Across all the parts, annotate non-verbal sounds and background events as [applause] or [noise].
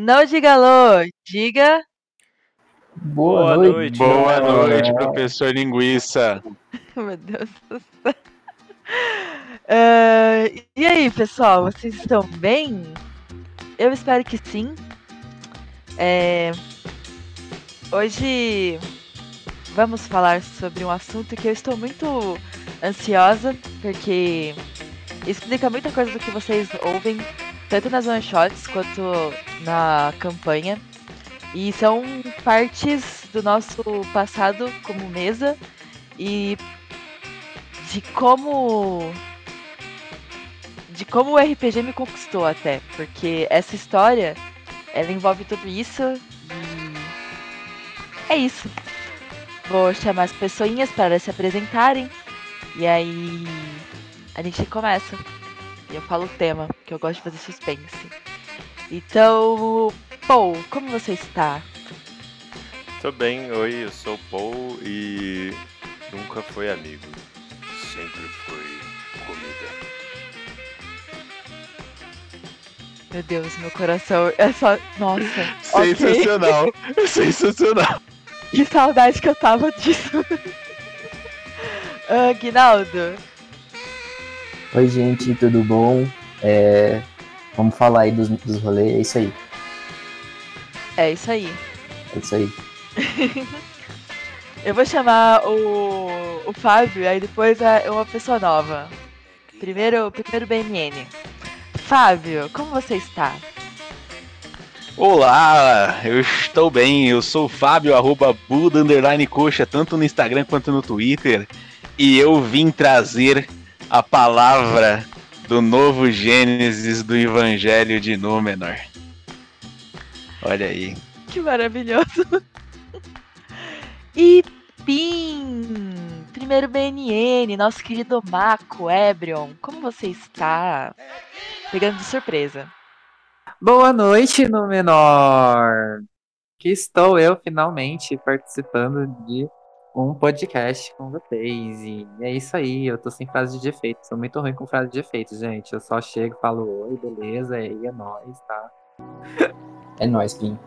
Não diga alô, diga. Boa, Boa noite. noite. Boa noite, professor Linguiça. [laughs] Meu Deus do céu. Uh, e aí, pessoal, vocês estão bem? Eu espero que sim. É, hoje vamos falar sobre um assunto que eu estou muito ansiosa, porque explica muita coisa do que vocês ouvem, tanto nas one shots quanto na campanha. E são partes do nosso passado como mesa e de como de como o RPG me conquistou até, porque essa história ela envolve tudo isso e é isso. Vou chamar as pessoinhas para se apresentarem e aí a gente começa. E eu falo o tema, que eu gosto de fazer suspense. Então, Paul, como você está? Tô bem, oi, eu sou o Paul e nunca foi amigo. Sempre foi comida. Meu Deus, meu coração é só. Nossa. [laughs] Sensacional. Okay. [laughs] Sensacional. Que saudade que eu tava disso. uh, [laughs] Guinaldo, Oi, gente, tudo bom? É, vamos falar aí dos, dos rolês, é isso aí. É isso aí. É isso aí. [laughs] Eu vou chamar o, o Fábio, aí depois é uma pessoa nova. Primeiro, primeiro BNN. Fábio, como você está? Olá, eu estou bem. Eu sou o Fábio, arroba Buda Underline Coxa, tanto no Instagram quanto no Twitter. E eu vim trazer a palavra do novo Gênesis do Evangelho de Númenor. Olha aí. Que maravilhoso. [laughs] E Pim, primeiro BNN, nosso querido Mako, Ebrion, como você está? Pegando de surpresa. Boa noite, Númenor! Que estou eu finalmente participando de um podcast com vocês. E é isso aí, eu tô sem frase de efeito. Sou muito ruim com frase de efeito, gente. Eu só chego e falo oi, beleza, e é nóis, tá? É nóis, Pim.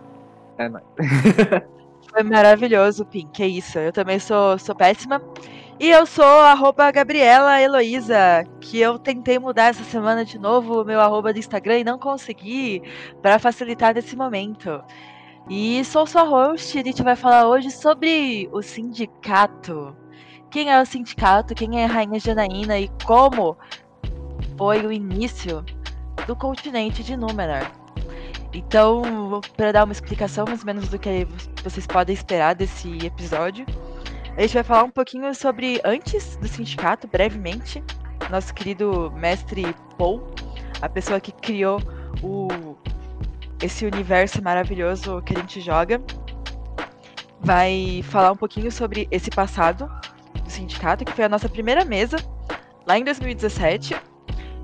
É nóis. [laughs] Foi maravilhoso, Pim. Que isso. Eu também sou, sou péssima. E eu sou arroba Gabriela Heloísa, que eu tentei mudar essa semana de novo o meu arroba do Instagram e não consegui, para facilitar nesse momento. E sou sua host, a gente vai falar hoje sobre o sindicato. Quem é o sindicato, quem é a Rainha Janaína e como foi o início do continente de Númenor. Então, para dar uma explicação mais ou menos do que vocês podem esperar desse episódio, a gente vai falar um pouquinho sobre antes do sindicato, brevemente. Nosso querido mestre Paul, a pessoa que criou o esse universo maravilhoso que a gente joga. Vai falar um pouquinho sobre esse passado do sindicato, que foi a nossa primeira mesa, lá em 2017.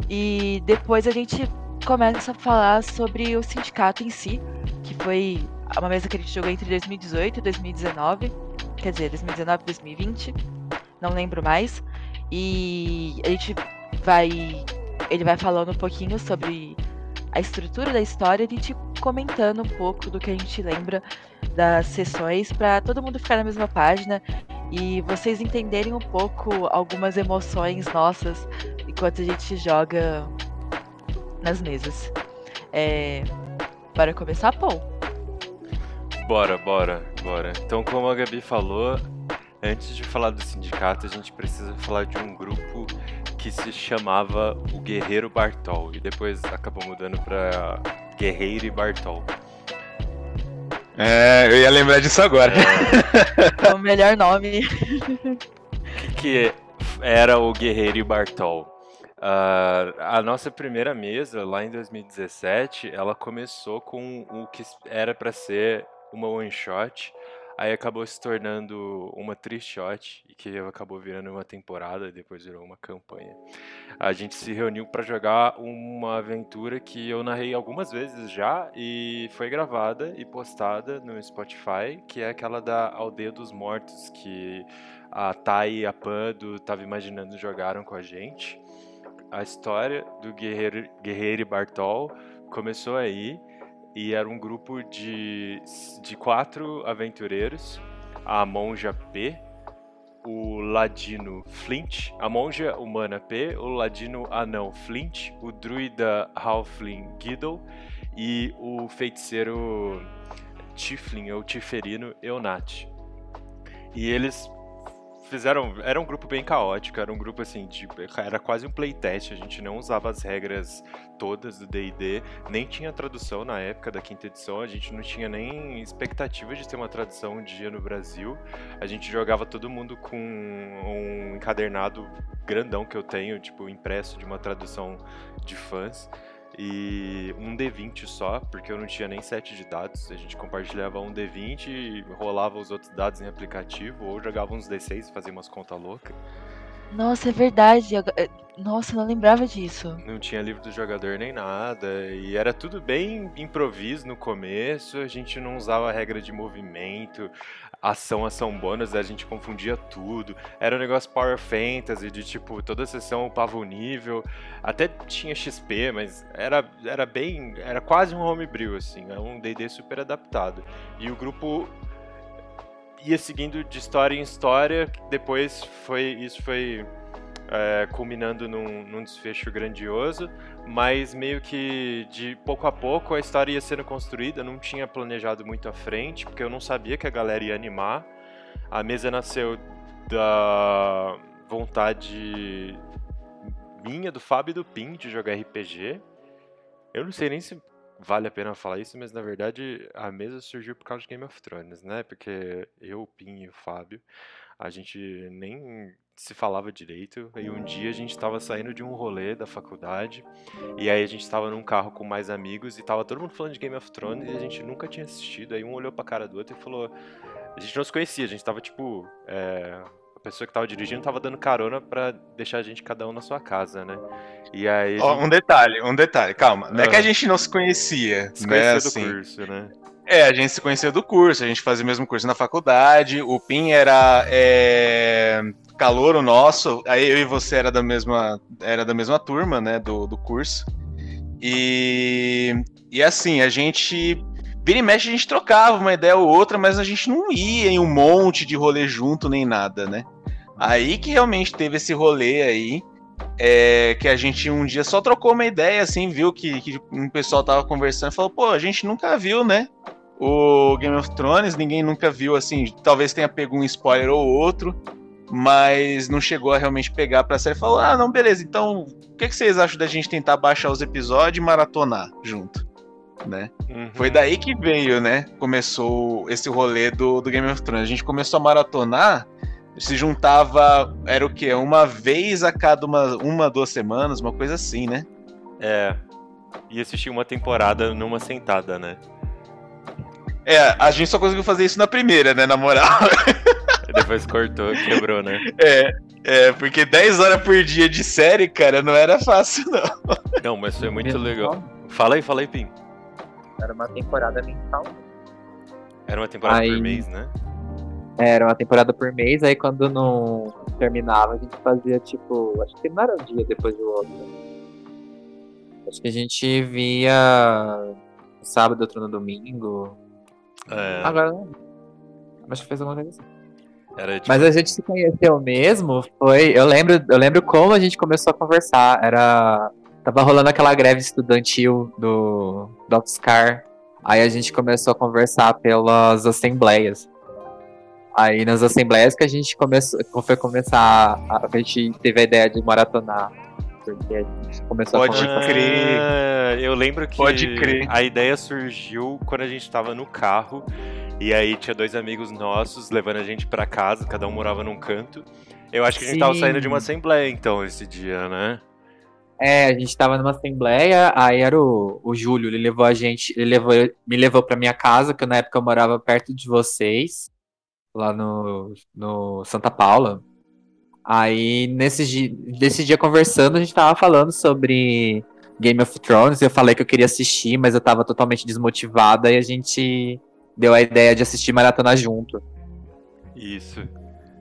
E depois a gente começa a falar sobre o sindicato em si, que foi uma mesa que a gente jogou entre 2018 e 2019. Quer dizer, 2019 e 2020. Não lembro mais. E a gente vai. Ele vai falando um pouquinho sobre a estrutura da história, a gente comentando um pouco do que a gente lembra das sessões, para todo mundo ficar na mesma página e vocês entenderem um pouco algumas emoções nossas enquanto a gente joga nas mesas. É... Bora começar, Paul? Bora, bora, bora. Então, como a Gabi falou, antes de falar do sindicato, a gente precisa falar de um grupo que se chamava o Guerreiro Bartol e depois acabou mudando para Guerreiro e Bartol. É, eu ia lembrar disso agora. É, é o melhor nome. O que, que era o Guerreiro e Bartol? Uh, a nossa primeira mesa, lá em 2017, ela começou com o que era para ser uma one shot Aí acabou se tornando uma shot e que acabou virando uma temporada e depois virou uma campanha. A gente se reuniu para jogar uma aventura que eu narrei algumas vezes já e foi gravada e postada no Spotify, que é aquela da Aldeia dos Mortos que a Thay e a Pan do Tava Imaginando jogaram com a gente. A história do Guerreiro, Guerreiro e Bartol começou aí e era um grupo de, de quatro aventureiros, a monja P, o ladino Flint, a monja humana P, o ladino anão Flint, o druida Halfling Giddle. E o feiticeiro Tiflin ou Tiferino Eunat. E eles fizeram. Era um grupo bem caótico, era um grupo assim, de, era quase um playtest, a gente não usava as regras todas do DD, nem tinha tradução na época da quinta edição, a gente não tinha nem expectativa de ter uma tradução um dia no Brasil. A gente jogava todo mundo com um encadernado grandão que eu tenho, tipo, impresso de uma tradução de fãs e um D20 só, porque eu não tinha nem set de dados. A gente compartilhava um D20 e rolava os outros dados em aplicativo, ou jogava uns D6 e fazia umas contas loucas. Nossa, é verdade. Eh, nossa, não lembrava disso. Não tinha livro do jogador nem nada. E era tudo bem improviso no começo. A gente não usava a regra de movimento ação, ação bônus, a gente confundia tudo. Era um negócio Power Fantasy, de tipo, toda sessão upava o nível. Até tinha XP, mas era, era bem. Era quase um homebrew, assim. Era um DD super adaptado. E o grupo ia seguindo de história em história. Depois foi. Isso foi é, culminando num, num, desfecho grandioso, mas meio que de pouco a pouco a história ia sendo construída, não tinha planejado muito à frente, porque eu não sabia que a galera ia animar. A mesa nasceu da vontade minha, do Fábio e do Pim de jogar RPG. Eu não sei nem se vale a pena falar isso, mas na verdade a mesa surgiu por causa de Game of Thrones, né? Porque eu, o Pim e o Fábio, a gente nem se falava direito. E um dia a gente estava saindo de um rolê da faculdade, e aí a gente estava num carro com mais amigos e tava todo mundo falando de Game of Thrones e a gente nunca tinha assistido. Aí um olhou pra cara do outro e falou: A gente não se conhecia, a gente tava tipo. É, a pessoa que tava dirigindo tava dando carona para deixar a gente cada um na sua casa, né? E aí. Um detalhe, um detalhe, calma. Não é que a gente não se conhecia. Se conhecia né, do assim. curso, né? É, a gente se conhecia do curso, a gente fazia o mesmo curso na faculdade. O Pim era é, calouro nosso, aí eu e você era da mesma, era da mesma turma, né, do, do curso. E, e assim, a gente. Vira e mexe, a gente trocava uma ideia ou outra, mas a gente não ia em um monte de rolê junto nem nada, né? Aí que realmente teve esse rolê aí. É, que a gente um dia só trocou uma ideia, assim, viu que, que um pessoal tava conversando e falou, pô, a gente nunca viu, né? O Game of Thrones, ninguém nunca viu, assim, talvez tenha pego um spoiler ou outro, mas não chegou a realmente pegar pra série. Falou, ah, não, beleza, então o que, que vocês acham da gente tentar baixar os episódios e maratonar junto? Né? Uhum. Foi daí que veio, né? Começou esse rolê do, do Game of Thrones. A gente começou a maratonar, se juntava, era o quê? Uma vez a cada uma, uma duas semanas, uma coisa assim, né? É. E assistir uma temporada numa sentada, né? É, a gente só conseguiu fazer isso na primeira, né? Na moral. [laughs] Depois cortou, quebrou, né? É, é, porque 10 horas por dia de série, cara, não era fácil, não. Não, mas foi muito legal. Fala aí, fala aí, Pim. Era uma temporada mensal. Era uma temporada Aí- por mês, né? Era uma temporada por mês, aí quando não terminava, a gente fazia tipo. Acho que não era um dia depois do outro. Acho que a gente via no sábado, outro no domingo. É, Agora não. Acho que fez alguma coisa assim. Era tipo, Mas a gente se conheceu mesmo, foi. Eu lembro, eu lembro como a gente começou a conversar. Era. Tava rolando aquela greve estudantil do, do Oxcar. Aí a gente começou a conversar pelas assembleias. Aí nas assembleias que a gente começou, foi começar. A, a gente teve a ideia de maratonar. Porque começou Pode a crer. Ah, eu lembro que Pode crer. a ideia surgiu quando a gente tava no carro. E aí tinha dois amigos nossos levando a gente pra casa, cada um morava num canto. Eu acho que a gente tava Sim. saindo de uma assembleia então esse dia, né? É, a gente tava numa assembleia, aí era o, o Júlio, ele levou a gente, ele levou, me levou pra minha casa, que na época eu morava perto de vocês, lá no, no Santa Paula. Aí, nesse dia, nesse dia conversando, a gente tava falando sobre Game of Thrones, eu falei que eu queria assistir, mas eu tava totalmente desmotivada, e a gente deu a ideia de assistir maratona junto. Isso.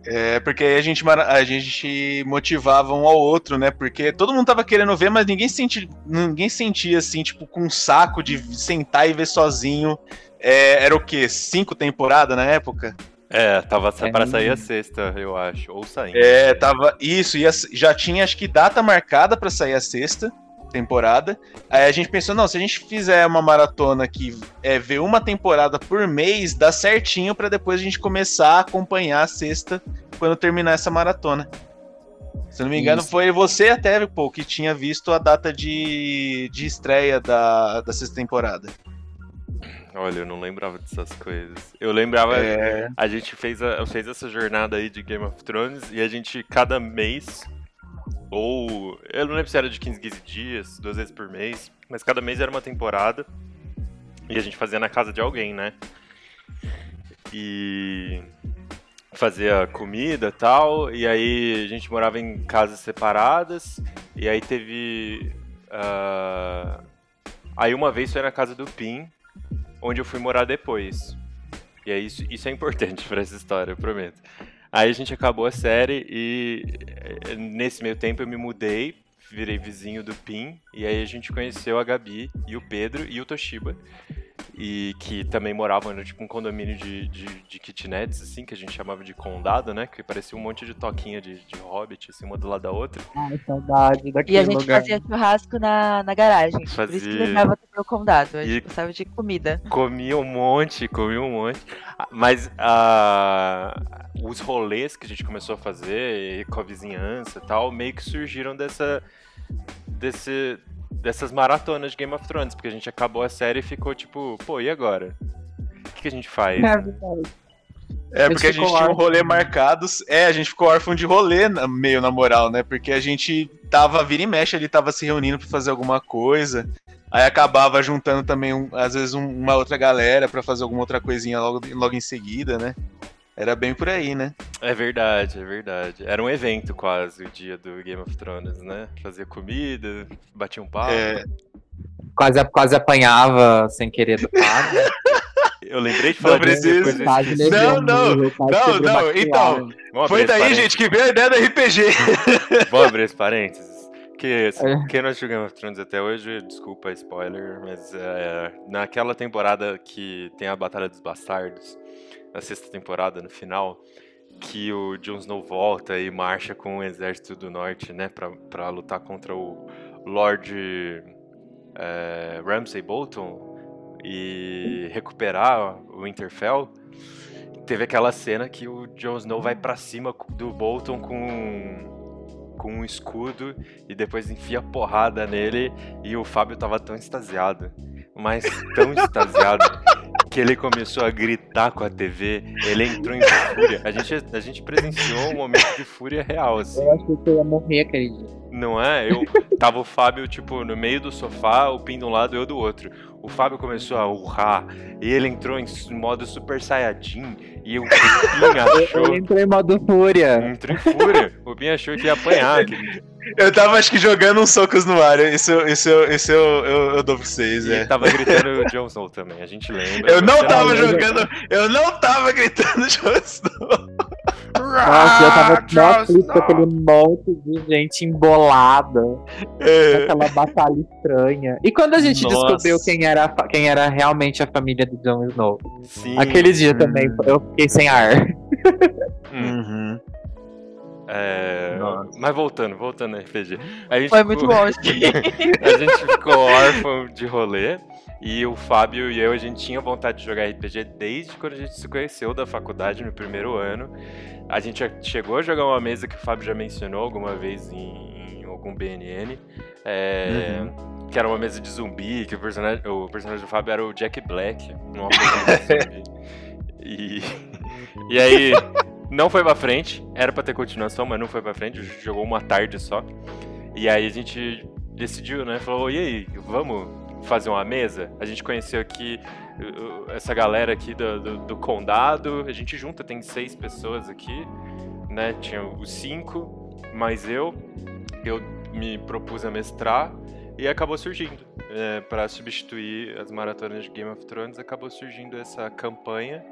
É, porque aí a gente, a gente motivava um ao outro, né? Porque todo mundo tava querendo ver, mas ninguém sentia, ninguém sentia assim, tipo, com um saco de sentar e ver sozinho. É, era o quê? Cinco temporadas na época? É, tava É. pra sair a sexta, eu acho. Ou saindo. É, tava. Isso, ia- já tinha acho que data marcada pra sair a sexta temporada. Aí a gente pensou, não, se a gente fizer uma maratona que é ver uma temporada por mês, dá certinho pra depois a gente começar a acompanhar a sexta quando terminar essa maratona. Se eu não me engano, Isso. foi você até, pô, que tinha visto a data de, de estreia da, da sexta temporada. Olha, eu não lembrava dessas coisas. Eu lembrava. É. A gente fez, a- fez essa jornada aí de Game of Thrones e a gente, cada mês, ou. Eu não lembro se era de 15, 15 dias, duas vezes por mês, mas cada mês era uma temporada. E a gente fazia na casa de alguém, né? E. Fazia comida e tal, e aí a gente morava em casas separadas, e aí teve. ah, Aí uma vez foi na casa do Pim, onde eu fui morar depois. E é isso, isso é importante [laughs] pra essa história, eu prometo. Aí a gente acabou a série e eh, nesse meio tempo eu me mudei, virei vizinho do Pim, e aí a gente conheceu a Gabi e o Pedro e o Toshiba. E que também moravam no tipo um condomínio de, de, de kitnets, assim, que a gente chamava de condado, né? Que parecia um monte de toquinha de, de hobbit, assim, uma do lado da outra. Ai, saudade E daquele a gente lugar. fazia churrasco na, na garagem. Por isso que Fazia. lembrava do meu condado. A E- gente gostava de comida. Comi um monte, comi um monte. Ah, Mas ah, os rolês que a gente começou a fazer e com a vizinhança e tal, meio que surgiram dessa. Desse, dessas maratonas de Game of Thrones, porque a gente acabou a série e ficou tipo, pô, e agora? O que, que a gente faz? É verdade. É, porque a gente tinha um rolê marcados. É, a gente ficou órfão de rolê, meio na moral, né? Porque a gente tava, vira e mexe, ele tava se reunindo pra fazer alguma coisa. Aí acabava juntando também, um- às vezes, um- uma outra galera pra fazer alguma outra coisinha logo, logo em seguida, né? Era bem por aí, né? É verdade, é verdade. Era um evento quase o dia do Game of Thrones, né? Fazia comida, batia um papo. É, Quase, quase apanhava sem querer do Fábio. [laughs] Eu lembrei de falar disso depois. levei Não, não, não, não, então. foi daí, parênteses. gente, que veio a ideia do RPG. [laughs] Vamos abrir esse parênteses. Que, É. quem não assistiu Game of Thrones até hoje, desculpa spoiler, mas é, naquela temporada que tem a Batalha dos Bastardos, na sexta temporada, no final, que o Jon Snow volta e marcha com o exército do norte, né, pra, pra lutar contra o Lord é, Ramsay Bolton e recuperar o Winterfell. Teve aquela cena que o Jon Snow vai pra cima do Bolton com com um escudo e depois enfia porrada nele e o Fábio tava tão extasiado, mas tão [laughs] extasiado que ele começou a gritar com a TV, ele entrou em fúria. A gente, a gente presenciou um momento de fúria real, assim. Eu achei que eu ia morrer aquele dia. Não é? Eu [laughs] tava o Fábio, tipo, no meio do sofá, o Pin de um lado e eu do outro. O Fábio começou a urrar e ele entrou em modo Super Saiyajin e o Pin Eu, [laughs] achou. eu entrei em modo fúria. Entrou em fúria. O Pin achou que ia apanhar. aquele [laughs] Eu tava, acho que, jogando uns socos no ar. Isso, isso, isso eu, eu, eu dou pra vocês, E é. ele tava gritando o Jon Snow também, a gente lembra. Eu não tava eu- jogando. Eu não tava gritando Jon Snow. Nossa, eu tava com aquele monte de gente embolada. É. Aquela batalha estranha. E quando a gente Nossa. descobriu quem era, quem era realmente a família do Jon Snow? Sim. Aquele dia também eu fiquei sem ar. Hum, Uhum. é. Mas voltando, voltando ao RPG. A gente Foi ficou- muito longe. [laughs] a gente ficou órfão de rolê. E o Fábio e eu, a gente tinha vontade de jogar RPG desde quando a gente se conheceu da faculdade, no primeiro ano. A gente chegou a jogar uma mesa que o Fábio já mencionou alguma vez em algum BNN. é, Que era uma mesa de zumbi, que o personagem, o personagem do Fábio era o Jack Black, num apocalipse zumbi. E, [laughs] e aí, não foi pra frente, era pra ter continuação, mas não foi pra frente, jogou uma tarde só. E aí a gente decidiu, né? Falou, e aí, vamos fazer uma mesa? A gente conheceu aqui uh, uh, essa galera aqui do, do, do condado, a gente junta, tem seis pessoas aqui, né? Tinha os cinco, mais eu. Eu me propus a mestrar e acabou surgindo. É, para substituir as maratonas de Game of Thrones, acabou surgindo essa campanha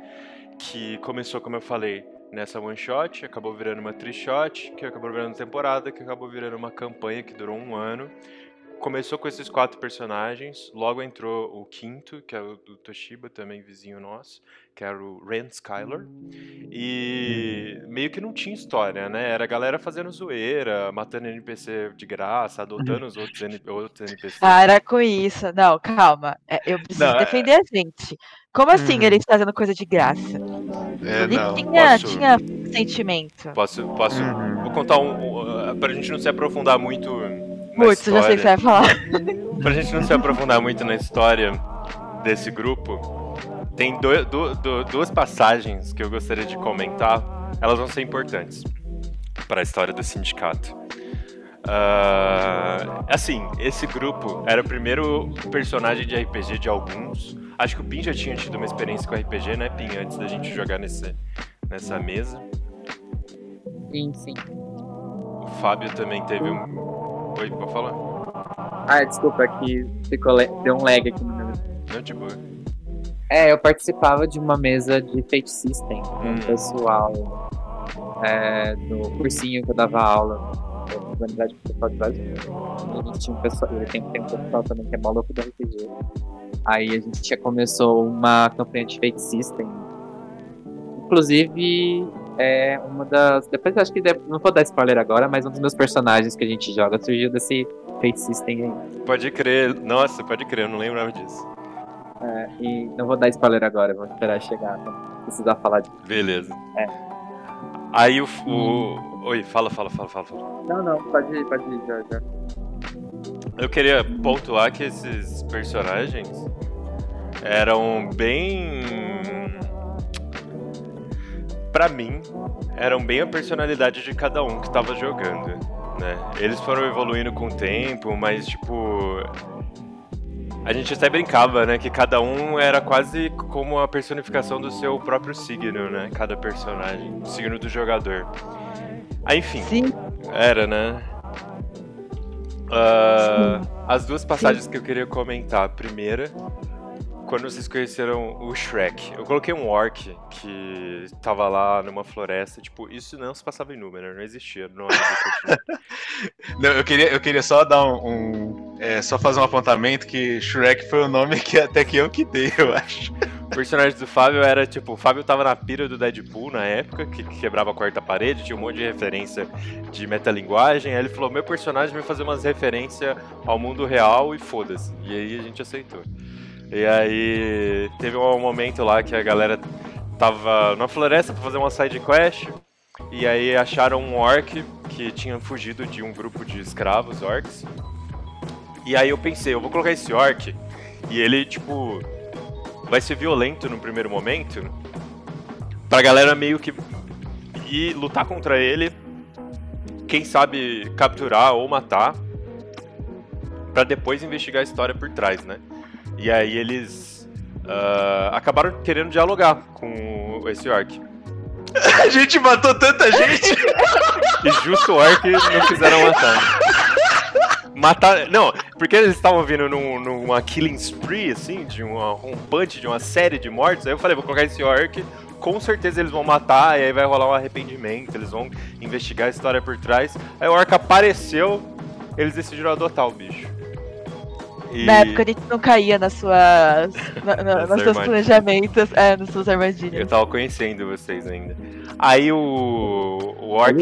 que começou, como eu falei, nessa one shot, acabou virando uma three shot, que acabou virando temporada, que acabou virando uma campanha que durou um ano. Começou com esses quatro personagens, logo entrou o quinto, que é o do Toshiba, também vizinho nosso, que era o Ren Skyler. E meio que não tinha história, né? Era a galera fazendo zoeira, matando NPC de graça, adotando os outros, N outros NPCs. Para com isso. Não, calma. É, Eu preciso Não, é- defender a gente. Como assim Uhum. eles fazendo coisa de graça? É, Ele não. tinha, posso- tinha sentimento. Posso, posso, Uhum. vou contar um, um, pra gente não se aprofundar muito Putz, eu já sei o que você vai falar. [laughs] Pra gente não se aprofundar muito na história desse grupo, tem do- do- do- duas passagens que eu gostaria de comentar. Elas vão ser importantes para a história do sindicato. Ah, assim, esse grupo era o primeiro personagem de RPG de alguns. Acho que o Pin já tinha tido uma experiência com RPG, né, Pin? Antes da gente jogar nesse, nessa mesa. Sim, sim. O Fábio também teve um. Oi, pode falar? Ah, desculpa, que ficou le- deu um lag aqui no meu. Não, de boa. É, eu participava de uma mesa de Fate System com Hum. o pessoal é, do cursinho que eu dava aula na Universidade Principal de Brasil. E a gente tinha um pessoal, tem, tem um pessoal também que é maluco do RPG. Aí a gente já começou uma campanha de Fate System. Inclusive, é uma das. Depois acho que não vou dar spoiler agora, mas um dos meus personagens que a gente joga surgiu desse Fate System aí. Pode crer. Nossa, pode crer, eu não lembrava disso. É, e não vou dar spoiler agora, vou esperar chegar não precisar falar disso. Beleza. É. Aí o, o. Oi, fala, fala, fala, fala. fala. Não, não, pode ir, pode ir, já, já. Eu queria pontuar que esses personagens eram bem. Pra mim, eram bem a personalidade de cada um que tava jogando, né? Eles foram evoluindo com o tempo, mas tipo. A gente até brincava, né? Que cada um era quase como a personificação do seu próprio signo, né? Cada personagem, o signo do jogador. Aí, enfim, Sim, era, né? Ah, as duas passagens que eu queria comentar. A primeira, quando vocês conheceram o Shrek. Eu coloquei um orc que tava lá numa floresta. Tipo, isso não se passava em Númenor, não existia. Não. [laughs] Não, eu queria, eu queria só dar um. um- é, só fazer um apontamento que Shrek foi o nome que até que eu que dei, eu acho. o personagem do Fábio era tipo: o Fábio tava na pira do Deadpool na época, que quebrava a quarta parede, tinha um monte de referência de metalinguagem. Aí ele falou: meu personagem vai fazer umas referências ao mundo real e foda-se. E aí a gente aceitou. E aí teve um momento lá que a galera tava na floresta pra fazer uma side quest. E aí acharam um orc que tinha fugido de um grupo de escravos orcs. E aí eu pensei, eu vou colocar esse orc e ele, tipo, vai ser violento no primeiro momento. Pra galera meio que ir lutar contra ele. Quem sabe capturar ou matar. Pra depois investigar a história por trás, né? E aí eles ah, acabaram querendo dialogar com esse orc. [laughs] A gente matou tanta gente. E justo o orc não quiseram matar. Matar. Não, porque eles estavam vindo num, numa killing spree, assim, de uma, um punch, de uma série de mortes. Aí eu falei, vou colocar esse orc. Com certeza eles vão matar, e aí vai rolar um arrependimento. Eles vão investigar a história por trás. Aí o orc apareceu, eles decidiram adotar o bicho. E... na época a gente não caía nas suas. Na, na, Nas nos seus planejamentos, é, nas suas Eu armadilhas. tava conhecendo vocês ainda. Aí o. O orc.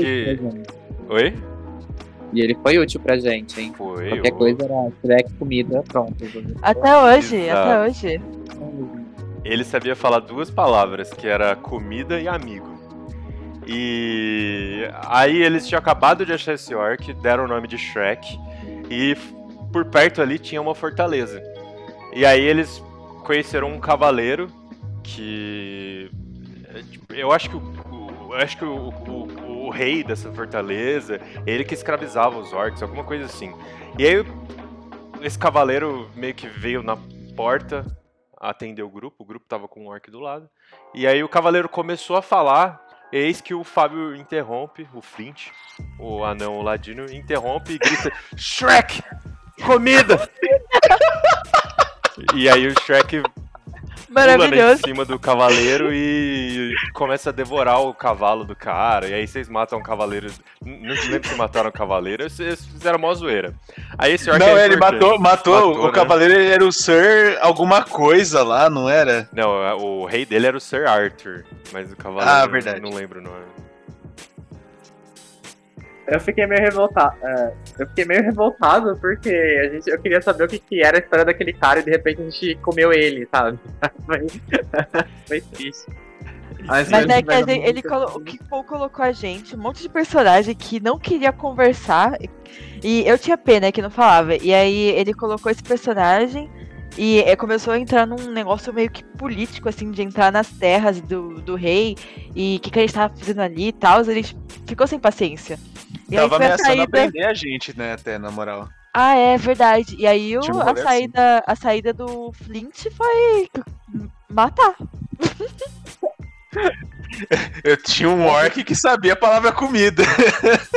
Oi? E ele foi útil pra gente, hein? Foi. Qualquer o- coisa era Shrek, comida, pronto. Até hoje, Exato. até hoje. Ele sabia falar duas palavras, que era comida e amigo. E aí eles tinham acabado de achar esse orc, deram o nome de Shrek, e por perto ali tinha uma fortaleza. E aí eles conheceram um cavaleiro que é, tipo, eu acho que o, eu acho que o, o- o rei dessa fortaleza, ele que escravizava os orcs, alguma coisa assim. E aí esse cavaleiro meio que veio na porta, atendeu o grupo, o grupo tava com um orc do lado. E aí o cavaleiro começou a falar, eis que o Fábio interrompe, o Flint, o anão ladino, interrompe e grita: Shrek! Comida! [laughs] e aí o Shrek pula né, em cima do cavaleiro e começa a devorar o cavalo do cara. E aí vocês matam o cavaleiro. Não se lembro se mataram o cavaleiro, vocês fizeram mó zoeira. Aí esse orc Não, é ele matou, matou, Matou, o né? cavaleiro ele era o Sir alguma coisa lá, não era? Não, é, o rei dele era o Sir Arthur, mas o cavaleiro Ah, não- verdade. não lembro o nome. Eu fiquei meio revoltado. é, eu fiquei meio revoltado porque a gente, eu queria saber o que, que era a história daquele cara e de repente a gente comeu ele, sabe? [laughs] Foi, [laughs] foi triste. Mas é que a gente- ele colo- o que Paul colocou a gente, um monte de personagem que não queria conversar. E eu tinha pena que não falava. E aí ele colocou esse personagem e eh, começou a entrar num negócio meio que político, assim, de entrar nas terras do, do rei e o que, que a gente tava fazendo ali e tal. A gente ficou sem paciência. E aí Tava foi a ameaçando saída. aprender a gente, né, até, na moral. Ah, é verdade. E aí o- a, assim. saída, a saída do Flint foi matar. [laughs] Eu tinha um orc que sabia a palavra comida.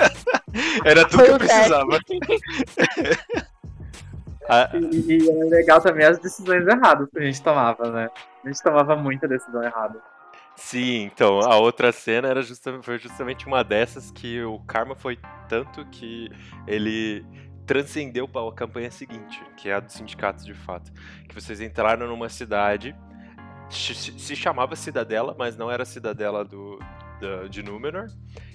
[laughs] Era tudo que eu precisava. [laughs] Ah, E, e é legal também as decisões erradas que a gente tomava, né? A gente tomava muita decisão errada. Sim, então, a outra cena era justa- foi justamente uma dessas que o karma foi tanto que ele transcendeu para a campanha seguinte, que é a dos sindicatos de fato. Que vocês entraram numa cidade, se, chamava Cidadela, mas não era Cidadela do, da- de Númenor.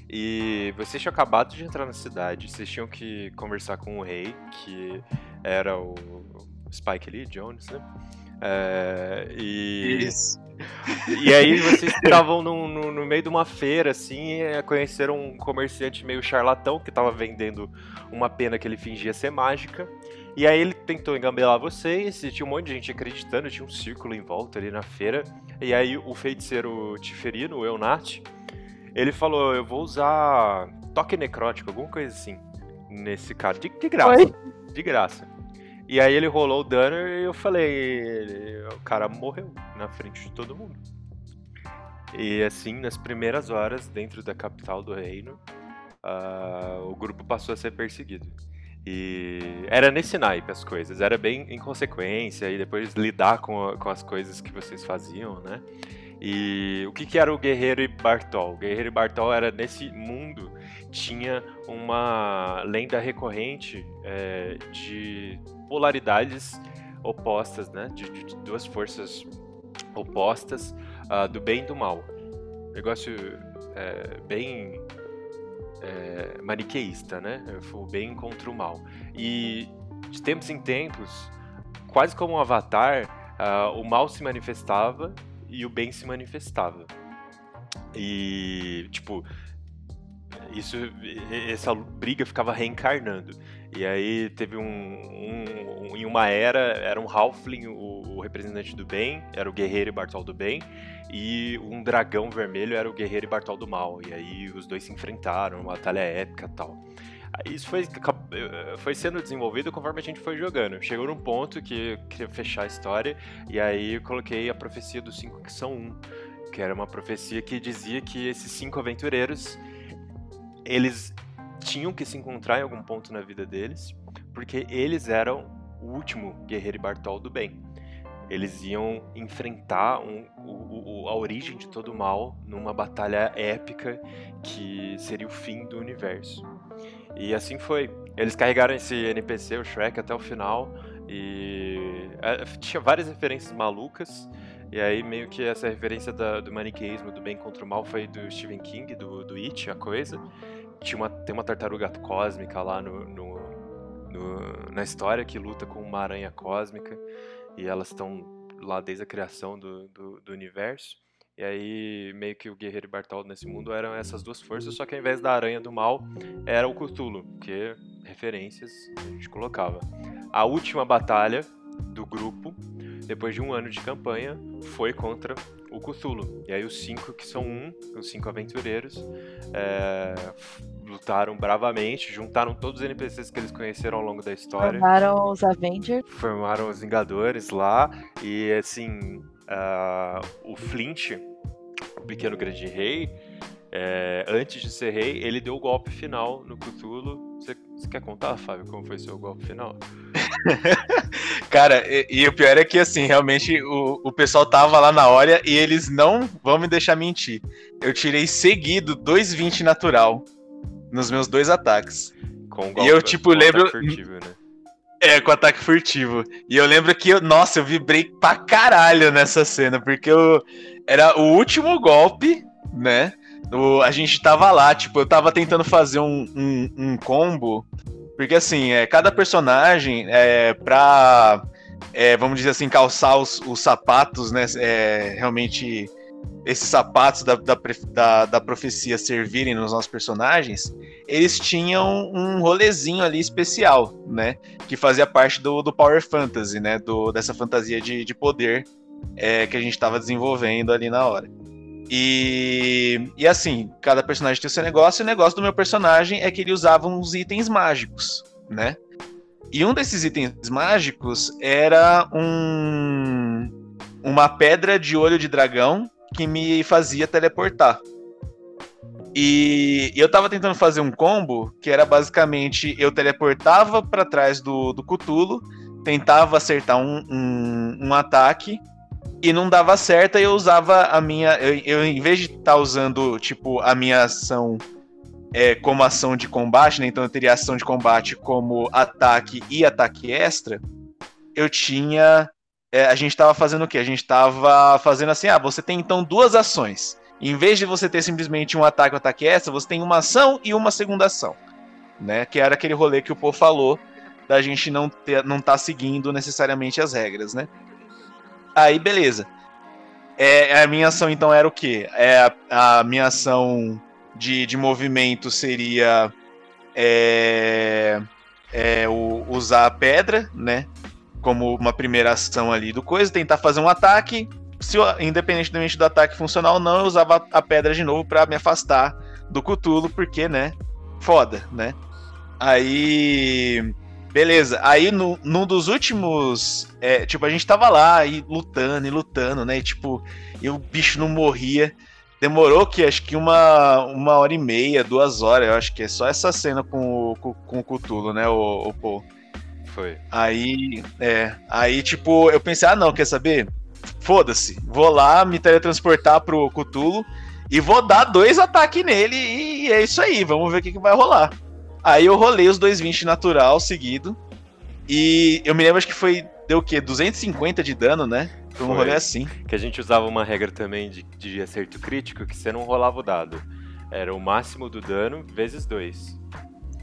E vocês tinham acabado de entrar na cidade, vocês tinham que conversar com o rei, que era o Spike Lee Jones, né? É, e Isso. e aí vocês estavam no, no, no meio de uma feira, assim, e conheceram um comerciante meio charlatão que tava vendendo uma pena que ele fingia ser mágica. E aí ele tentou engambelar vocês, e tinha um monte de gente acreditando, tinha um círculo em volta ali na feira. E aí o feiticeiro Tiferino, o Eunat, ele falou, eu vou usar toque necrótico, alguma coisa assim, nesse cara, de, de graça, Oi? de graça. E aí ele rolou o dano e eu falei, o cara morreu na frente de todo mundo. E assim, nas primeiras horas, dentro da capital do reino, ah, o grupo passou a ser perseguido. E era nesse naipe as coisas, era bem inconsequência e depois lidar com, com as coisas que vocês faziam, né? E o que, que era o Guerreiro e Bartol? O Guerreiro e Bartol era nesse mundo, tinha uma lenda recorrente é, de polaridades opostas, né? De, de- duas forças opostas ah, do bem e do mal. Negócio é, bem é, maniqueísta, né? O bem contra o mal. E de tempos em tempos, quase como um avatar, ah, o mal se manifestava e o bem se manifestava. E, tipo, isso, essa briga ficava reencarnando. E aí teve um, um- um- em uma era, era um Halfling, o, o representante do bem, era o guerreiro e Bartol do bem, e um dragão vermelho era o guerreiro e Bartol do mal. E aí os dois se enfrentaram, uma batalha épica e tal. Isso foi, foi sendo desenvolvido conforme a gente foi jogando. Chegou num ponto que eu queria fechar a história, e aí eu coloquei a profecia dos cinco que são um, que era uma profecia que dizia que esses cinco aventureiros eles tinham que se encontrar em algum ponto na vida deles, porque eles eram o último guerreiro e Bartol do bem. Eles iam enfrentar um- o- o- a origem de todo o mal numa batalha épica que seria o fim do universo. E assim foi. Eles carregaram esse NPC, o Shrek, até o final. E é, tinha várias referências malucas. E aí meio que essa referência da- do maniqueísmo do bem contra o mal foi do Stephen King, do, do It, a coisa. Tinha uma, tem uma tartaruga cósmica lá no, no- no- na história que luta com uma aranha cósmica. E elas estão lá desde a criação do, do, do universo. E aí, meio que o Guerreiro e Bartol nesse mundo eram essas duas forças, só que ao invés da aranha do mal, era o Cthulhu, que referências a gente colocava. A última batalha do grupo, depois de um ano de campanha, foi contra o Cthulhu. E aí os cinco que são um, os cinco aventureiros, é, lutaram bravamente, juntaram todos os NPCs que eles conheceram ao longo da história Formaram os Avengers. formaram os Vingadores lá e assim ah, o Flint, o pequeno grande rei, É, antes de ser rei, ele deu o golpe final no Cthulhu. Você, quer contar, Fábio, como foi seu golpe final? [laughs] Cara, e, e o pior é que, assim, realmente o, o pessoal tava lá na hora e eles não vão me deixar mentir. Eu tirei seguido 2,20 natural nos meus dois ataques. Com E eu, tipo, com lembro- furtivo, né? É, com ataque furtivo. E eu lembro que, eu, nossa, eu vibrei pra caralho nessa cena, porque eu, era o último golpe, né? O- a gente tava lá, tipo, eu tava tentando fazer um, um, um combo. Porque, assim, é, cada personagem, é, pra, é, vamos dizer assim, calçar os, os sapatos, né? É, realmente, esses sapatos da, da, da, da profecia servirem nos nossos personagens, eles tinham um rolezinho ali especial, né? que fazia parte do, do Power Fantasy, né? Do, dessa fantasia de, de poder é, que a gente estava desenvolvendo ali na hora. E, e assim, cada personagem tem seu negócio, e o negócio do meu personagem é que ele usava uns itens mágicos, né? E um desses itens mágicos era um, uma pedra de olho de dragão que me fazia teleportar. E eu tava tentando fazer um combo que era basicamente eu teleportava pra trás do, do Cutulo, tentava acertar um, um, um ataque e não dava certo. Eu usava a minha. Eu, eu, em vez de estar usando tipo a minha ação é, como ação de combate, né? Então eu teria ação de combate como ataque e ataque extra. Eu tinha. é, a gente tava fazendo o quê? A gente tava fazendo assim: ah, você tem então duas ações. Em vez de você ter simplesmente um ataque ou ataque extra, você tem uma ação e uma segunda ação. Né? Que era aquele rolê que o Pô falou da gente não ter, não tá seguindo necessariamente as regras, né? Aí, beleza. É, a minha ação então era o quê? É, a, a minha ação de, de movimento seria é, é, o, usar a pedra, né? Como uma primeira ação ali do coisa, tentar fazer um ataque, se eu, independentemente do ataque funcionar ou não, eu usava a pedra de novo para me afastar do Cutulo, porque, né? Foda, né? Aí. Beleza. Aí, no, num dos últimos. É, tipo, a gente tava lá e lutando e lutando, né? E, tipo, e o bicho não morria. Demorou que acho que uma, uma hora e meia, duas horas, eu acho que é só essa cena com o, com, com o Cutulo, né, o, o Paul. Foi. Aí, é. Aí, tipo, eu pensei, ah, não, quer saber? Foda-se. Vou lá me teletransportar pro Cutulo e vou dar dois ataques nele e é isso aí. Vamos ver o que, que vai rolar. Aí eu rolei os 220 natural seguido. E eu me lembro acho que foi. Deu o quê? 250 de dano, né? Foi um rolê assim. Que a gente usava uma regra também de, de acerto crítico que você não rolava o dado. Era o máximo do dano vezes dois.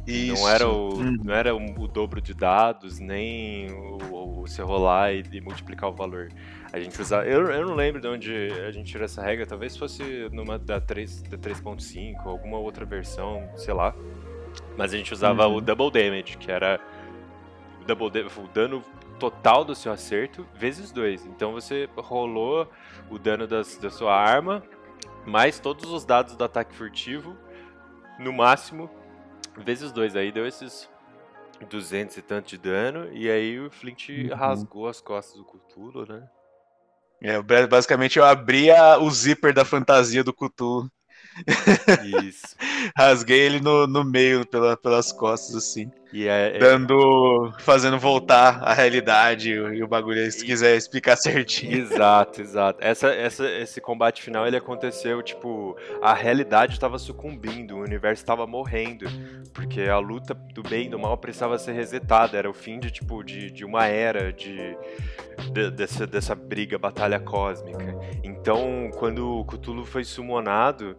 Isso. Não era, o, Hum. não era o, o dobro de dados, nem o, o, você rolar e, e multiplicar o valor. A gente usava. Eu, eu não lembro de onde a gente tirou essa regra, talvez fosse numa da 3 da 3.5, alguma outra versão, sei lá. Mas a gente usava Uhum. o double damage, que era o, double o dano total do seu acerto vezes 2. Então você rolou o dano das, da sua arma, mais todos os dados do ataque furtivo, no máximo, vezes 2. Aí deu esses 200 e tanto de dano, e aí o Flint Uhum. rasgou as costas do Cthulhu, né? É, ba- basicamente eu abri a- o zíper da fantasia do Cthulhu. Isso. [laughs] Rasguei ele no, no meio, pela, pelas costas, assim. E é, é- Dando. fazendo voltar a realidade e o bagulho, se E- quiser explicar [laughs] certinho. Exato, exato. Essa, essa, esse combate final ele aconteceu, tipo, a realidade estava sucumbindo, o universo estava morrendo, porque a luta do bem e do mal precisava ser resetada, era o fim de, tipo, de, de uma era de, de- dessa, dessa briga, batalha cósmica. Então, quando o Cthulhu foi summonado,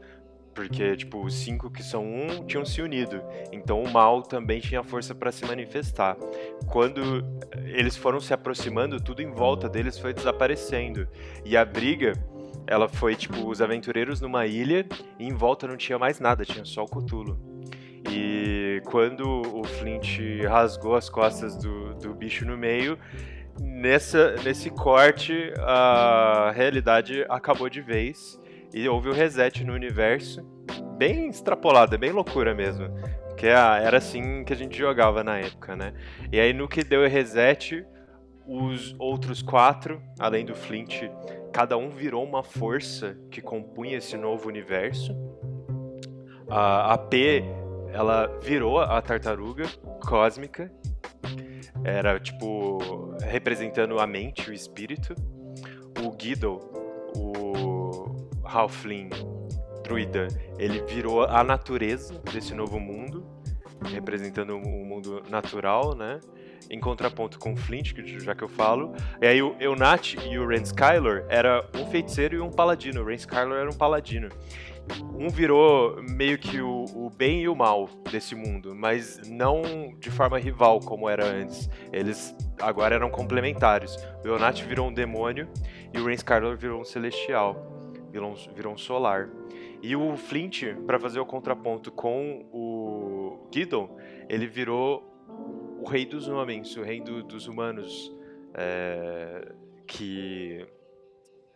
porque, tipo, os cinco que são um tinham se unido. Então o mal também tinha força para se manifestar. Quando eles foram se aproximando, tudo em volta deles foi desaparecendo. E a briga, ela foi, tipo, os aventureiros numa ilha e em volta não tinha mais nada, tinha só o Cthulhu. E quando o Flint rasgou as costas do, do bicho no meio, nessa, nesse corte a realidade acabou de vez e houve o reset no universo. Bem extrapolado, é bem loucura mesmo. Porque ah, era assim que a gente jogava na época, né? E aí no que deu o reset, os outros quatro, além do Flint, cada um virou uma força que compunha esse novo universo. A, a P, ela virou a tartaruga cósmica. Era, tipo, representando a mente, o espírito. O Guido, o Halfling druida, ele virou a natureza desse novo mundo, representando o um mundo natural, né? Em contraponto com o Flint, que já que eu falo. E aí o Eunat e o Ren Skylor era um feiticeiro e um paladino. O Ren Skylor era um paladino. Um virou meio que o, o, bem e o mal desse mundo, mas não de forma rival como era antes. Eles agora eram complementares. O Eonat virou um demônio e o Ren Skylor virou um celestial. Virou um, virou um solar. E o Flint, para fazer o contraponto com o Gideon, ele virou o rei dos homens, o rei do, dos humanos, é, que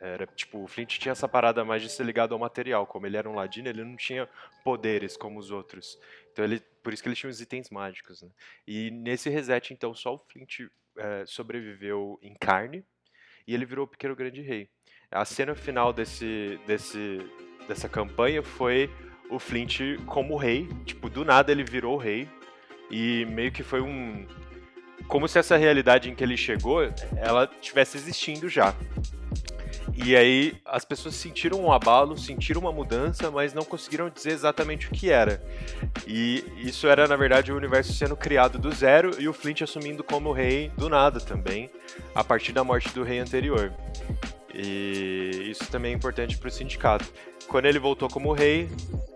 era tipo, o Flint tinha essa parada mais de ser ligado ao material, como ele era um ladino, ele não tinha poderes como os outros. Então ele, por isso que ele tinha os itens mágicos, né? E nesse reset, então, só o Flint é, sobreviveu em carne e ele virou o pequeno grande rei. A cena final desse, desse dessa campanha foi o Flint como rei. Tipo, do nada ele virou rei. E meio que foi um. Como se essa realidade em que ele chegou, ela tivesse existindo já. E aí as pessoas sentiram um abalo, sentiram uma mudança, mas não conseguiram dizer exatamente o que era. E isso era, na verdade, o universo sendo criado do zero e o Flint assumindo como rei do nada também, a partir da morte do rei anterior. E isso também é importante para o sindicato. Quando ele voltou como rei,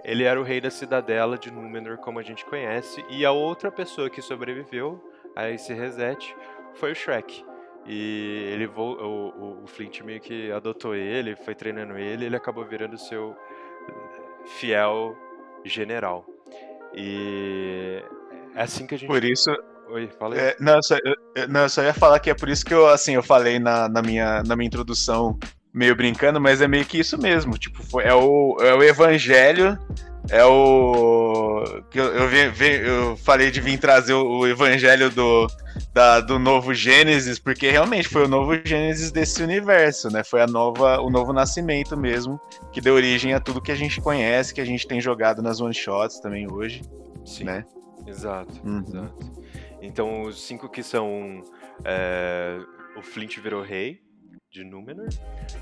ele era o rei da cidadela de Númenor, como a gente conhece, e a outra pessoa que sobreviveu a esse reset foi o Shrek. E ele o, o, Flint meio que adotou ele, foi treinando ele, ele acabou virando seu fiel general. E é assim que a gente. Por isso, Oi, fala aí. É, não, só, eu, não, só ia falar que é por isso que eu, assim, eu falei na, na, minha, na minha introdução, meio brincando, mas é meio que isso mesmo. Tipo, foi, é, o, é o evangelho, é o. Eu, eu, eu falei de vir trazer o, o evangelho do, da, do novo Gênesis, porque realmente foi o novo Gênesis desse universo, né? Foi a nova, o novo nascimento mesmo, que deu origem a tudo que a gente conhece, que a gente tem jogado nas one shots também hoje. Sim. Né? Exato, Uhum. exato. Então, os cinco que são. é, o Flint virou rei de Númenor.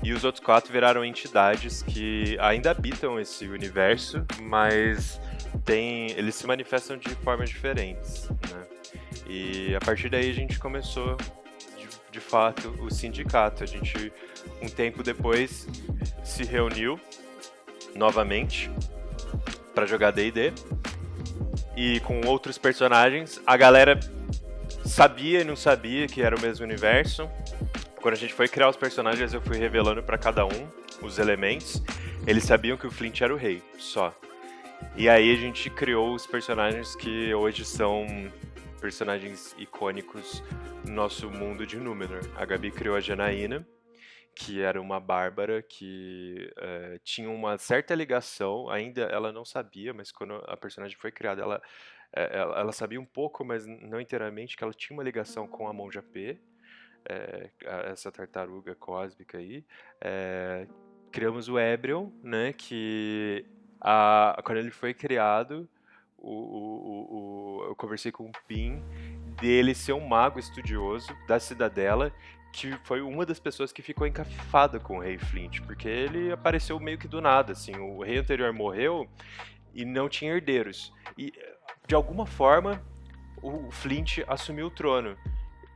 E os outros quatro viraram entidades que ainda habitam esse universo, mas tem, eles se manifestam de formas diferentes. Né? E a partir daí a gente começou, de, de fato, o sindicato. A gente, um tempo depois, se reuniu novamente para jogar D&D e com outros personagens. A galera sabia e não sabia que era o mesmo universo. Quando a gente foi criar os personagens, eu fui revelando para cada um os elementos. Eles sabiam que o Flint era o rei, só. E aí a gente criou os personagens que hoje são personagens icônicos no nosso mundo de Númenor. A Gabi criou a Janaína, que era uma bárbara que eh, tinha uma certa ligação, ainda ela não sabia, mas quando a personagem foi criada, ela, ela, ela sabia um pouco, mas não inteiramente, que ela tinha uma ligação com a Monja P, eh, a- essa tartaruga cósmica aí. Eh, criamos o Ebrion, né, que a, quando ele foi criado, o, o- o- eu conversei com o Pim dele ser um mago estudioso da cidadela que foi uma das pessoas que ficou encafifada com o rei Flint, porque ele apareceu meio que do nada, assim, o rei anterior morreu e não tinha herdeiros. E de alguma forma o Flint assumiu o trono.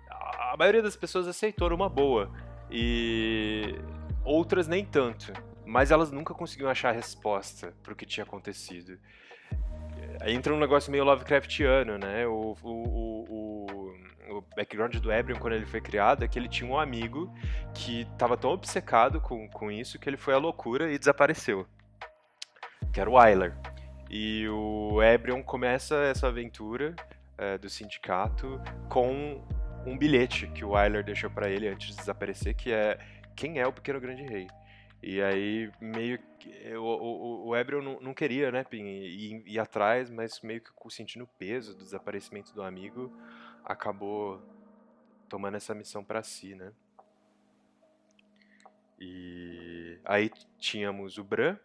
A maioria das pessoas aceitou numa boa e outras nem tanto, mas elas nunca conseguiam achar resposta para o que tinha acontecido. Aí entra um negócio meio Lovecraftiano, né? O, o, o, o, o background do Ebrion, quando ele foi criado, é que ele tinha um amigo que estava tão obcecado com, com isso que ele foi à loucura e desapareceu. Que era o Wyler. E o Ebrion começa essa aventura eh, do sindicato com um bilhete que o Wyler deixou para ele antes de desaparecer, que é quem é o Pequeno Grande Rei. E aí, meio que. O, o, o Ebrion não, não queria, né, Pim, ir, ir atrás, mas meio que sentindo o peso do desaparecimento do amigo, acabou tomando essa missão pra si, né? E aí tínhamos o Bran,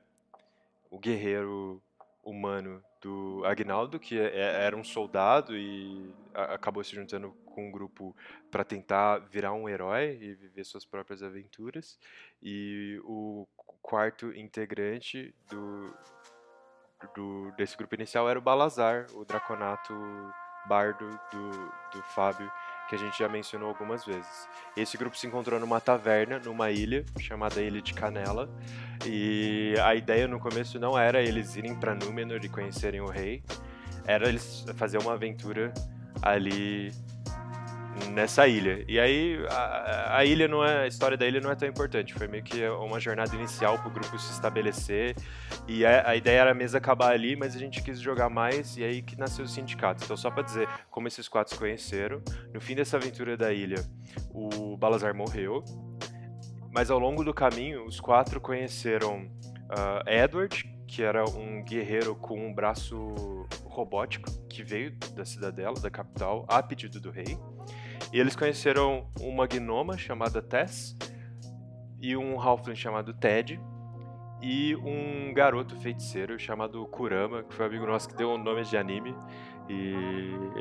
o guerreiro humano do Agnaldo, que é- é- era um soldado e acabou se juntando com um grupo para tentar virar um herói e viver suas próprias aventuras. E o quarto integrante do, do- desse grupo inicial era o Balazar, o Draconato bardo do, do Fábio, que a gente já mencionou algumas vezes. Esse grupo se encontrou numa taverna, numa ilha, chamada Ilha de Canela, e a ideia no começo não era eles irem para Númenor e conhecerem o rei, era eles fazer uma aventura ali nessa ilha. E aí a, a ilha não é a história da ilha não é tão importante, foi meio que uma jornada inicial para o grupo se estabelecer e a, a ideia era a mesa acabar ali, mas a gente quis jogar mais e aí que nasceu o sindicato. Então só para dizer como esses quatro se conheceram, no fim dessa aventura da ilha, o Balazar morreu. Mas ao longo do caminho, os quatro conheceram ah, Edward, que era um guerreiro com um braço robótico que veio da cidadela, da capital, a pedido do rei. E eles conheceram uma gnoma chamada Tess e um halfling chamado Ted e um garoto feiticeiro chamado Kurama, que foi um amigo nosso que deu um nome de anime. E,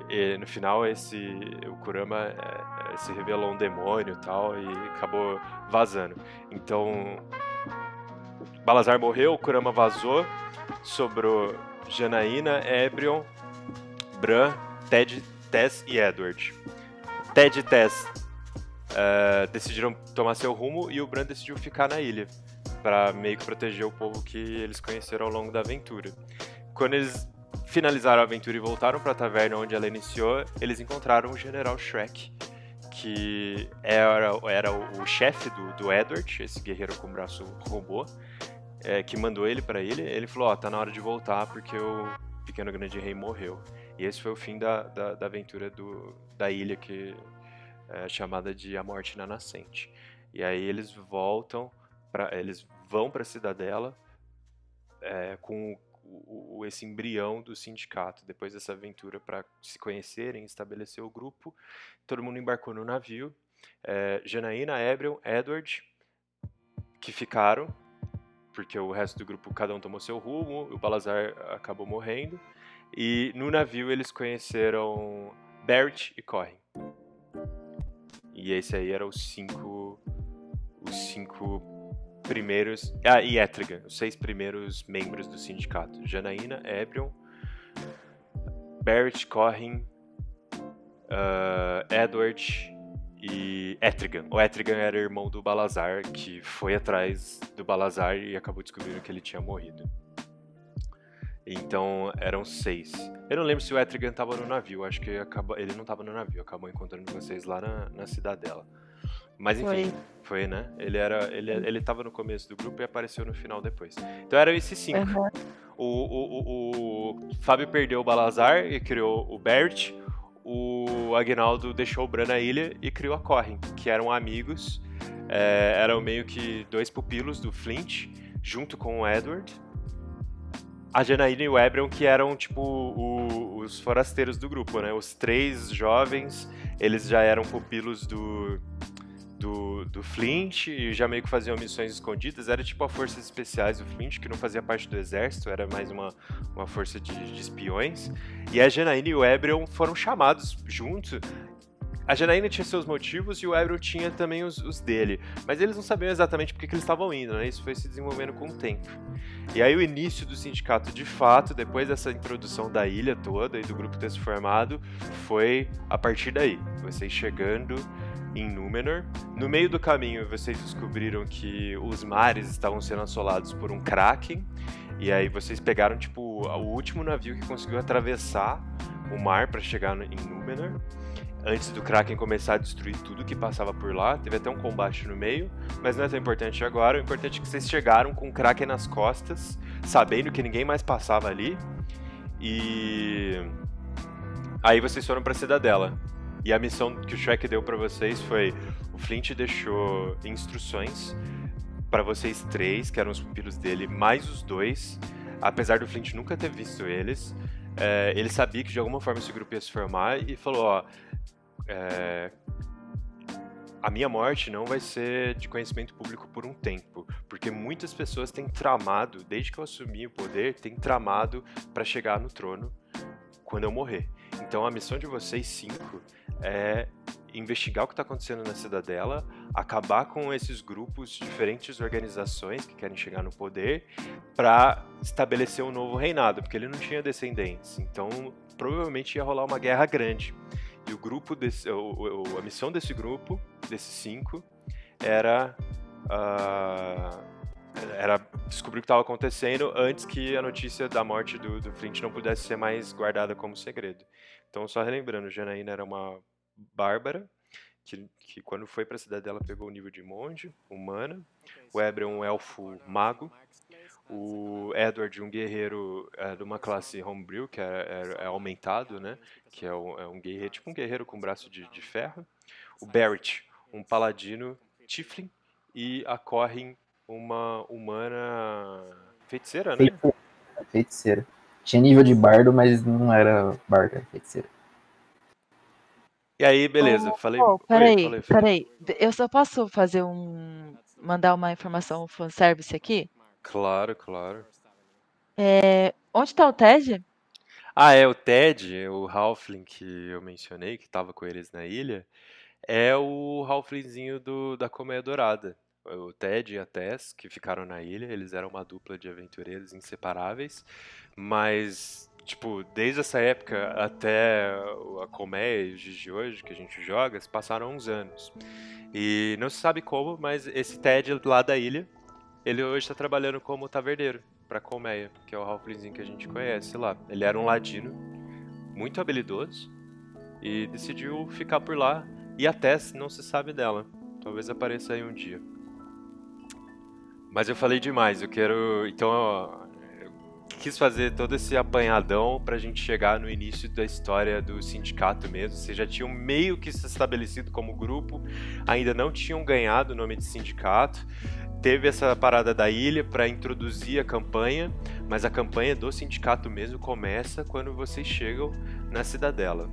e no final esse o Kurama é, se revelou um demônio e tal e acabou vazando. Então Balazar morreu, Kurama vazou, sobrou Janaína, Ebrion, Bran, Ted, Tess e Edward. Ted e Tess eh, decidiram tomar seu rumo e o Bran decidiu ficar na ilha para meio que proteger o povo que eles conheceram ao longo da aventura. Quando eles finalizaram a aventura e voltaram para a taverna onde ela iniciou, eles encontraram o General Shrek, que era, era o chefe do, do Edward, esse guerreiro com braço robô, é, que mandou ele para ele. Ele falou: Ó, tá na hora de voltar porque o pequeno grande rei morreu. E esse foi o fim da, da, da aventura do, da ilha que é chamada de A Morte na Nascente. E aí eles voltam, pra, eles vão para a cidadela é, com o, o- esse embrião do sindicato. Depois dessa aventura para se conhecerem, estabelecer o grupo, todo mundo embarcou no navio. É, Janaína, Ebrion, Edward, que ficaram, porque o resto do grupo, cada um tomou seu rumo, o Balazar acabou morrendo. E no navio eles conheceram Barrett e Corrin. E esse aí eram os cinco. Os cinco primeiros. Ah, e Etrigan, os seis primeiros membros do sindicato: Janaína, Ebrion, Barrett, Corrin, ah, Edward e Etrigan. O Etrigan era irmão do Balazar, que foi atrás do Balazar e acabou descobrindo que ele tinha morrido. Então eram seis. Eu não lembro se o Etrigan tava no navio, acho que ele não tava no navio, acabou encontrando vocês lá na, na cidadela. Mas enfim, Foi. foi, né? Ele era. Ele, ele tava no começo do grupo e apareceu no final depois. Então eram esses cinco. Aham. O, o, o, o Fábio perdeu o Balazar e criou o Bert. O Agnaldo deixou o Bran na ilha e criou a Corrin, que eram amigos. é, eram meio que dois pupilos do Flint, junto com o Edward. A Janaína e o Ebrion, que eram, tipo, o- os forasteiros do grupo, né? Os três jovens, eles já eram pupilos do, do, do Flint e já meio que faziam missões escondidas. Era tipo a forças especiais do Flint, que não fazia parte do exército, era mais uma, uma força de, de espiões. E a Janaína e o Ebrion foram chamados juntos. A Janaína tinha seus motivos e o Ebrion tinha também os, os dele. Mas eles não sabiam exatamente porque que eles estavam indo, né? Isso foi se desenvolvendo com o tempo. E aí o início do sindicato, de fato, depois dessa introdução da ilha toda e do grupo ter se formado, foi a partir daí. Vocês chegando em Númenor. No meio do caminho, vocês descobriram que os mares estavam sendo assolados por um kraken. E aí vocês pegaram, tipo, o último navio que conseguiu atravessar o mar para chegar em Númenor. Antes do Kraken começar a destruir tudo que passava por lá, teve até um combate no meio, mas não é tão importante agora. O importante é que vocês chegaram com o Kraken nas costas, sabendo que ninguém mais passava ali. E aí vocês foram pra Cidadela. E a missão que o Shrek deu pra vocês foi: o Flint deixou instruções pra vocês três, que eram os pupilos dele, mais os dois. Apesar do Flint nunca ter visto eles, é, ele sabia que de alguma forma esse grupo ia se formar e falou: ó, é, a minha morte não vai ser de conhecimento público por um tempo, porque muitas pessoas têm tramado, desde que eu assumi o poder, têm tramado para chegar no trono quando eu morrer. Então a missão de vocês cinco é investigar o que está acontecendo na cidadela, acabar com esses grupos, diferentes organizações que querem chegar no poder, para estabelecer um novo reinado, porque ele não tinha descendentes. Então provavelmente ia rolar uma guerra grande. E o grupo desse, o, o, a missão desse grupo, desses cinco, era uh, era descobrir o que estava acontecendo antes que a notícia da morte do, do Flint não pudesse ser mais guardada como segredo. Então, só relembrando, Janaína era uma bárbara que, que quando foi para a cidade dela pegou o nível de monge, humana. O Eber é um elfo mago. O Edward, um guerreiro é, de uma classe homebrew, que é, é, é aumentado, né? Que é um, é um, guerreiro, tipo um guerreiro com braço de, de ferro. O Barrett, um paladino Tiflin. E a Corrin, uma humana feiticeira, né? Feiticeira. Tinha nível de bardo, mas não era bardo, era feiticeira. E aí, beleza, oh, falei. Oh, peraí, falei, peraí. Eu só posso fazer um. mandar uma informação fanservice aqui? Claro, claro. É, onde tá o Ted? Ah, é, o Ted, o Halfling que eu mencionei, que tava com eles na ilha, é o Halflingzinho do, da Colmeia Dourada o Ted e a Tess, que ficaram na ilha, eles eram uma dupla de aventureiros inseparáveis, mas, tipo, desde essa época até a colmeia e os dias de hoje que a gente joga, passaram uns anos. E não se sabe como, mas esse Ted lá da ilha, ele hoje está trabalhando como taverneiro para colmeia, que é o Halflingzinho que a gente conhece lá. Ele era um ladino, muito habilidoso, e decidiu ficar por lá, e a Tess não se sabe dela. Talvez apareça aí um dia. Mas eu falei demais, eu quero. Então, eu quis fazer todo esse apanhadão pra gente chegar no início da história do sindicato mesmo. Vocês já tinham meio que se estabelecido como grupo, ainda não tinham ganhado o nome de sindicato. Teve essa parada da ilha para introduzir a campanha, mas a campanha do sindicato mesmo começa quando vocês chegam na cidadela.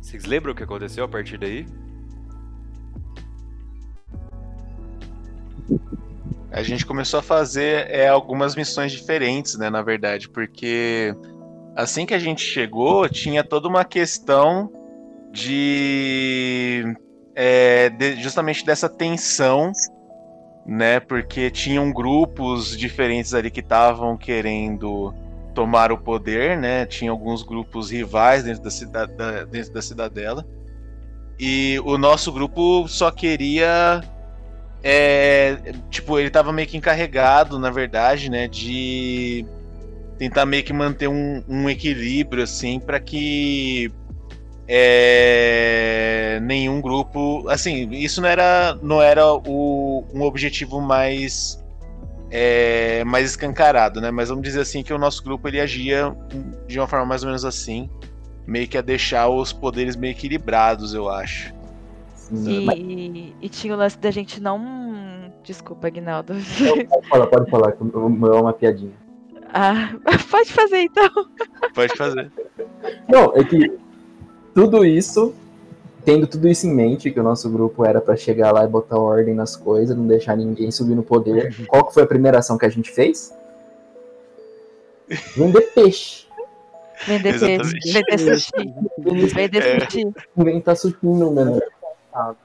Vocês lembram o que aconteceu a partir daí? a gente começou a fazer é, algumas missões diferentes, né, na verdade, porque assim que a gente chegou, tinha toda uma questão de, é, de justamente dessa tensão, né, porque tinham grupos diferentes ali que estavam querendo tomar o poder, né, tinha alguns grupos rivais dentro da, cidade, dentro da cidadela, e o nosso grupo só queria é, tipo, ele tava meio que encarregado, na verdade, né, de tentar meio que manter um, um equilíbrio, assim, para que é, nenhum grupo, assim, isso não era, não era o, um objetivo mais é, mais escancarado, né? Mas vamos dizer assim que o nosso grupo ele agia de uma forma mais ou menos assim, meio que a deixar os poderes meio equilibrados, eu acho. E, e tinha o lance da gente não. Desculpa, Agnaldo. Pode falar, pode falar, o meu é uma piadinha. Ah, [laughs] pode fazer então. Pode fazer. Não, é que tudo isso, tendo tudo isso em mente, que o nosso grupo era para chegar lá e botar ordem nas coisas, não deixar ninguém subir no poder. Uhum. Qual que foi a primeira ação que a gente fez? Vender peixe. Vender peixe. Vender sushi. [laughs] Vender é. sushi. Inventar sushi no menor.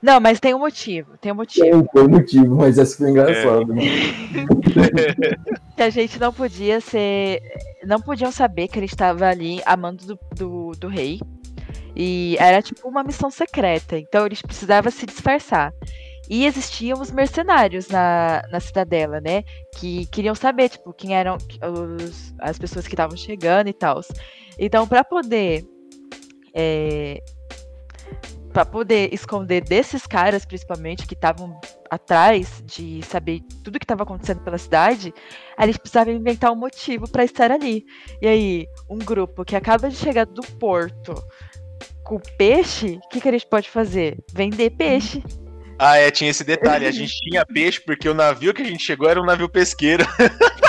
Não, mas tem um motivo, tem um motivo. Tem, um motivo, mas essa foi engraçado. É. Né? [laughs] que a gente não podia ser. Não podiam saber que ele estava ali amando do, do, do rei. E era tipo uma missão secreta. Então eles precisavam se disfarçar. E existiam os mercenários na, na cidadela, né? Que queriam saber, tipo, quem eram os, as pessoas que estavam chegando e tal. Então, para poder é, para poder esconder desses caras, principalmente, que estavam atrás de saber tudo que estava acontecendo pela cidade, a gente precisava inventar um motivo para estar ali. E aí, um grupo que acaba de chegar do porto com peixe, o que, que a gente pode fazer? Vender peixe. Ah, é, tinha esse detalhe. A gente tinha peixe porque o navio que a gente chegou era um navio pesqueiro.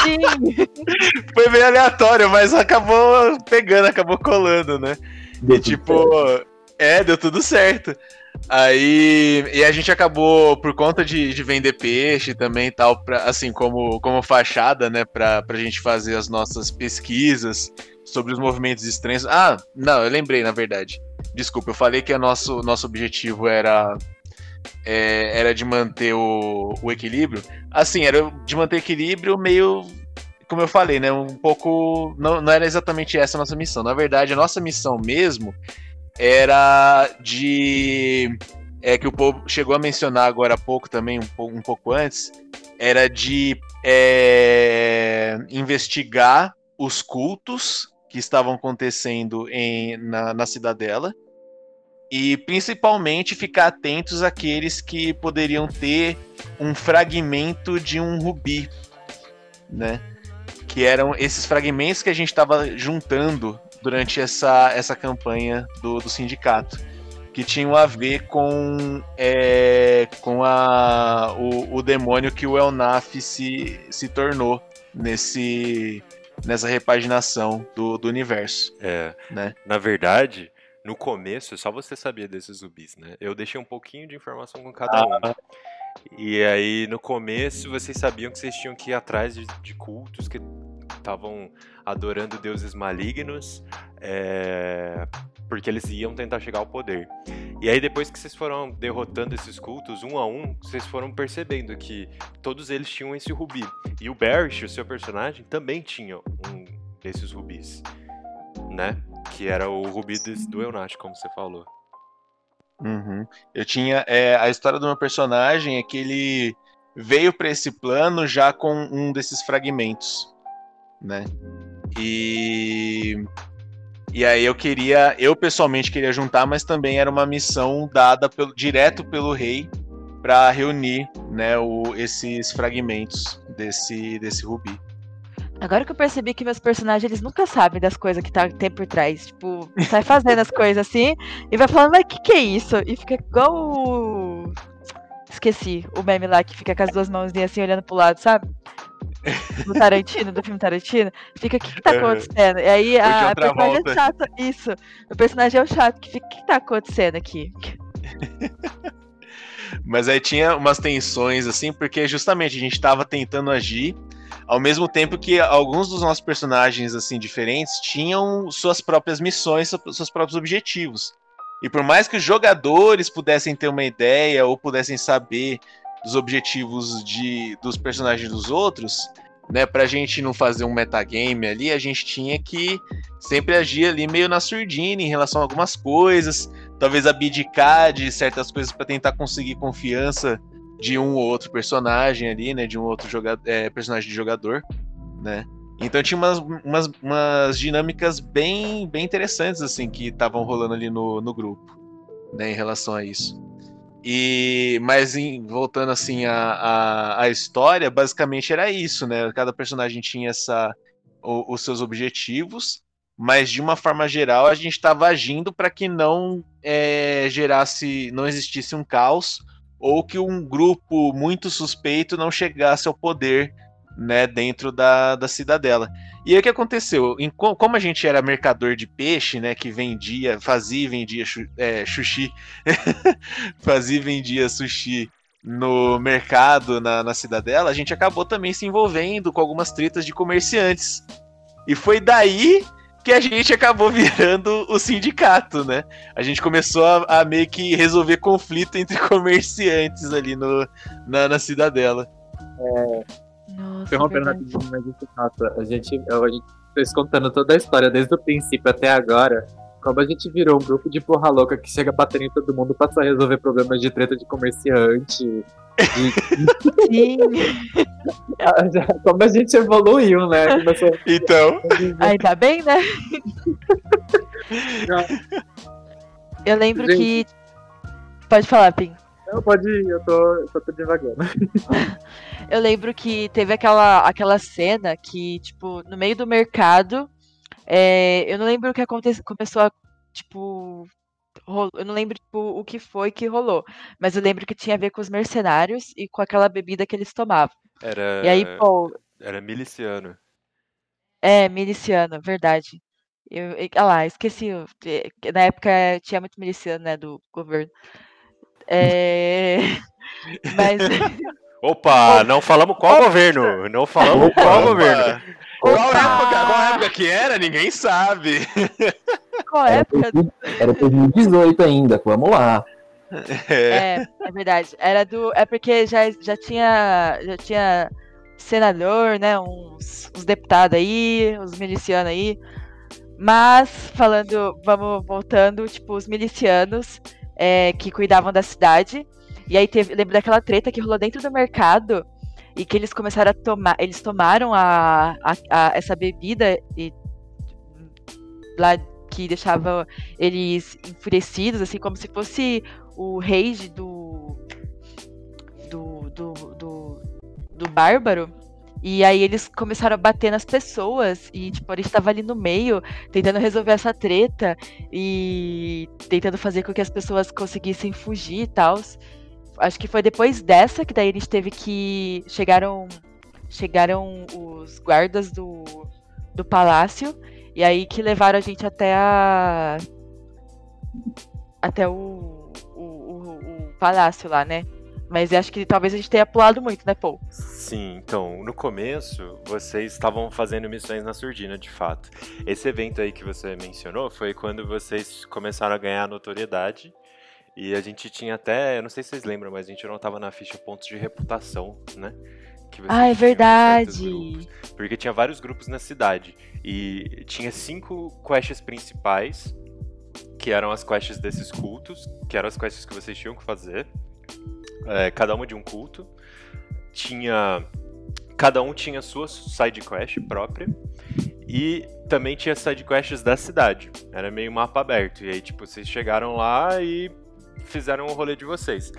Sim. [laughs] Foi meio aleatório, mas acabou pegando, acabou colando, né? E tipo, é, deu tudo certo. Aí, e a gente acabou, por conta de, de vender peixe também e tal, pra, assim, como, como fachada, né, pra, pra gente fazer as nossas pesquisas sobre os movimentos estranhos. Ah, não, eu lembrei, na verdade. Desculpa, eu falei que o nosso, nosso objetivo era, é, era de manter o, o equilíbrio. Assim, era de manter equilíbrio meio como eu falei, né, um pouco. Não, não era exatamente essa a nossa missão. Na verdade, a nossa missão mesmo era de. É que o povo chegou a mencionar agora há pouco também, um, um pouco antes, era de é, investigar os cultos que estavam acontecendo em, na, na cidadela e principalmente ficar atentos àqueles que poderiam ter um fragmento de um rubi, né? Que eram esses fragmentos que a gente estava juntando durante essa, essa campanha do, do sindicato, que tinham a ver com, é, com a, o, o demônio que o Elnaf se, se tornou nesse, nessa repaginação do, do universo. É, né? na verdade, no começo, só você sabia desses zumbis, né? Eu deixei um pouquinho de informação com cada um. Ah. E aí, no começo, vocês sabiam que vocês tinham que ir atrás de, de cultos que estavam adorando deuses malignos, é, porque eles iam tentar chegar ao poder. E aí depois que vocês foram derrotando esses cultos um a um, vocês foram percebendo que todos eles tinham esse rubi. E o Barish, o seu personagem, também tinha um desses rubis, né? Que era o rubi do Eunat, como você falou. Uhum. Eu tinha. É, a história do meu personagem é que ele veio para esse plano já com um desses fragmentos né? E e aí eu queria, eu pessoalmente queria juntar, mas também era uma missão dada pelo, direto pelo rei para reunir, né, o, esses fragmentos desse desse rubi. Agora que eu percebi que meus personagens eles nunca sabem das coisas que tá, tem por trás. Tipo, sai fazendo as [laughs] coisas assim e vai falando, mas o que, que é isso? E fica igual o. Esqueci o meme lá que fica com as duas mãozinhas assim olhando pro lado, sabe? [laughs] do Tarantino, do filme Tarantino, fica, o que, que tá acontecendo? E aí a, a personagem é chata, isso. O personagem é o chato, que fica, o que, que tá acontecendo aqui? [laughs] Mas aí tinha umas tensões, assim, porque justamente a gente tava tentando agir, ao mesmo tempo que alguns dos nossos personagens, assim, diferentes, tinham suas próprias missões, seus próprios objetivos. E por mais que os jogadores pudessem ter uma ideia ou pudessem saber dos objetivos de, dos personagens dos outros, né, pra gente não fazer um metagame ali, a gente tinha que sempre agir ali meio na surdina em relação a algumas coisas, talvez abdicar de certas coisas para tentar conseguir confiança de um ou outro personagem ali, né, de um outro jogador, é, personagem de jogador, né. Então tinha umas, umas, umas dinâmicas bem, bem interessantes assim que estavam rolando ali no, no grupo, né, em relação a isso. E, mas em, voltando assim à a, a, a, história, basicamente era isso, né? Cada personagem tinha essa, o, os seus objetivos, mas de uma forma geral a gente estava agindo para que não é, gerasse, não existisse um caos ou que um grupo muito suspeito não chegasse ao poder né, dentro da, da cidadela. E aí o que aconteceu? Em, como a gente era mercador de peixe, né, que vendia, fazia e vendia é, sushi, [laughs] fazia e vendia sushi no mercado na, na cidadela, a gente acabou também se envolvendo com algumas tretas de comerciantes. E foi daí que a gente acabou [laughs] virando o sindicato, né? A gente começou a, a meio que resolver conflito entre [laughs] comerciantes ali no, na, na cidadela. É, nossa, Interrompendo rapidinho, mas isso A gente, a gente fez contando toda a história, desde o princípio até agora. Como a gente virou um grupo de porra louca que chega batendo em todo mundo pra só resolver problemas de treta de comerciante. [laughs] Sim. [laughs] Como a gente evoluiu, né? Começou... [laughs] Então. Aí tá bem, né? Eu lembro gente... que. Pode falar, Pim. Não, pode ir, eu tô, eu tô devagando. [laughs] eu lembro que teve aquela, aquela cena que, tipo, no meio do mercado, é, eu não lembro o que aconteceu, começou a, tipo, eu não lembro tipo, o que foi que rolou, mas eu lembro que tinha a ver com os mercenários e com aquela bebida que eles tomavam. Era. E aí, pô. Era miliciano. É, miliciano, verdade. Eu, ah lá, esqueci. Na época tinha muito miliciano, né, do governo. É... [laughs] Mas. Opa, não falamos qual governo. Não falamos qual Opa! governo. Qual Opa! época, qual época que era? Ninguém sabe. Qual Era, época? 2000 era 2018 ainda, vamos lá. É, é verdade. Era do. É porque já, já tinha. Já tinha senador, né? Uns, uns deputados aí, uns milicianos aí. Mas, falando, vamos voltando, tipo, os milicianos é, que cuidavam da cidade. E aí teve. Lembra daquela treta que rolou dentro do mercado e que eles começaram a tomar. Eles tomaram a, a- a- essa bebida e lá que deixava eles enfurecidos, assim, como se fosse o rage do. do. do. do, do bárbaro. E aí eles começaram a bater nas pessoas e, tipo, a gente tava ali no meio, tentando resolver essa treta e tentando fazer com que as pessoas conseguissem fugir e tal. Acho que foi depois dessa que daí a gente teve que. Chegaram. Chegaram os guardas do, do palácio. E aí que levaram a gente até a. Até o. o, o- o palácio lá, né? Mas acho que talvez a gente tenha pulado muito, né, Paul? Sim, então, no começo, vocês estavam fazendo missões na surdina, de fato. Esse evento aí que você mencionou foi quando vocês começaram a ganhar notoriedade. E a gente tinha até, eu não sei se vocês lembram, mas a gente não tava na ficha pontos de reputação, né? Ah, é verdade. grupos. Porque tinha vários grupos na cidade. E tinha cinco quests principais, que eram as quests desses cultos, que eram as quests que vocês tinham que fazer. É, cada uma de um culto. Tinha. Cada um tinha sua side quest própria. E também tinha side quests da cidade. Era meio mapa aberto. E aí, tipo, vocês chegaram lá e fizeram o rolê de vocês.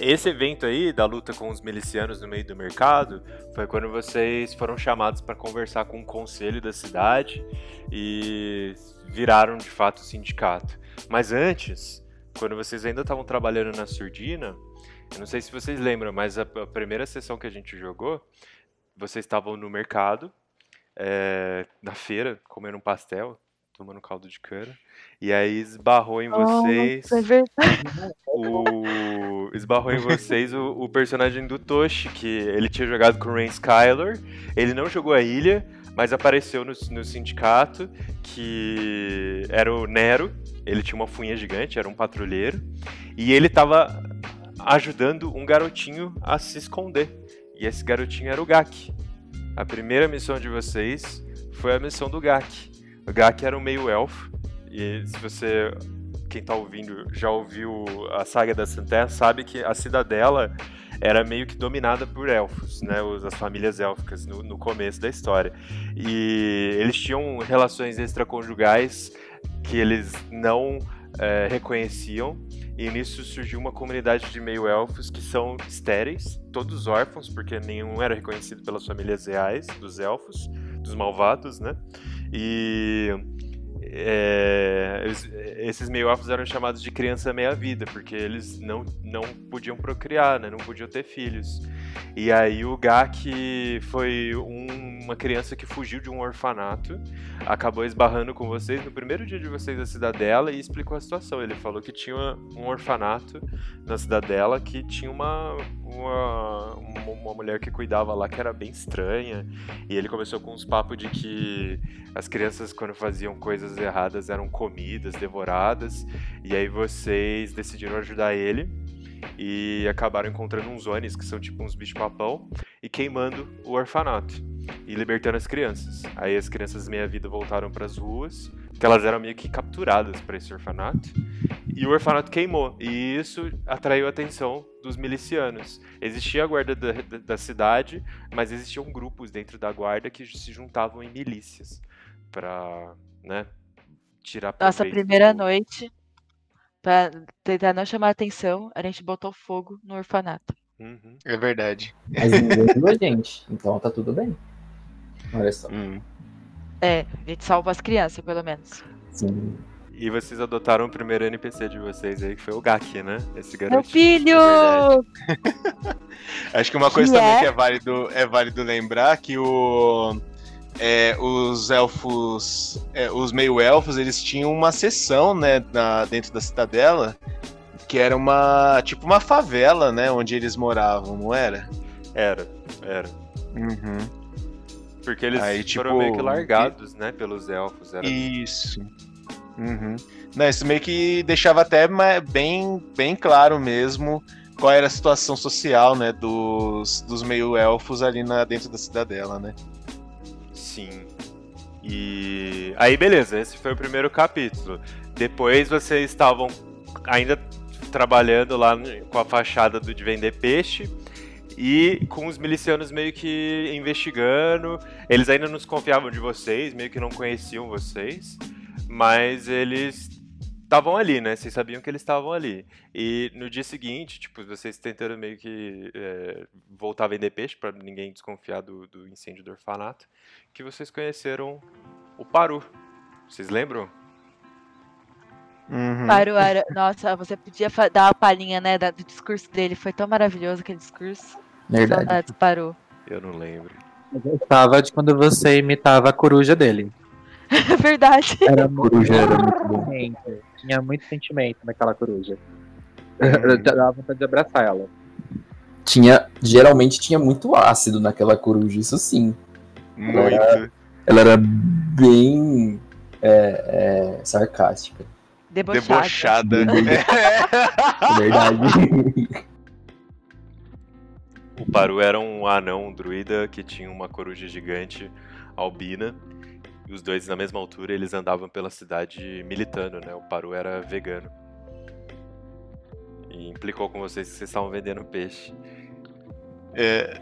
Esse evento aí, da luta com os milicianos no meio do mercado, foi quando vocês foram chamados para conversar com o conselho da cidade e viraram de fato o sindicato. Mas antes, quando vocês ainda estavam trabalhando na Surdina, eu não sei se vocês lembram, mas a, a primeira sessão que a gente jogou, vocês estavam no mercado, é, na feira, comendo um pastel, tomando caldo de cana, e aí esbarrou em vocês Nossa, é verdade. o esbarrou em vocês o, o personagem do Toshi, que ele tinha jogado com o Rain Skylar. Ele não jogou a ilha, mas apareceu no, no sindicato, que era o Nero. Ele tinha uma funha gigante, era um patrulheiro. E ele tava ajudando um garotinho a se esconder. E esse garotinho era o Gak. A primeira missão de vocês foi a missão do Gak. O Gak era um meio-elfo. E se você quem tá ouvindo já ouviu a saga da Santerra sabe que a cidadela era meio que dominada por elfos, né? As famílias élficas no, no começo da história. E eles tinham relações extraconjugais que eles não eh, reconheciam. E nisso surgiu uma comunidade de meio-elfos que são estéreis, todos órfãos, porque nenhum era reconhecido pelas famílias reais dos elfos, dos malvados, né? E é, esses meio-elfos eram chamados de criança meia-vida, porque eles não, não podiam procriar, né? não podiam ter filhos. E aí o Gak foi um- uma criança que fugiu de um orfanato, acabou esbarrando com vocês no primeiro dia de vocês da cidadela e explicou a situação. Ele falou que tinha um orfanato na cidadela que tinha uma, uma, uma mulher que cuidava lá que era bem estranha. E ele começou com uns papos de que as crianças, quando faziam coisas erradas, eram comidas, devoradas. E aí vocês decidiram ajudar ele. E acabaram encontrando uns Onis, que são tipo uns bicho-papão, e queimando o orfanato. E libertando as crianças. Aí as crianças meia-vida voltaram para as ruas, que elas eram meio que capturadas para esse orfanato. E o orfanato queimou. E isso atraiu a atenção dos milicianos. Existia a guarda da, da- da cidade, mas existiam grupos dentro da guarda que se juntavam em milícias para, né, tirar Nossa primeira do- noite, pra tentar não chamar atenção, a gente botou fogo no orfanato. Uhum. É verdade. Mas ninguém viu a gente, então tá tudo bem. Olha só. Hum. É, a gente salva as crianças, pelo menos. Sim. E vocês adotaram o primeiro NPC de vocês aí, que foi o Gaki, né? Esse Meu garotinho. filho! É. [laughs] Acho que uma coisa Que também é? que é válido, é válido lembrar que o, é, os elfos, é, os meio-elfos, eles tinham uma seção, né, na- dentro da cidadela, Que era uma. Tipo uma favela, né? Onde eles moravam, não era? Era, era. Uhum. Porque eles Aí, foram tipo, meio que largados, né, pelos elfos. Era... Isso. Uhum. Não, isso meio que deixava até bem, bem claro mesmo qual era a situação social, né, dos, dos meio-elfos ali na, dentro da cidadela, né? Sim. E aí, beleza, esse foi o primeiro capítulo. Depois vocês estavam ainda trabalhando lá com a fachada do de vender peixe e com os milicianos meio que investigando. Eles ainda não desconfiavam de vocês, meio que não conheciam vocês, mas eles estavam ali, né? Vocês sabiam que eles estavam ali. E no dia seguinte, tipo, vocês tentando meio que é, voltar a vender peixe pra ninguém desconfiar do, do incêndio do orfanato, que vocês conheceram o Paru. Vocês lembram? Uhum. Paru era. Nossa, você podia dar uma palhinha, né, do discurso dele. Foi tão maravilhoso aquele discurso. Verdade. Saudades, Paru. Eu não lembro. Eu gostava de quando você imitava a coruja dele. É [laughs] verdade. Era coruja era muito bom. Tinha muito sentimento naquela coruja. Uhum. Eu dava vontade de abraçar ela. Tinha, geralmente tinha muito ácido naquela coruja, isso sim. Muito. Ela era bem é, é, sarcástica. Debochada. Debochada. [laughs] É verdade. [laughs] O Paru era um anão, um druida, que tinha uma coruja gigante albina. E os dois na mesma altura, eles andavam pela cidade militando, né? O Paru era vegano. E implicou com vocês que vocês estavam vendendo peixe. É,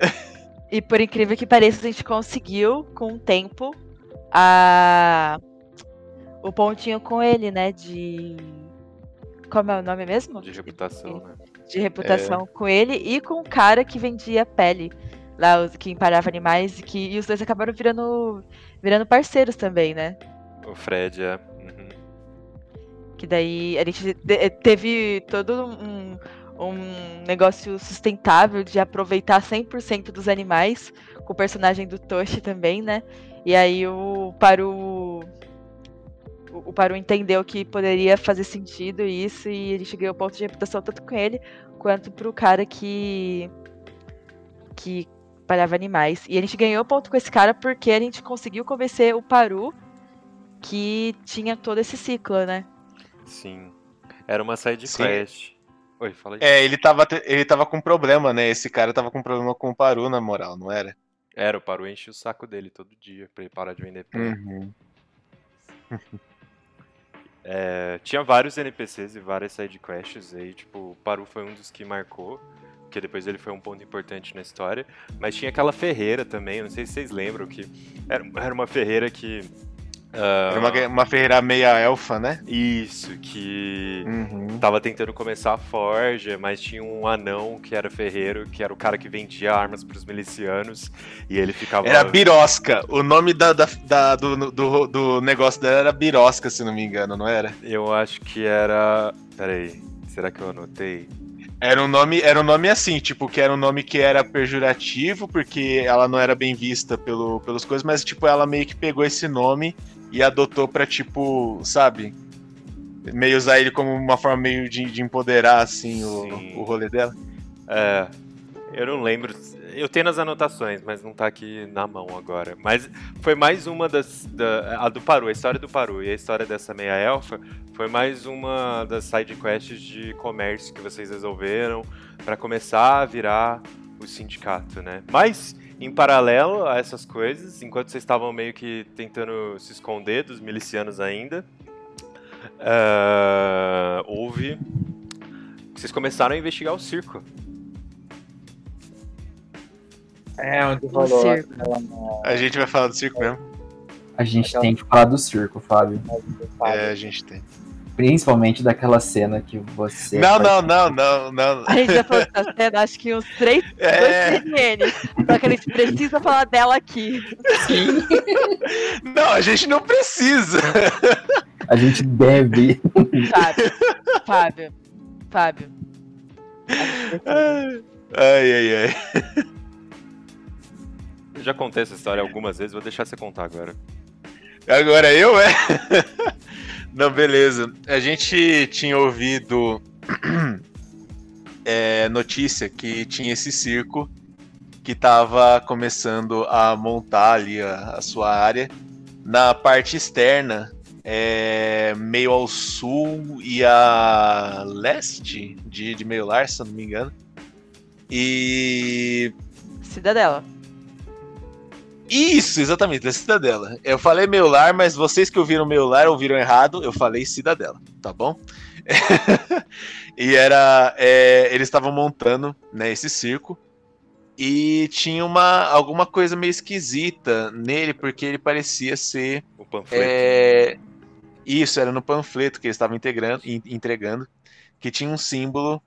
E por incrível que pareça, a gente conseguiu, com o tempo, a... o pontinho com ele, né? De. Como é o nome mesmo? De reputação, né? De reputação com ele e com o cara que vendia pele. Lá, os, que emparava animais e que e os dois acabaram virando, virando parceiros também, né? O Fred é. uhum. Que daí a gente de- teve todo um, um negócio sustentável de aproveitar 100% dos animais, com o personagem do Toshi também, né? E aí o Paru. o- O Paru entendeu que poderia fazer sentido isso e a gente ganhou ponto de reputação tanto com ele quanto pro cara que. que palhava animais. E a gente ganhou ponto com esse cara porque a gente conseguiu convencer o Paru que tinha todo esse ciclo, né? Sim. Era uma side Sim. quest. Oi, fala aí. é, ele tava, ele tava com problema, né? Esse cara tava com problema com o Paru, na moral, não era? Era, o Paru enche o saco dele todo dia pra ele parar de vender pele. Uhum. [laughs] É, tinha vários NPCs e várias sidequests aí, tipo, o Paru foi um dos que marcou, porque depois ele foi um ponto importante na história, mas tinha aquela ferreira também, não sei se vocês lembram, que era, era uma ferreira que... ah, Era uma, uma ferreira meia elfa, né? Isso, que Uhum. tava tentando começar a forja, mas tinha um anão que era ferreiro, que era o cara que vendia armas pros milicianos, e ele ficava... Era Birosca. O nome da, da- da- do, do, do negócio dela era Birosca, se não me engano, não era? Eu acho que era... Peraí, será que eu anotei? Era um nome, era um nome assim, tipo, que era um nome que era pejorativo, porque ela não era bem vista pelo, pelos coisas, mas tipo, ela meio que pegou esse nome e adotou pra, tipo, sabe? Meio usar ele como uma forma meio de, de empoderar, assim, Sim. o, o rolê dela. É, eu não lembro. Eu tenho nas anotações, mas não tá aqui na mão agora. Mas foi mais uma das. Da, a do Paru, a história do Paru e a história dessa meia elfa foi mais uma das side quests de comércio que vocês resolveram pra começar a virar o sindicato, né? Mas, em paralelo a essas coisas, enquanto vocês estavam meio que tentando se esconder dos milicianos ainda, é, houve. Vocês começaram a investigar o circo. É, onde rolou circo. A gente vai falar do circo mesmo. A gente tem que falar do circo, Fábio. É, a gente tem. Principalmente daquela cena que você. Não, faz- não, não, não, não. A gente já falou dessa cena, acho que uns três, É. dois CNN. Só que a gente precisa falar dela aqui. Não, a gente não precisa. A gente deve. Fábio. Fábio. Fábio. Ai, ai, ai. Eu já contei essa história algumas vezes, vou deixar você contar agora. Agora eu, é? Não, beleza. A gente tinha ouvido [clears throat] é, notícia que tinha esse circo que estava começando a montar ali a, a, sua área na parte externa, é, meio ao sul e a leste de, de meio lar, se não me engano. E. Cidadela. Isso, exatamente, da Cidadela. Eu falei meu lar, mas vocês que ouviram meu lar ouviram errado, eu falei Cidadela, tá bom? [laughs] e era. É, eles estavam montando né, esse circo. E tinha uma, alguma coisa meio esquisita nele, porque ele parecia ser. O panfleto. É, isso, era no panfleto que eles estavam entregando, que tinha um símbolo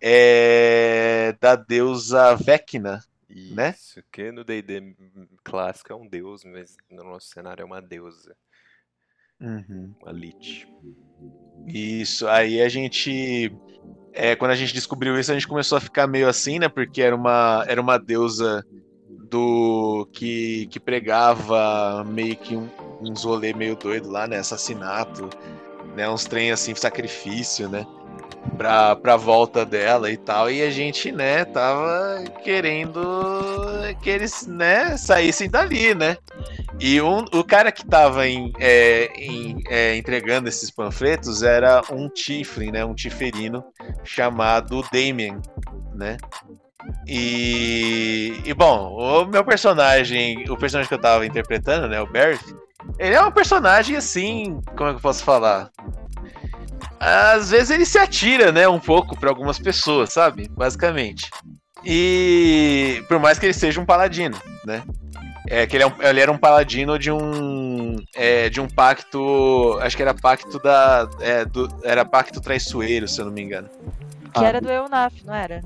é, da deusa Vecna, né? Isso, que no D&D clássico é um deus, mas no nosso cenário é uma deusa. Uhum. Uma lich. Isso, aí a gente... É, quando a gente descobriu isso, a gente começou a ficar meio assim, né? Porque era uma, era uma deusa do que, que pregava meio que um, uns rolê meio doido lá, né? Assassinato, né? Uns trem assim, sacrifício, né? Pra, pra volta dela e tal. E a gente, né, tava querendo que eles, né, saíssem dali, né? E um, o cara que tava em, é, em, é, entregando esses panfletos era um Tiflin, né? Um Tiferino chamado Damien, né? E, e bom, o meu personagem, o personagem que eu tava interpretando, né, o Barrett, ele é um personagem assim, como é que eu posso falar? Às vezes ele se atira, né, um pouco para algumas pessoas, sabe? Basicamente. E por mais que ele seja um paladino, né? É que ele, é um, ele era um paladino de um é, de um pacto, acho que era pacto da é, do, era pacto traiçoeiro, se eu não me engano. Que ah. era do Eunaf, não era?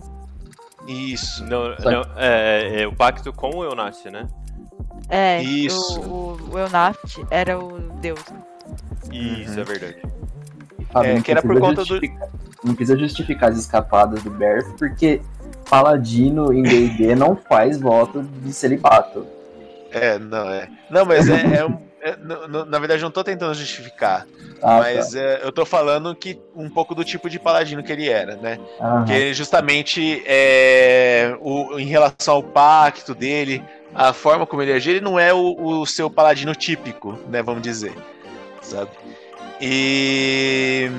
Isso. Não, não é, é, o pacto com o Eunaf, né? É, isso. O, o, o Eunaf era o deus. Isso, uhum. é verdade. Ah, é, que era por conta do. Não precisa justificar as escapadas do Berth, porque Paladino em DD não faz voto de celibato. É, não, é. Não, mas é, é, é na verdade, eu não tô tentando justificar. Ah, mas tá. é, eu tô falando que um pouco do tipo de paladino que ele era, né? Aham. Que justamente é, o, em relação ao pacto dele, a forma como ele agia, ele não é o, o seu paladino típico, né? Vamos dizer. Sabe? E.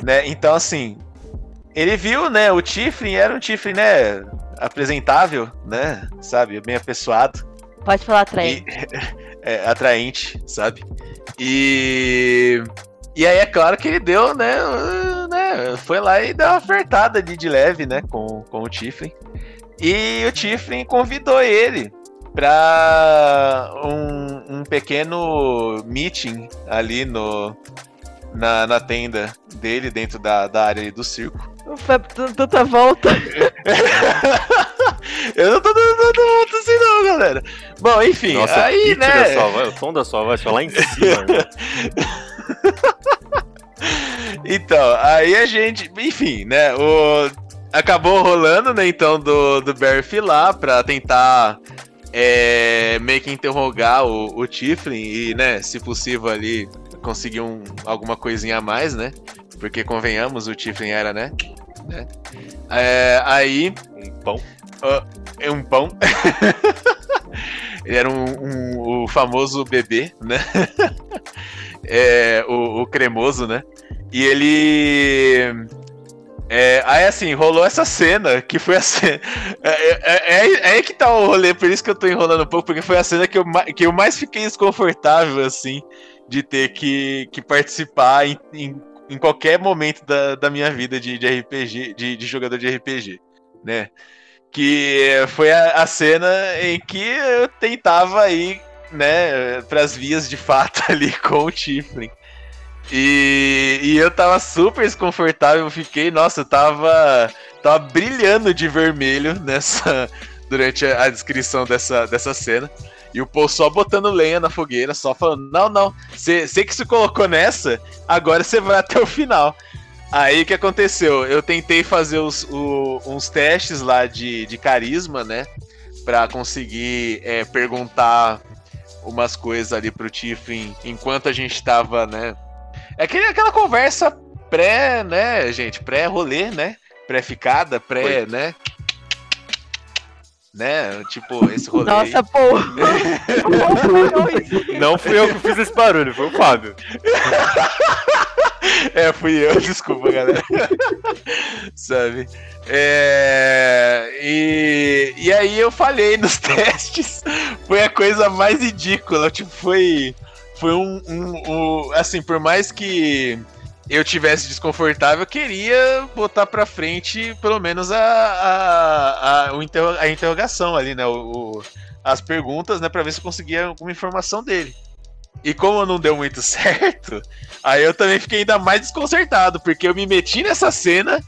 Né, então, assim. Ele viu, né? O Tiflin era um Tiflin, né? Apresentável, né? Sabe? Bem apessoado. Pode falar atraente. E, [laughs] é, atraente, sabe? E. E aí é claro que ele deu, né? né foi lá e deu uma apertada de, de leve, né? Com, com o Tiflin. E o Tiflin convidou ele para um, um, pequeno meeting ali no, na, na tenda dele, dentro da, da área do circo. Tanta volta. [laughs] Eu não tô dando tanta volta assim não, galera. Bom, enfim, Nossa, aí, né... Sua o tom da sua voz foi lá em cima. Né? [laughs] então, aí a gente, enfim, né, o... Acabou rolando, né, então, do, do Barry lá pra tentar é, meio que interrogar o, o Tiflin e, né, se possível ali conseguir um, alguma coisinha a mais, né? Porque convenhamos, o Tiflin era, né? né? É, aí. Um pão. Uh, um pão. [laughs] Ele era um, um, o famoso bebê, né? [laughs] é, o, o cremoso, né? E ele é, aí assim, rolou essa cena, que foi a cena. É, é, é, é, aí que tá o rolê, por isso que eu tô enrolando um pouco, porque foi a cena que eu, que eu mais fiquei desconfortável, assim, de ter que, que participar em, em, em qualquer momento da, da minha vida de, de RPG, de, de jogador de RPG, né? Que foi a, a cena em que eu tentava ir, né, pras vias de fato [laughs] ali com o Tiflin. E, e eu tava super desconfortável, fiquei, nossa, eu tava, tava brilhando de vermelho nessa [laughs] durante a, descrição dessa, dessa cena. E o Paul só botando lenha na fogueira, só falando: Não, não, você que se colocou nessa, agora você vai até o final. Aí o que aconteceu? Eu tentei fazer os, o, uns testes lá de, de carisma, né? Pra conseguir é, perguntar umas coisas ali pro Tiffin enquanto a gente tava, né? É aquele, aquela conversa pré, né, gente? Pré-rolê, né? Pré-ficada, pré, né? Né? Tipo, esse rolê. aí. Nossa, pô. [laughs] Não fui eu que fiz esse barulho, foi o Fábio. [laughs] É, fui eu, desculpa, galera. [laughs] Sabe? É, e, e aí eu falhei nos testes. Foi a coisa mais ridícula. Tipo, foi. Foi um, um- um- Assim, por mais que eu tivesse desconfortável, eu queria botar pra frente pelo menos a, a, a, a interrogação ali, né? O, o- as perguntas, né? Pra ver se eu conseguia alguma informação dele. E como não deu muito [laughs] certo, aí eu também fiquei ainda mais desconcertado, porque eu me meti nessa cena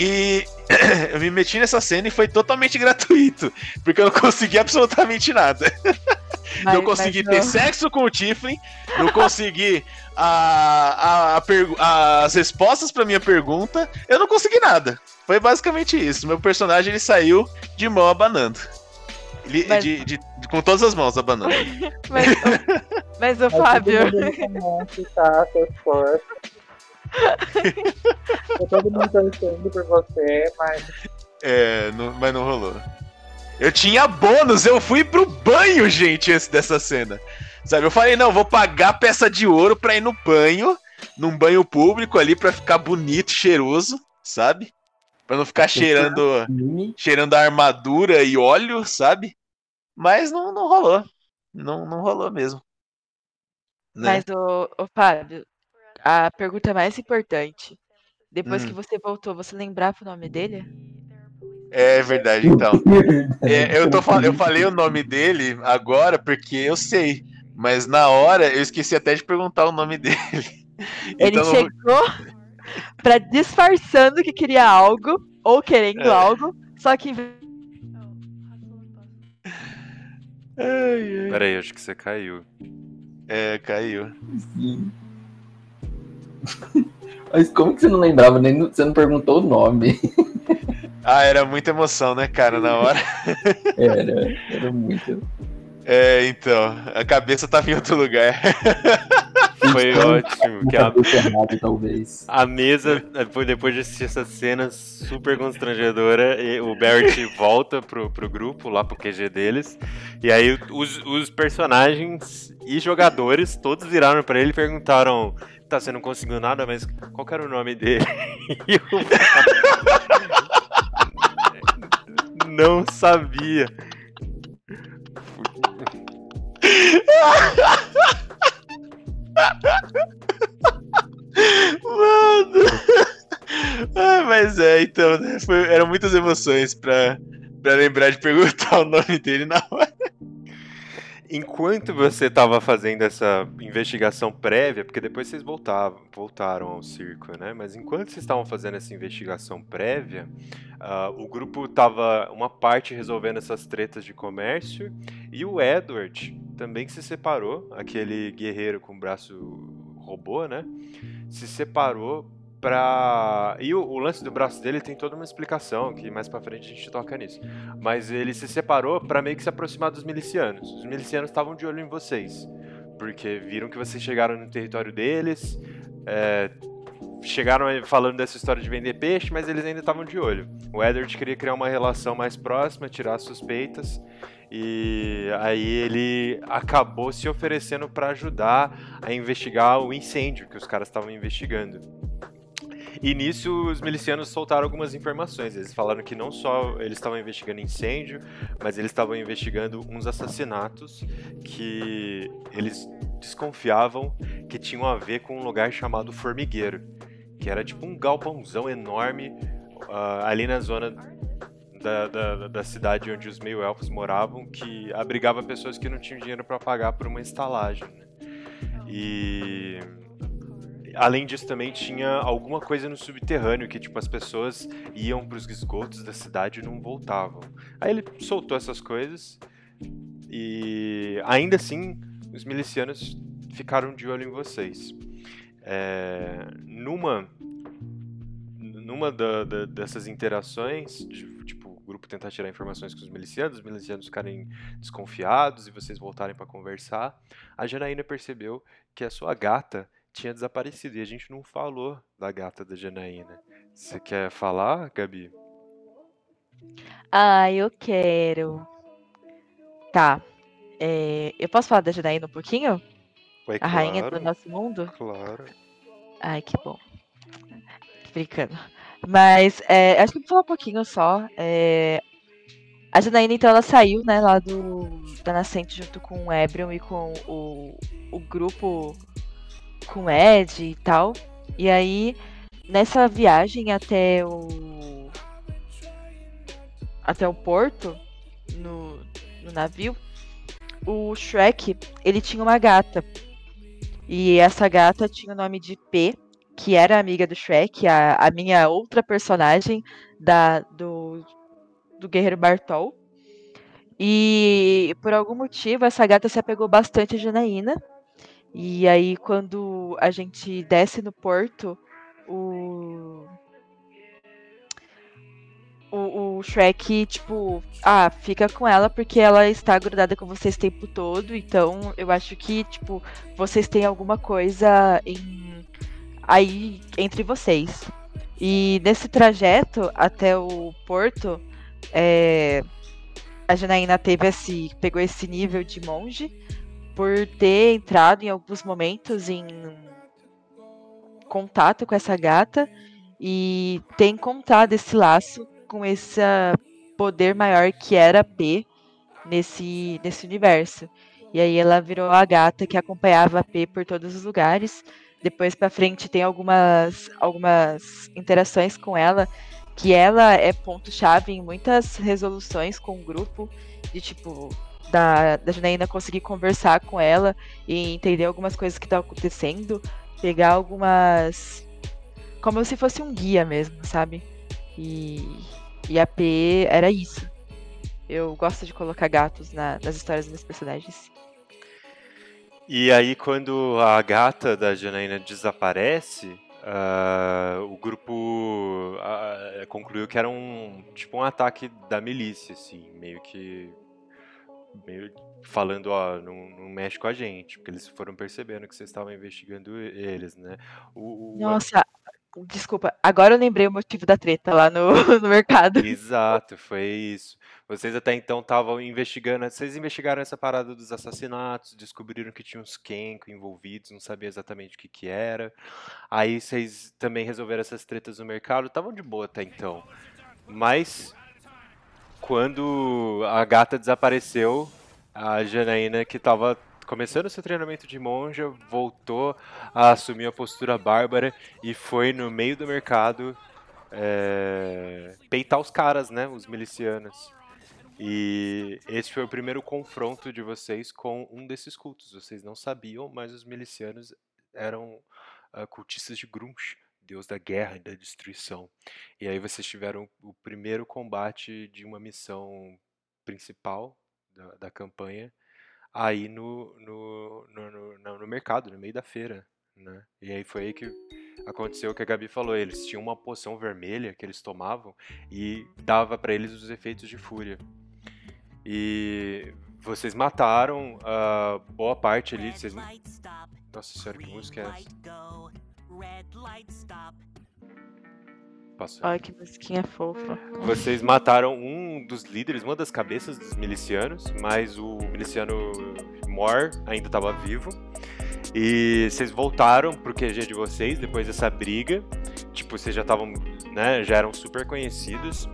e. [clears throat] eu me meti nessa cena e foi totalmente gratuito, porque eu não consegui absolutamente nada. [laughs] Mas- não consegui ter não. sexo com o Tiflin, não consegui a, a- a as respostas pra minha pergunta, eu não consegui nada. Foi basicamente isso. Meu personagem ele saiu de mão abanando. Ele- Mas- de- de- de- com todas as mãos abanando. [laughs] Mas, mas o Fábio. [laughs] todo mundo torcendo por você, mas É, não- mas não rolou. Eu tinha bônus, eu fui pro banho, gente, antes dessa cena. Sabe, eu falei, não, vou pagar peça de ouro pra ir no banho, num banho público ali, pra ficar bonito, cheiroso, sabe? Pra não ficar cheirando, Filme. cheirando a armadura e óleo, sabe? Mas não, não rolou. Não, não rolou mesmo. Né? Mas o, o Fábio, a pergunta mais importante. Depois Hum. que você voltou, você lembrava o nome dele? É verdade, então. É, eu, tô, eu falei o nome dele agora porque eu sei. Mas na hora eu esqueci até de perguntar o nome dele. Ele Então, chegou pra disfarçando que queria algo, ou querendo É. algo, só que Ai, ai. Peraí, acho que você caiu. É, caiu. Sim. [laughs] Mas como que você não lembrava? Nem, você não perguntou o nome. [laughs] Ah, era muita emoção, né, cara, na hora. [laughs] Era, era muito. É, então, a cabeça tava em outro lugar. Foi ótimo. Que a, errada, talvez. a mesa, depois, depois de assistir essa cena super constrangedora, e o Barrett volta pro, pro grupo, lá pro QG deles. E aí os, os personagens e jogadores todos viraram pra ele e perguntaram: Tá, você não conseguiu nada, mas qual era o nome dele? [laughs] Não sabia. Mano! Ah, mas é, então, né? Foi, eram muitas emoções pra, pra lembrar de perguntar o nome dele na hora. Enquanto você estava fazendo essa investigação prévia, porque depois vocês voltavam, voltaram ao circo, né? Mas enquanto vocês estavam fazendo essa investigação prévia, ah, o grupo estava uma parte resolvendo essas tretas de comércio e o Edward também se separou, aquele guerreiro com o braço robô, né? Se separou E o, o lance do braço dele tem toda uma explicação, que mais pra frente a gente toca nisso. Mas ele se separou pra meio que se aproximar dos milicianos. Os milicianos estavam de olho em vocês, porque viram que vocês chegaram no território deles, é, chegaram falando dessa história de vender peixe, mas eles ainda estavam de olho. O Edward queria criar uma relação mais próxima, tirar as suspeitas, e aí ele acabou se oferecendo pra ajudar a investigar o incêndio que os caras estavam investigando. E nisso os milicianos soltaram algumas informações. Eles falaram que não só eles estavam investigando incêndio, mas eles estavam investigando uns assassinatos que eles desconfiavam que tinham a ver com um lugar chamado Formigueiro, que era tipo um galpãozão enorme ah, ali na zona da, da, da cidade onde os meio-elfos moravam, que abrigava pessoas que não tinham dinheiro para pagar por uma estalagem. né? E além disso também tinha alguma coisa no subterrâneo que tipo as pessoas iam para os esgotos da cidade e não voltavam. Aí ele soltou essas coisas e ainda assim os milicianos ficaram de olho em vocês. É, numa numa da- da- dessas interações, tipo, o grupo tentar tirar informações com os milicianos, os milicianos ficarem desconfiados e vocês voltarem para conversar, a Janaína percebeu que a sua gata tinha desaparecido e a gente não falou da gata da Janaína. Você quer falar, Gabi? Ah, eu quero. Tá. É, eu posso falar da Janaína um pouquinho? Ué, A rainha do nosso mundo? Claro. Ai, que bom. Tô brincando. Mas é, acho que vou falar um pouquinho só. É, a Janaína, então, ela saiu, né, lá do, da Nascente junto com o Ebrion e com o, o grupo com Ed e tal. E aí, nessa viagem até o. até o porto, no, no navio, o Shrek, ele tinha uma gata. E essa gata tinha o nome de P, que era amiga do Shrek, a, a minha outra personagem da, do, do Guerreiro Bartol. E por algum motivo essa gata se apegou bastante a Janaína. E aí quando a gente desce no porto, o. O, o Shrek, tipo, ah, fica com ela porque ela está grudada com vocês o tempo todo. Então eu acho que, tipo, vocês têm alguma coisa em aí entre vocês. E nesse trajeto até o porto, é, a Janaína teve esse, pegou esse nível de monge por ter entrado em alguns momentos em contato com essa gata e ter encontrado esse laço com esse poder maior que era P nesse, nesse universo. E aí ela virou a gata que acompanhava a P por todos os lugares. Depois pra frente tem algumas, algumas interações com ela, que ela é ponto-chave em muitas resoluções com o grupo, de tipo, da, da Janaína conseguir conversar com ela e entender algumas coisas que estão acontecendo, pegar algumas. como se fosse um guia mesmo, sabe? E, e a P era isso. Eu gosto de colocar gatos na- nas histórias dos meus personagens. E aí, quando a gata da Janaína desaparece, ah, o grupo ah, concluiu que era um tipo um ataque da milícia, assim, meio que meio falando, ó, não, não mexe com a gente, porque eles foram percebendo que vocês estavam investigando eles, né? O, o- Nossa, desculpa, agora eu lembrei o motivo da treta lá no, [laughs] no mercado. Exato, foi isso. Vocês até então estavam investigando, vocês investigaram essa parada dos assassinatos, descobriram que tinha uns Kenko envolvidos, não sabia exatamente o que que era. Aí vocês também resolveram essas tretas no mercado, estavam de boa até então. Mas quando a gata desapareceu, a Janaína que estava começando seu treinamento de monja, voltou a assumir a postura bárbara e foi no meio do mercado é, peitar os caras, né? Os milicianos. E esse foi o primeiro confronto de vocês com um desses cultos. Vocês não sabiam, mas os milicianos eram ah, cultistas de Grunch, deus da guerra e da destruição. E aí vocês tiveram o primeiro combate de uma missão principal da, da campanha aí no, no, no, no, no- mercado, no meio da feira. Né? E aí foi aí que aconteceu o que a Gabi falou. Eles tinham uma poção vermelha que eles tomavam e dava pra eles os efeitos de fúria. E vocês mataram ah, boa parte ali. Vocês... Nossa senhora, que música é essa? Passou. Olha que musiquinha fofa. Vocês mataram um dos líderes, uma das cabeças dos milicianos, mas o miliciano Mor ainda estava vivo. E vocês voltaram pro QG de vocês depois dessa briga. Tipo, vocês já estavam, né, já eram super conhecidos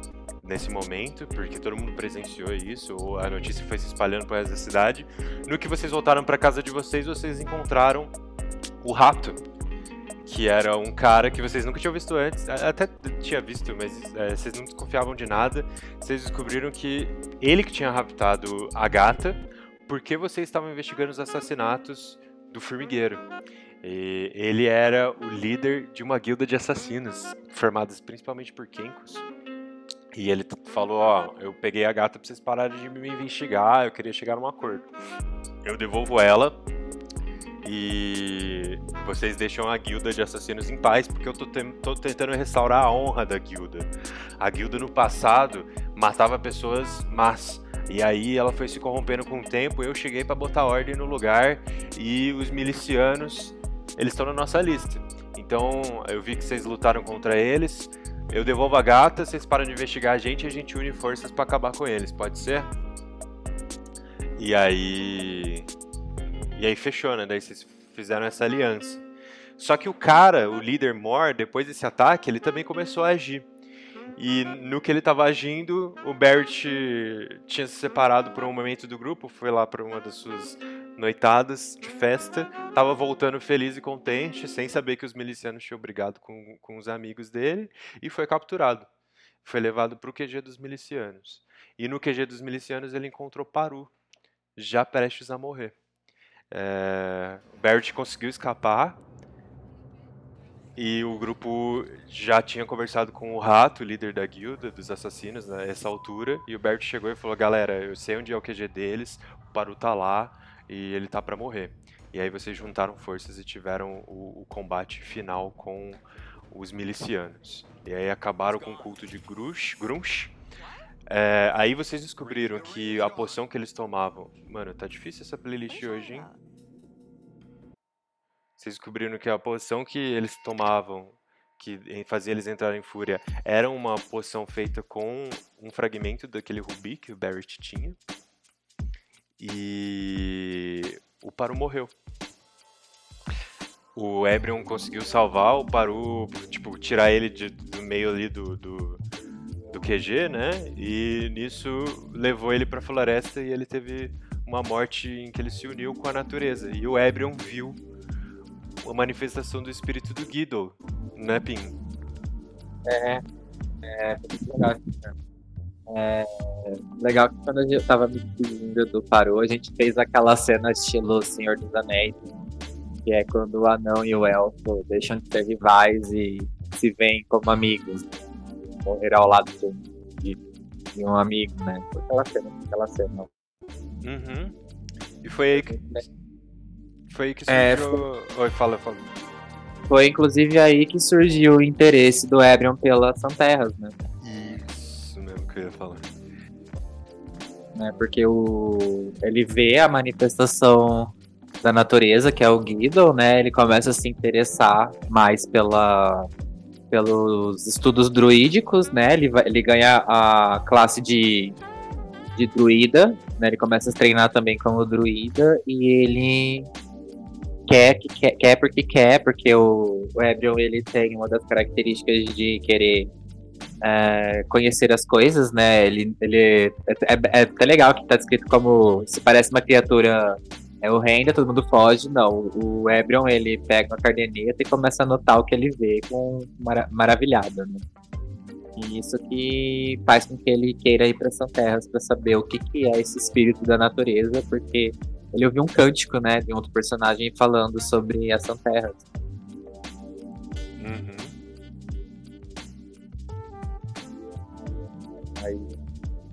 nesse momento, porque todo mundo presenciou isso, ou a notícia foi se espalhando por resto da cidade. No que vocês voltaram pra casa de vocês, vocês encontraram o rato, que era um cara que vocês nunca tinham visto antes. Até tinha visto, mas é, vocês não desconfiavam de nada. Vocês descobriram que ele que tinha raptado a gata, porque vocês estavam investigando os assassinatos do formigueiro. E ele era o líder de uma guilda de assassinos, formadas principalmente por Kenkos. E ele falou, ó, eu peguei a gata pra vocês pararem de me investigar, eu queria chegar num acordo. Eu devolvo ela e vocês deixam a guilda de assassinos em paz, porque eu tô, tem- tô tentando restaurar a honra da guilda. A guilda no passado matava pessoas más. E aí ela foi se corrompendo com o tempo, eu cheguei pra botar ordem no lugar e os milicianos eles estão na nossa lista. Então, eu vi que vocês lutaram contra eles. Eu devolvo a gata, vocês param de investigar a gente e a gente une forças pra acabar com eles, pode ser? E aí. E aí fechou, né? Daí vocês fizeram essa aliança. Só que o cara, o líder Mor, depois desse ataque, ele também começou a agir. E no que ele estava agindo, o Barrett tinha se separado por um momento do grupo, foi lá para uma das suas noitadas de festa, estava voltando feliz e contente, sem saber que os milicianos tinham brigado com, com os amigos dele, e foi capturado. Foi levado para o QG dos milicianos. E no QG dos milicianos ele encontrou Paru, já prestes a morrer. É, Barrett conseguiu escapar, e o grupo já tinha conversado com o Rato, líder da guilda dos assassinos, nessa altura. E o Bert chegou e falou: Galera, eu sei onde é o QG deles, o Paru tá lá e ele tá para morrer. E aí vocês juntaram forças e tiveram o, o combate final com os milicianos. E aí acabaram com o culto de Grush, Grunch. É, aí vocês descobriram que a poção que eles tomavam. Mano, tá difícil essa playlist hoje, hein? Vocês descobriram que a poção que eles tomavam, que fazia eles entrarem em fúria, era uma poção feita com um fragmento daquele rubi que o Barrett tinha. E o Paru morreu. O Ebrion conseguiu salvar o Paru, tipo, tirar ele de, do meio ali do, do, do QG, né? E nisso levou ele pra floresta e ele teve uma morte em que ele se uniu com a natureza. E o Ebrion viu a manifestação do espírito do Guido, né, Pim? É, é, legal. É, legal que quando eu tava me despedindo do Parou, a gente fez aquela cena estilo Senhor dos Anéis, que é quando o anão e o elfo deixam de ser rivais e se veem como amigos, morrer ao lado de, de um amigo, né? Foi aquela cena, aquela cena. Uhum. E foi aí que, foi aí que é, surgiu. É, foi... Oi, fala, fala. Foi inclusive aí que surgiu o interesse do Ebrion pela Santerras, né? Isso mesmo que eu ia falar. Né, porque o... ele vê a manifestação da natureza, que é o Guido, né? Ele começa a se interessar mais pela, pelos estudos druídicos, né? Ele, vai, ele ganha a classe de, de druida, né? Ele começa a treinar também como druida e ele quer, que quer, quer porque quer, porque o, o Ebrion ele tem uma das características de querer é, conhecer as coisas, né? Ele, ele é, é, é até legal que tá descrito como se parece uma criatura é horrenda, todo mundo foge. Não, o Ebrion ele pega uma cardeneta e começa a notar o que ele vê com mara maravilhado, né? E isso que faz com que ele queira ir para São Terras para saber o que, que é esse espírito da natureza, porque ele ouviu um cântico, né, de um outro personagem falando sobre a Santerra. Uhum. Aí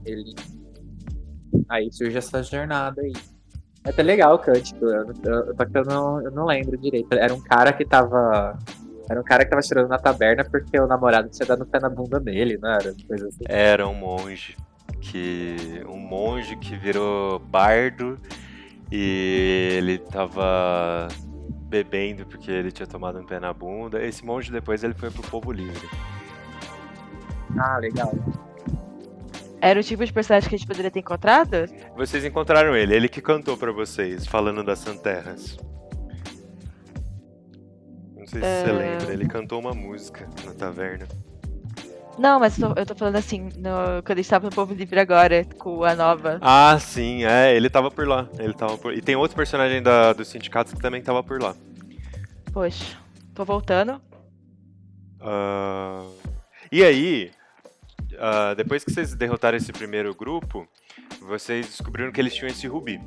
ele. Aí surge essa jornada aí. É até legal o cântico, eu, eu, só que eu não, eu não lembro direito. Era um cara que tava. Era um cara que tava chorando na taberna porque o namorado tinha dado pé na bunda dele, não era? Coisa assim. Era um monge. Que. Um monge que virou bardo e ele tava bebendo porque ele tinha tomado um pé na bunda. Esse monge depois ele foi pro povo livre. Ah, legal. Era o tipo de personagem que a gente poderia ter encontrado? Vocês encontraram ele, ele que cantou para vocês, falando das Santerras. Não sei se você é. lembra, ele cantou uma música na taverna. Não, mas tô, eu tô falando assim, no, quando a gente tava no Povo Livre agora, com a nova. Ah, sim, é, ele tava por lá. Ele tava por... E tem outro personagem da, dos sindicatos que também tava por lá. Poxa, tô voltando. Uh... E aí, uh, depois que vocês derrotaram esse primeiro grupo, vocês descobriram que eles tinham esse rubi.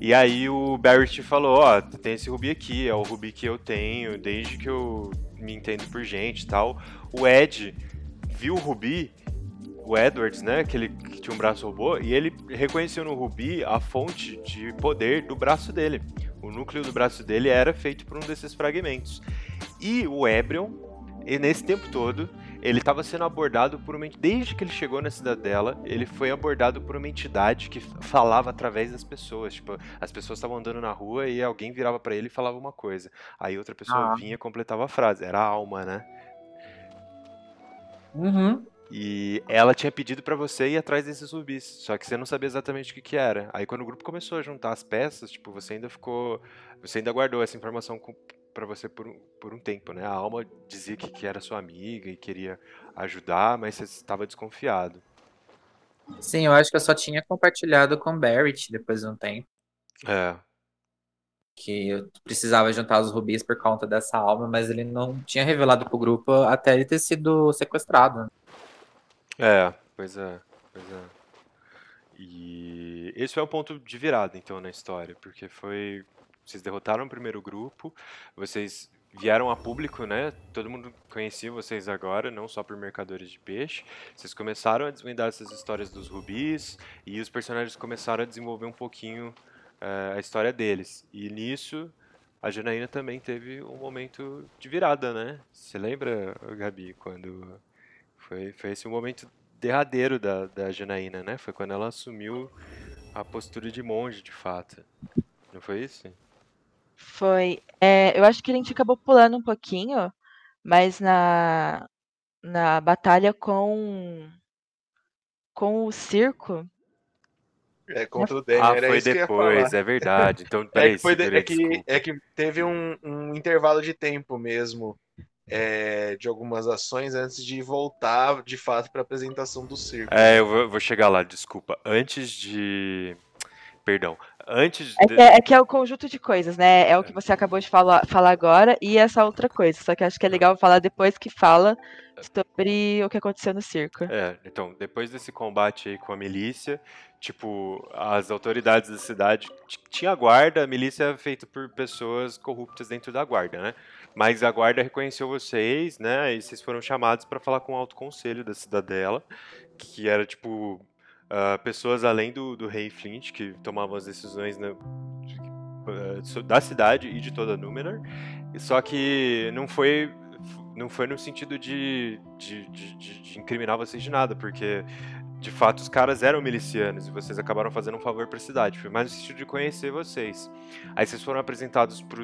E aí o Barrett falou, ó, oh, tem esse rubi aqui, é o rubi que eu tenho desde que eu me entendo por gente e tal. O Ed viu o Rubi, o Edwards, né, que ele que tinha um braço robô, e ele reconheceu no Rubi a fonte de poder do braço dele. O núcleo do braço dele era feito por um desses fragmentos. E o Ebrion, e nesse tempo todo, ele estava sendo abordado por uma desde que ele chegou na cidadela, ele foi abordado por uma entidade que falava através das pessoas, tipo, as pessoas estavam andando na rua e alguém virava para ele e falava uma coisa. Aí outra pessoa Ah. vinha e completava a frase, era a alma, né? Uhum. E ela tinha pedido pra você ir atrás desses rubis, só que você não sabia exatamente o que, que era. Aí quando o grupo começou a juntar as peças, tipo, você ainda ficou, você ainda guardou essa informação com, para você por um, por um tempo, né? A alma dizia que, que era sua amiga e queria ajudar, mas você estava desconfiado. Sim, eu acho que eu só tinha compartilhado com Barrett depois de um tempo. É, Que eu precisava juntar os rubis por conta dessa alma, mas ele não tinha revelado pro grupo até ele ter sido sequestrado. é, pois é, pois é. E esse foi o ponto de virada, então, na história, porque foi vocês derrotaram o primeiro grupo, vocês vieram a público, né? Todo mundo conhecia vocês agora, não só por mercadores de peixe. Vocês começaram a desvendar essas histórias dos rubis e os personagens começaram a desenvolver um pouquinho eh, a história deles. E nisso, a Janaína também teve um momento de virada, né? Você lembra, Gabi, quando foi, foi esse o momento derradeiro da, da Janaína, né? Foi quando ela assumiu a postura de monge, de fato. Não foi isso? Foi. é, eu acho que a gente acabou pulando um pouquinho, mas na, na batalha com, com o circo. É contra o Daniel, Ah, era foi depois, é verdade. Então, [laughs] É que, foi de- é, que, é que teve um, um intervalo de tempo mesmo é, de algumas ações antes de voltar de fato para a apresentação do circo. É, eu vou, eu vou chegar lá, desculpa. Antes de. Perdão. Antes É de. que é, é que é o conjunto de coisas, né? É o que você acabou de falar, falar agora e essa outra coisa. Só que acho que é legal falar depois que fala sobre o que aconteceu no circo. É, então, depois desse combate aí com a milícia, tipo, as autoridades da cidade tinha guarda, a milícia é feita por pessoas corruptas dentro da guarda, né? Mas a guarda reconheceu vocês, né? E vocês foram chamados para falar com o alto conselho da cidadela, que era tipo ah, pessoas além do, do rei Flint que tomavam as decisões né, de- ah, so- da cidade e de toda Númenor. Só que não foi não foi no sentido de, de, de, de- incriminar vocês de nada, porque de fato os caras eram milicianos e vocês acabaram fazendo um favor para a cidade. Foi mais no sentido de conhecer vocês. Aí vocês foram apresentados para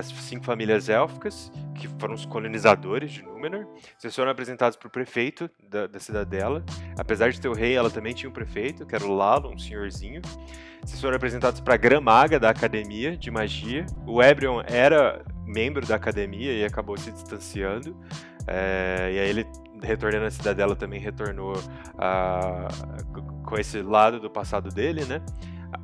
as cinco famílias élficas, que foram os colonizadores de Númenor. Vocês foram apresentados para o prefeito da, da cidadela. Apesar de ter o rei, ela também tinha um prefeito, que era o Lalo, um senhorzinho. Vocês foram apresentados para a Gramaga da Academia de Magia. O Ebrion era membro da academia e acabou se distanciando. É, e aí ele, retornando à cidadela, também retornou com esse lado do passado dele, né?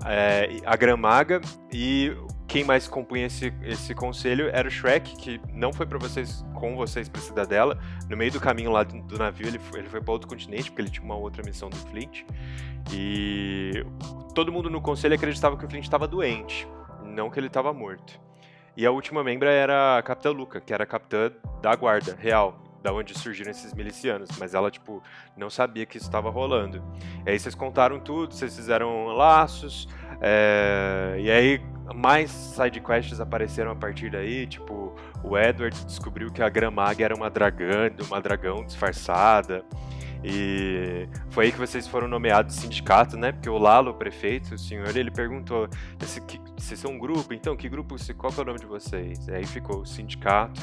É, a Gramaga e quem mais compunha esse, esse conselho era o Shrek, que não foi para vocês com vocês para Cidadela. No meio do caminho lá do, do navio, ele foi, ele foi para outro continente, porque ele tinha uma outra missão do Flint. E todo mundo no conselho acreditava que o Flint estava doente, não que ele estava morto. E a última membra era a Capitã Luca, que era a capitã da guarda real, da onde surgiram esses milicianos, mas ela, tipo, não sabia que isso estava rolando. E aí vocês contaram tudo, vocês fizeram laços, é, e aí mais sidequests apareceram a partir daí, tipo, o Edward descobriu que a Gramag era uma dragã, uma dragão disfarçada, e foi aí que vocês foram nomeados sindicato, né? Porque o Lalo, o prefeito, o senhor, ele perguntou: "Esse que- vocês são um grupo? Então, que grupo? Qual que é o nome de vocês? Aí ficou o sindicato.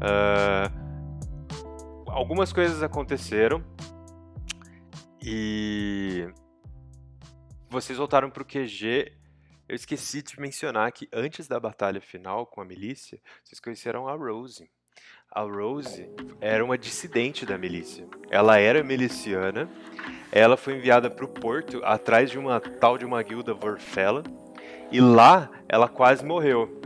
Ah, algumas coisas aconteceram e vocês voltaram pro QG. Eu esqueci de mencionar que antes da batalha final com a milícia, vocês conheceram a Rose. A Rose era uma dissidente da milícia. Ela era miliciana. Ela foi enviada para o porto atrás de uma tal de uma guilda Vorfella. E lá ela quase morreu.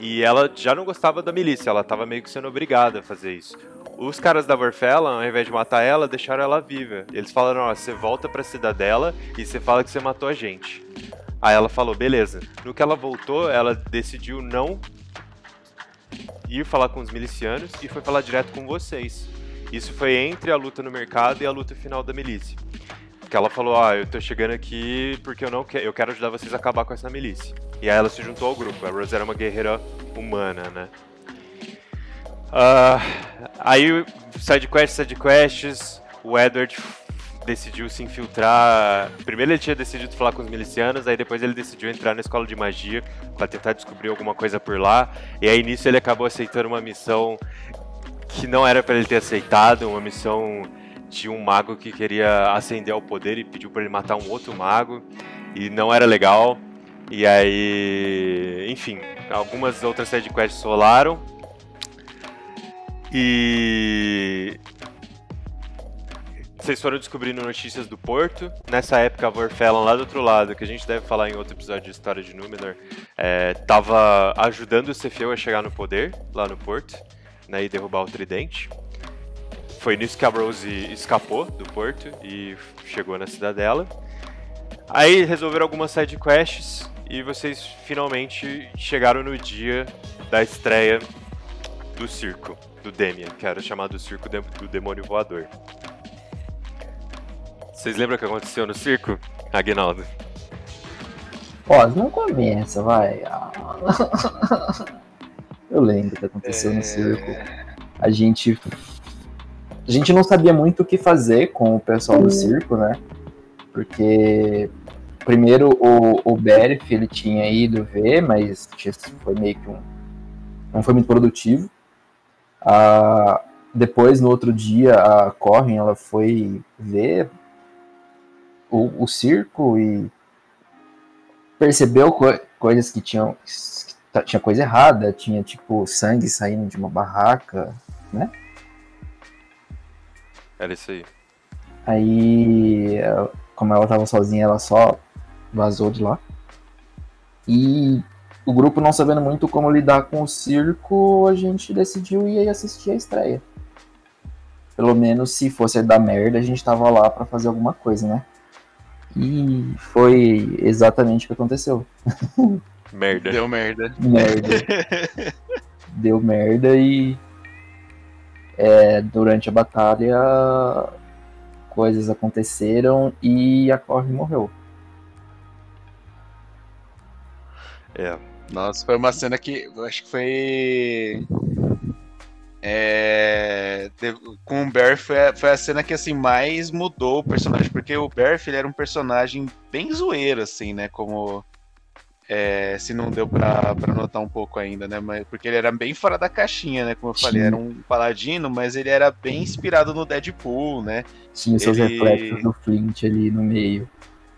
E ela já não gostava da milícia, ela estava meio que sendo obrigada a fazer isso. Os caras da Vorfella, ao invés de matar ela, deixaram ela viva. Eles falaram: ó, você volta pra cidadela e você fala que você matou a gente. Aí ela falou: beleza. No que ela voltou, ela decidiu não ir falar com os milicianos e foi falar direto com vocês. Isso foi entre a luta no mercado e a luta final da milícia. Que ela falou: ah, eu tô chegando aqui porque eu não quero, eu quero ajudar vocês a acabar com essa milícia. E aí ela se juntou ao grupo. A Rose era uma guerreira humana, né? Ah, aí, sidequests, sidequests, o Edward decidiu se infiltrar. Primeiro ele tinha decidido falar com os milicianos, aí depois ele decidiu entrar na escola de magia para tentar descobrir alguma coisa por lá. E aí nisso ele acabou aceitando uma missão que não era para ele ter aceitado, uma missão de um mago que queria ascender ao poder e pediu para ele matar um outro mago e não era legal. E aí, enfim, algumas outras sidequests rolaram. E vocês foram descobrindo notícias do Porto. Nessa época, a Vorfelon, lá do outro lado, que a gente deve falar em outro episódio de História de Númenor, é, tava ajudando o Cefeu a chegar no poder, lá no Porto, né, e derrubar o Tridente. Foi nisso que a Rose escapou do Porto e chegou na cidadela. Aí resolveram algumas side quests e vocês finalmente chegaram no dia da estreia do circo, do Demian, que era chamado Circo do Demônio Voador. Vocês lembram o que aconteceu no circo, Aguinaldo? Ó, não começa, vai. [laughs] Eu lembro o que aconteceu no É. circo. A gente. A gente não sabia muito o que fazer com o pessoal do circo, né? Porque primeiro o, o Berif, ele tinha ido ver, mas foi meio que um. Não foi muito produtivo. Ah, depois, no outro dia, a Corrin, ela foi ver o, o circo e percebeu co- coisas que tinham que tinha coisa errada, tinha tipo sangue saindo de uma barraca. Era isso aí. Aí, como ela tava sozinha, ela só vazou de lá. E o grupo não sabendo muito como lidar com o circo, a gente decidiu ir assistir a estreia. Pelo menos se fosse dar merda, a gente tava lá pra fazer alguma coisa, né? E foi exatamente o que aconteceu. [laughs] Merda. Deu merda. Merda. [laughs] Deu merda e é, durante a batalha coisas aconteceram e a Corre morreu. É. Nossa, foi uma cena que acho que foi. É, com o Barry foi a, foi a cena que assim mais mudou o personagem, porque o Barry ele era um personagem bem zoeiro, assim, né? Como é, se não deu pra, pra notar um pouco ainda, né? Mas, porque ele era bem fora da caixinha, né? Como eu falei, Sim. era um paladino, mas ele era bem inspirado no Deadpool, né? Tinha seus Ele- reflexos do Flint ali no meio.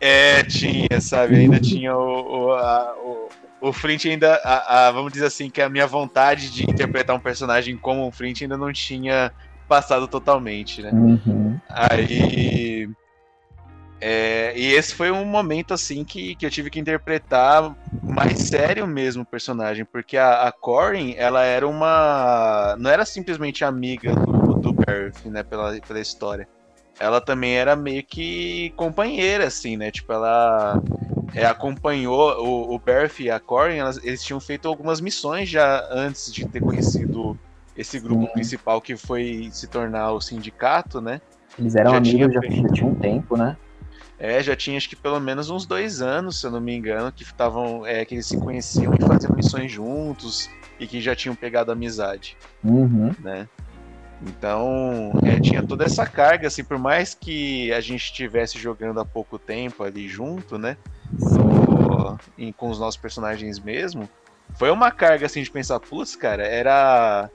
É, tinha, sabe? Ainda tinha o. o, a- o, o Flint ainda. A, a- vamos dizer assim, que a minha vontade de interpretar um personagem como um Flint ainda não tinha passado totalmente, né? Uhum. Aí. é, e esse foi um momento assim que, que eu tive que interpretar mais sério mesmo o personagem, porque a, a Corin, ela era uma. não era simplesmente amiga do, do Barrett, né, pela, pela história. Ela também era meio que companheira, assim, né? Tipo, ela é, acompanhou o, o Barrett e a Corin, elas- eles tinham feito algumas missões já antes de ter conhecido esse grupo Sim. principal que foi se tornar o sindicato, né? Eles eram Já amigos já, tinha já tinha um tempo, né? É, já tinha acho que pelo menos uns dois anos, se eu não me engano, que estavam, é, que eles se conheciam e faziam missões juntos e que já tinham pegado amizade, Uhum. né? Então, é, tinha toda essa carga, assim, por mais que a gente estivesse jogando há pouco tempo ali junto, né? No- em- com os nossos personagens mesmo, foi uma carga assim de pensar, putz, cara, era.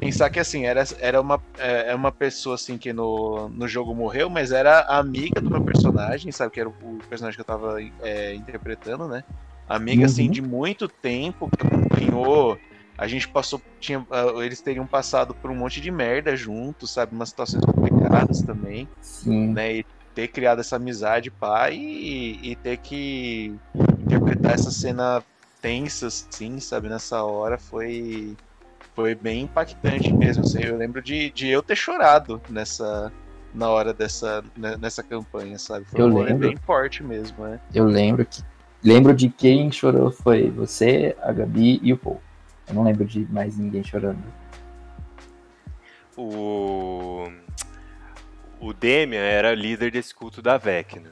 Pensar que assim, era, era uma, é, é uma pessoa assim que no, no jogo morreu, mas era amiga do meu personagem, sabe? Que era o, personagem que eu tava é, interpretando, né? Amiga assim Uhum. de muito tempo, que acompanhou. A gente passou. Tinha, ah, eles teriam passado por um monte de merda juntos, sabe? Umas situações complicadas também Sim. né? E ter criado essa amizade, pá, e, e ter que interpretar essa cena tensa, assim, sabe, nessa hora foi foi bem impactante mesmo. Assim, eu lembro de, de eu ter chorado nessa na hora dessa né, nessa campanha, sabe? Foi Eu um lembro. bem forte mesmo, né? Eu lembro que. Lembro de quem chorou foi você, a Gabi e o Paul. Eu não lembro de mais ninguém chorando. O. O Demian era líder desse culto da Vecna.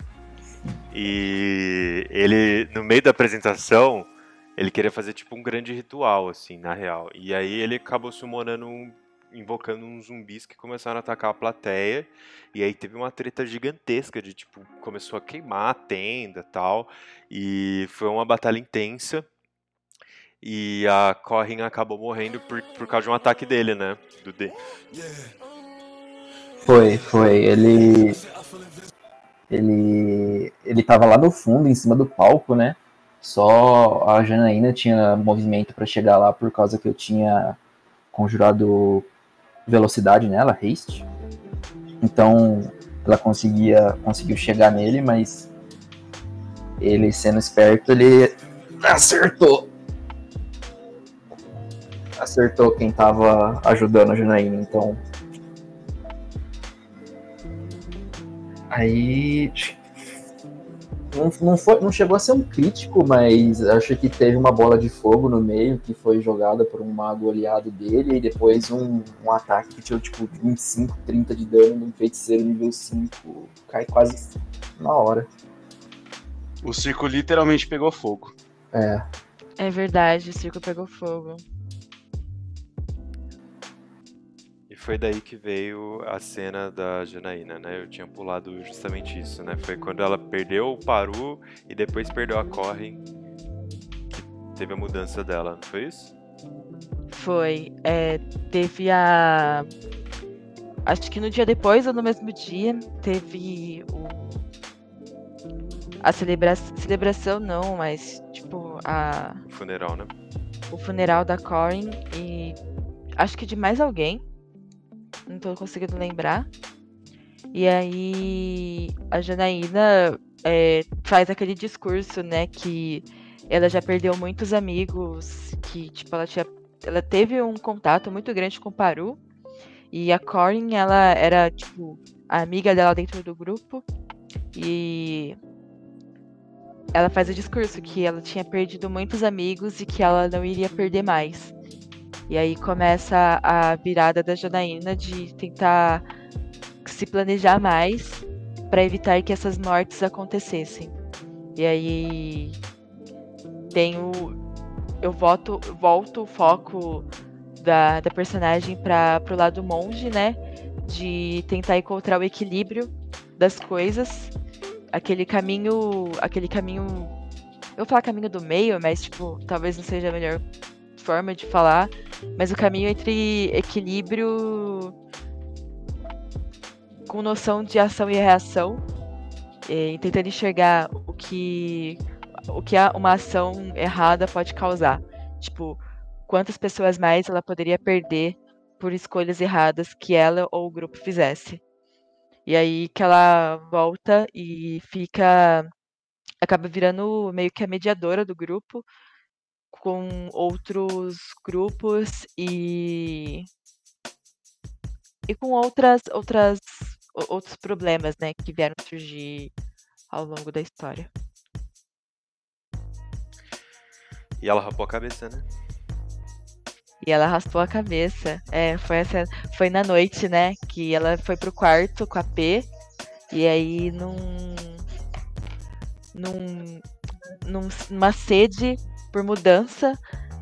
E ele, no meio da apresentação, ele queria fazer tipo um grande ritual, assim, na real. E aí ele acabou summonando um invocando uns zumbis que começaram a atacar a plateia. E aí teve uma treta gigantesca de tipo, começou a queimar a tenda tal. E foi uma batalha intensa. E a Corrin acabou morrendo por, por causa de um ataque dele, né? Do D. Foi, foi. Ele. Ele. Ele tava lá no fundo, em cima do palco, né? Só a Janaína tinha movimento para chegar lá por causa que eu tinha conjurado velocidade nela, haste. Então ela conseguia conseguiu chegar nele, mas ele sendo esperto, ele acertou. Acertou quem tava ajudando a Janaína, então. Aí não, não, foi, não chegou a ser um crítico, mas acho que teve uma bola de fogo no meio que foi jogada por um mago aliado dele, e depois um, um ataque que tirou tipo 25, 30 de dano num feiticeiro nível 5. Cai quase na hora. O circo literalmente pegou fogo. É. É verdade, o circo pegou fogo. Foi daí que veio a cena da Janaína, né? Eu tinha pulado justamente isso, né? Foi quando ela perdeu o Paru e depois perdeu a Corrin que teve a mudança dela, não foi isso? Foi. é, teve a. Acho que no dia depois ou no mesmo dia teve o. A celebra... celebração não, mas tipo a... O funeral, né? o funeral da Corin e acho que de mais alguém. Não tô conseguindo lembrar. E aí a Janaína é, faz aquele discurso, né, que ela já perdeu muitos amigos, que tipo ela tinha ela teve um contato muito grande com o Paru. E a Corin, ela era tipo a amiga dela dentro do grupo. E ela faz o discurso que ela tinha perdido muitos amigos e que ela não iria perder mais. E aí começa a virada da Janaína de tentar se planejar mais para evitar que essas mortes acontecessem. E aí tem o eu voto, volto o foco da, da personagem para pro lado monge, né? De tentar encontrar o equilíbrio das coisas aquele caminho. Aquele caminho. Eu vou falar caminho do meio, mas tipo, talvez não seja a melhor forma de falar. Mas o caminho entre equilíbrio com noção de ação e reação. E tentando enxergar o que. o que uma ação errada pode causar. Tipo, quantas pessoas mais ela poderia perder por escolhas erradas que ela ou o grupo fizesse. E aí que ela volta e fica. acaba virando meio que a mediadora do grupo com outros grupos e. e com outras. outras outros problemas, né, que vieram surgir ao longo da história. E ela rapou a cabeça, né? E ela raspou a cabeça. É, foi, essa, foi na noite, né? Que ela foi pro quarto com a P. E aí, num. num. num numa sede por mudança,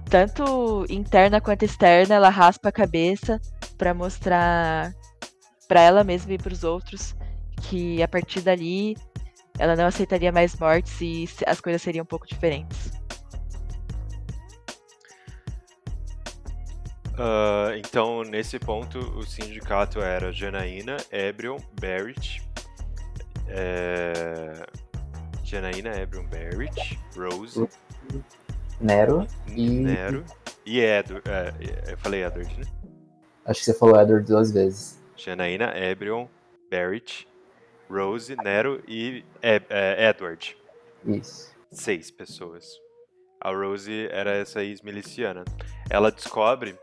tanto interna quanto externa, ela raspa a cabeça para mostrar para ela mesma e para os outros que a partir dali ela não aceitaria mais mortes e as coisas seriam um pouco diferentes. Uh, então, nesse ponto, o sindicato era Janaína, Ebrion, Barrett, é... Janaína, Ebrion, Barrett, Rose, Nero e. Nero e Edward. É, eu falei Edward, né? Acho que você falou Edward duas vezes. Janaína, Ebrion, Barrett, Rose, Nero e é, é, Edward. Isso. Seis pessoas. A Rose era essa ex-miliciana. Ela descobre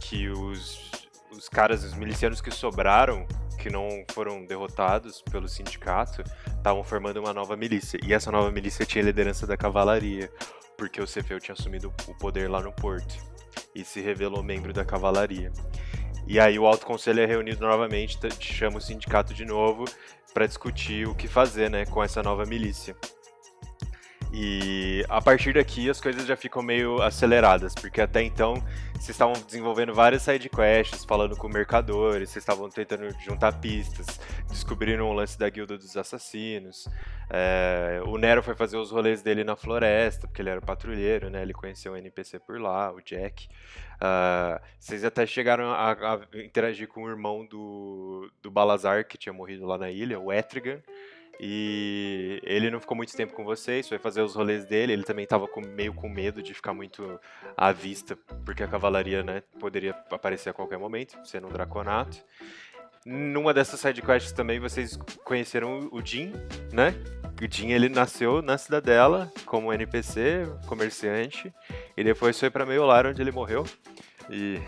que os, os caras, os milicianos que sobraram, que não foram derrotados pelo sindicato, estavam formando uma nova milícia. E essa nova milícia tinha liderança da cavalaria, porque o Cefeu tinha assumido o poder lá no porto e se revelou membro da cavalaria. E aí o Alto Conselho é reunido novamente, chama o sindicato de novo para discutir o que fazer, né, com essa nova milícia. E a partir daqui as coisas já ficam meio aceleradas, porque até então vocês estavam desenvolvendo várias side quests, falando com mercadores, vocês estavam tentando juntar pistas, descobriram o lance da guilda dos assassinos. É, o Nero foi fazer os rolês dele na floresta, porque ele era patrulheiro, né? Ele conheceu um NPC por lá, o Jack. Uh, vocês até chegaram a, a, interagir com o irmão do, do Balazar, que tinha morrido lá na ilha, o Etrigan. E ele não ficou muito tempo com vocês, foi fazer os rolês dele. Ele também estava meio com medo de ficar muito à vista, porque a cavalaria né, poderia aparecer a qualquer momento, sendo um draconato. Numa dessas sidequests também vocês conheceram o Jin, né? O Jin ele nasceu na cidadela como NPC, comerciante, e depois foi para meio lar onde ele morreu. E.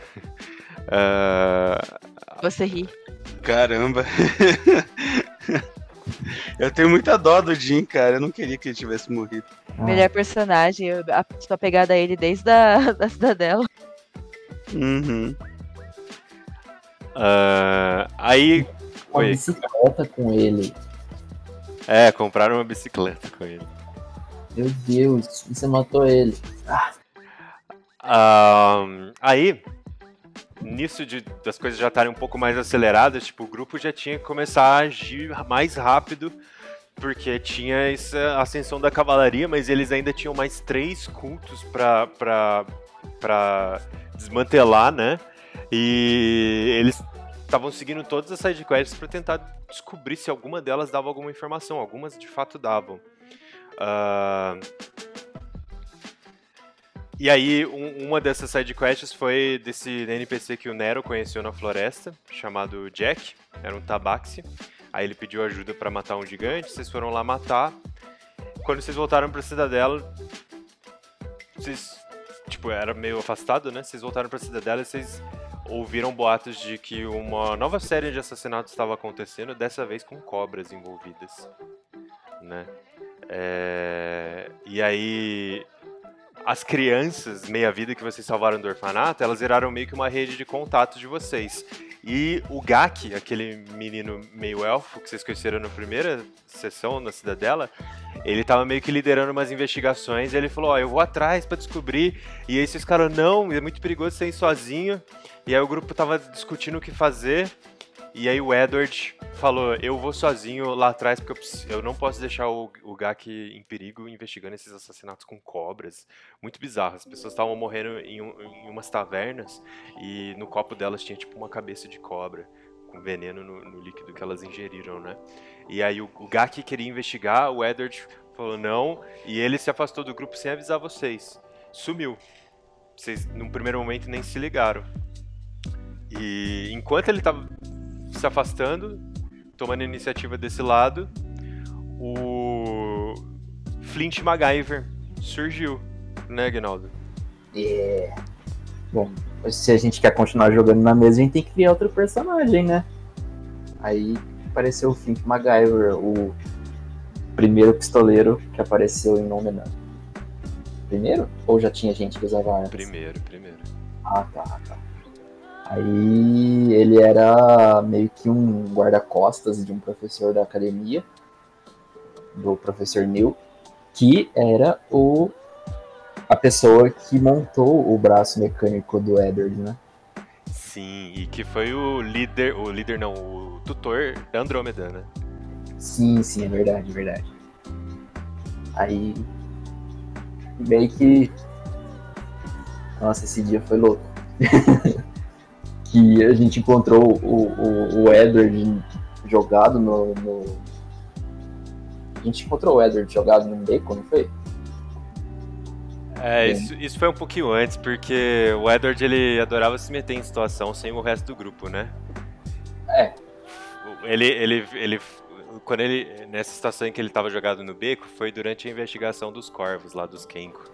uh... [laughs] Você ri. Caramba! [laughs] Eu tenho muita dó do Jim, cara. Eu não queria que ele tivesse morrido. Ah. Melhor personagem. Eu estou pegada a ele desde a [laughs] da cidadela. Uhum. Uh, aí. Uma Oi. bicicleta com ele. É, compraram uma bicicleta com ele. Meu Deus, você matou ele. Ah. Uh, aí, nisso de, das coisas já estarem um pouco mais aceleradas, tipo, o grupo já tinha que começar a agir mais rápido, porque tinha essa ascensão da cavalaria, mas eles ainda tinham mais três cultos para desmantelar, né? E eles estavam seguindo todas as sidequests para tentar descobrir se alguma delas dava alguma informação. Algumas de fato davam. Uh, e aí, um, uma dessas sidequests foi desse NPC que o Nero conheceu na floresta, chamado Jack, era um tabaxi. Aí ele pediu ajuda para matar um gigante, vocês foram lá matar. Quando vocês voltaram pra cidadela, vocês, tipo, era meio afastado, né? Vocês voltaram pra cidadela e vocês ouviram boatos de que uma nova série de assassinatos estava acontecendo, dessa vez com cobras envolvidas, né? É... E aí as crianças meia-vida que vocês salvaram do orfanato, elas viraram meio que uma rede de contatos de vocês. E o Gak, aquele menino meio elfo que vocês conheceram na primeira sessão na cidadela, ele tava meio que liderando umas investigações e ele falou: Ó, oh, eu vou atrás para descobrir. E aí vocês ficaram: não, é muito perigoso você ir sozinho. E aí o grupo tava discutindo o que fazer. E aí o Edward falou: Eu vou sozinho lá atrás porque eu, eu não posso deixar o, o Gak em perigo investigando esses assassinatos com cobras. Muito bizarro. As pessoas estavam morrendo em, em, umas tavernas e no copo delas tinha tipo uma cabeça de cobra com veneno no, no líquido que elas ingeriram, né? E aí o, o Gak queria investigar, o Edward falou não e ele se afastou do grupo sem avisar vocês. Sumiu. Vocês, num primeiro momento, nem se ligaram. E enquanto ele estava se afastando, tomando iniciativa desse lado, o Flint MacGyver surgiu, né, Gnaldo? É. Bom, se a gente quer continuar jogando na mesa, a gente tem que criar outro personagem, né? Aí apareceu o Flint MacGyver, o primeiro pistoleiro que apareceu em nome da. Primeiro? Ou já tinha gente que usava armas? Primeiro, primeiro. Ah, tá, tá. Aí ele era meio que um guarda-costas de um professor da academia, do professor Neil, que era o a pessoa que montou o braço mecânico do Edward, né? Sim, e que foi o líder, o líder não, o tutor da Andrômeda, né? Sim, sim, é verdade, é verdade. Aí meio que nossa, esse dia foi louco. [laughs] que a gente encontrou o, o, o Edward jogado no, no, A gente encontrou o Edward jogado no beco, não foi? É, isso, isso foi um pouquinho antes, porque o Edward ele adorava se meter em situação sem o resto do grupo, né? É. Ele, ele, ele, quando ele, nessa situação em que ele estava jogado no beco, foi durante a investigação dos corvos lá dos Kenko.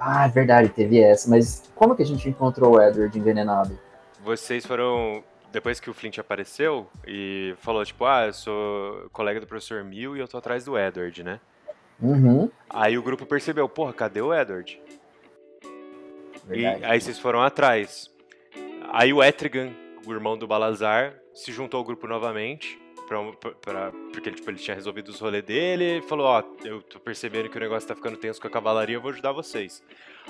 Ah, é verdade, teve essa. Mas como que a gente encontrou o Edward envenenado? Vocês foram. Depois que o Flint apareceu e falou, tipo, ah, eu sou colega do professor Mill e eu tô atrás do Edward, né? Uhum. Aí o grupo percebeu, porra, cadê o Edward? Verdade. E aí vocês foram atrás. Aí o Etrigan, o irmão do Balazar, se juntou ao grupo novamente pra, pra- porque tipo, ele tinha resolvido os rolês dele e falou, ó, eu tô percebendo que o negócio tá ficando tenso com a cavalaria, eu vou ajudar vocês.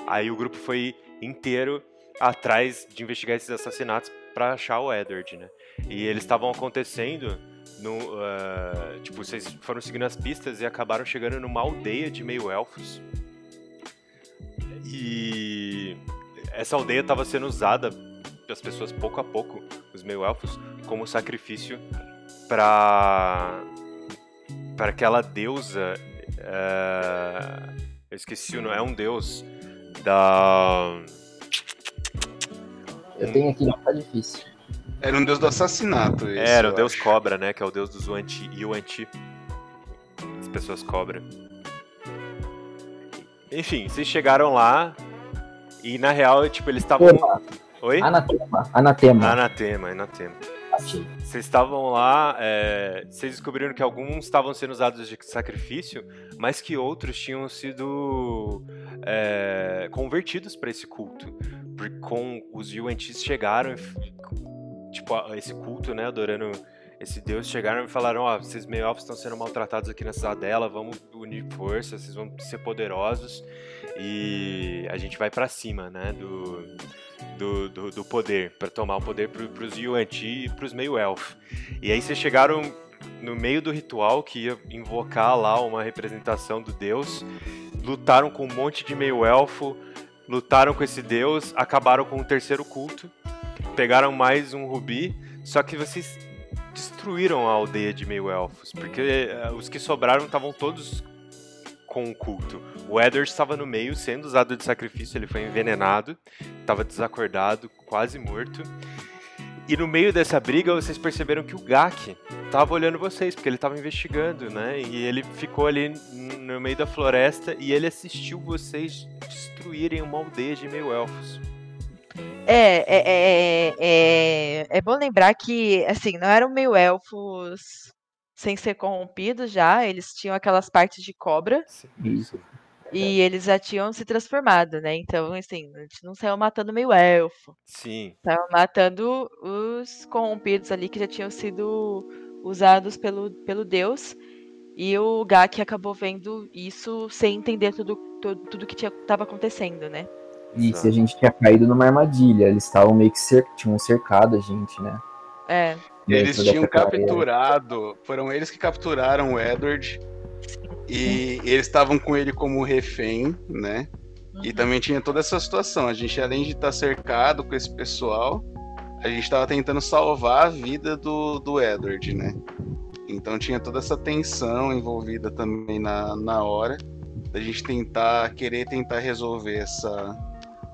Aí o grupo foi inteiro atrás de investigar esses assassinatos pra achar o Edward, né? E eles estavam acontecendo no, ah, tipo, vocês foram seguindo as pistas e acabaram chegando numa aldeia de meio-elfos. E essa aldeia estava sendo usada pelas pessoas pouco a pouco, os meio-elfos, como sacrifício para para aquela deusa. eh, eu esqueci o nome, é um deus da. Eu tenho aqui, tá difícil. Era um deus do assassinato. esse, Era o eu deus acho. cobra, né? Que é o deus dos Yuan-Ti. Yuan-Ti. As pessoas cobra. Enfim, vocês chegaram lá e na real, tipo, eles estavam. Oi? Anatema. Anatema. Anatema, anatema. Achei. Vocês estavam lá, é, vocês descobriram que alguns estavam sendo usados de sacrifício, mas que outros tinham sido é, convertidos para esse culto. Porque com os Yuan-Tis chegaram, tipo, esse culto, né, adorando esse deus, chegaram e falaram, ó, vocês meio elfos estão sendo maltratados aqui na cidadela, vamos unir forças, vocês vão ser poderosos e a gente vai para cima, né, do, do, do, do poder, para tomar o poder pro, pros Yuan-Ti e pros meio-elfo. E aí vocês chegaram no meio do ritual que ia invocar lá uma representação do deus, lutaram com um monte de meio-elfo, lutaram com esse deus, acabaram com o terceiro culto, pegaram mais um rubi, só que vocês destruíram a aldeia de meio-elfos, porque eh, os que sobraram estavam todos com o culto. O Edward estava no meio, sendo usado de sacrifício, ele foi envenenado, estava desacordado, quase morto. E no meio dessa briga, vocês perceberam que o Gak estava olhando vocês, porque ele estava investigando, né? E ele ficou ali no meio da floresta e ele assistiu vocês destruírem uma aldeia de meio-elfos. É, é, é, é, é bom lembrar que, assim, não eram meio elfos sem ser corrompidos já, eles tinham aquelas partes de cobra Isso. E eles já tinham se transformado, né? Então, assim, a gente não saiu matando meio elfo, Sim, saiu matando os corrompidos ali que já tinham sido usados pelo, pelo deus. E o Gak acabou vendo isso sem entender tudo, tudo, tudo que estava acontecendo, né? Isso, e a gente tinha caído numa armadilha. Eles estavam meio que cer... tinham cercado a gente, né? É. Eles tinham capturado, foram eles que capturaram o Edward. E eles estavam com ele como refém, né? E Uhum. também tinha toda essa situação. A gente, além de estar cercado com esse pessoal, a gente estava tentando salvar a vida do, do Edward, né? Então tinha toda essa tensão envolvida também na, na hora da gente tentar, querer tentar resolver essa,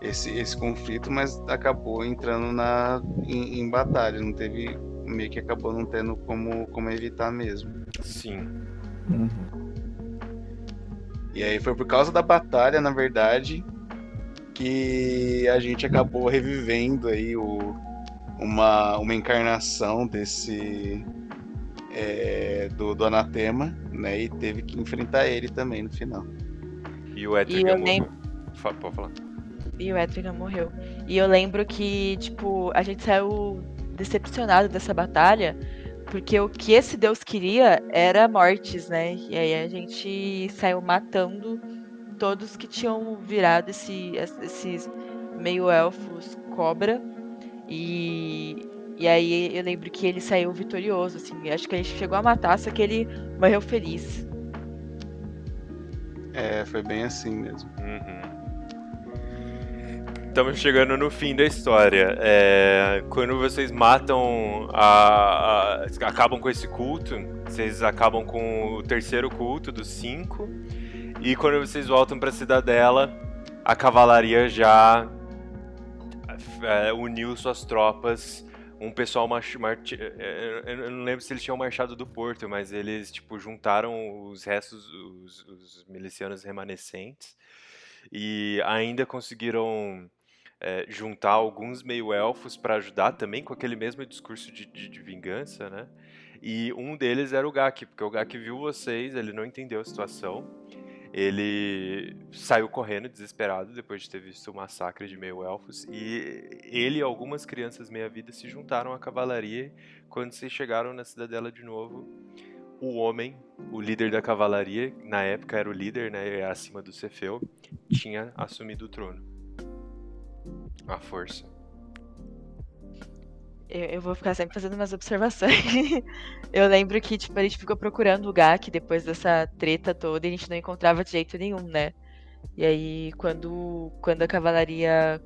esse, esse conflito, mas acabou entrando na, em, em batalha. Não teve, meio que acabou não tendo como, como evitar mesmo. sim. Uhum. E aí foi por causa da batalha, na verdade, que a gente acabou revivendo aí o, uma, uma encarnação desse é, do, do anatema, né? E teve que enfrentar ele também no final. E o eu morreu. nem- Fa- Pode falar. E o Edrigan morreu. E eu lembro que, tipo, a gente saiu decepcionado dessa batalha, porque o que esse deus queria era mortes, né? E aí a gente saiu matando todos que tinham virado esse, esses meio-elfos cobra. E, e aí eu lembro que ele saiu vitorioso, assim. Acho que a gente chegou a matar, só que ele morreu feliz. É, foi bem assim mesmo. Uhum. Estamos chegando no fim da história. É, quando vocês matam a, a- acabam com esse culto, vocês acabam com o terceiro culto dos cinco. E quando vocês voltam para a cidadela, a cavalaria já é, uniu suas tropas. Um pessoal march- é, eu eu não lembro se eles tinham marchado do porto, mas eles tipo juntaram os restos, os, os milicianos remanescentes e ainda conseguiram é, juntar alguns meio-elfos para ajudar também com aquele mesmo discurso de, de- de vingança, né? E um deles era o Gak, porque o Gak viu vocês, ele não entendeu a situação, ele saiu correndo desesperado depois de ter visto o massacre de meio-elfos e ele e algumas crianças meia-vida se juntaram à cavalaria quando se chegaram na cidadela de novo. O homem, o líder da cavalaria, na época era o líder, né, acima do Cefeu, tinha assumido o trono. A força. Eu, eu vou ficar sempre fazendo umas observações. [laughs] eu lembro que, tipo, a gente ficou procurando o Gak depois dessa treta toda a gente não encontrava de jeito nenhum, né? E aí, quando, quando a cavalaria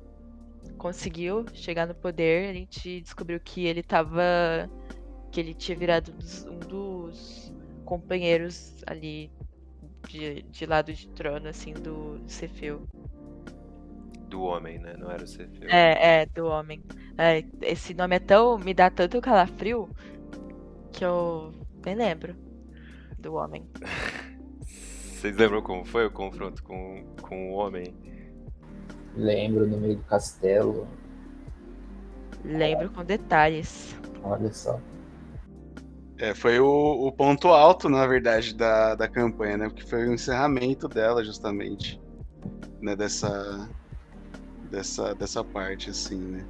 conseguiu chegar no poder, a gente descobriu que ele tava. que ele tinha virado um dos companheiros ali de, de lado de trono, assim, do Cefeu. Do homem, né? Não era o Cefeu. É, é, do homem. É, esse nome é tão. me dá tanto calafrio que eu nem lembro do homem. [laughs] Vocês lembram como foi o confronto com, com o homem? Lembro no meio do castelo. Lembro com detalhes. Olha só. É, foi o, o ponto alto, na verdade, da, da campanha, né? Porque foi o encerramento dela, justamente. Né? Dessa, dessa, dessa parte, assim, né?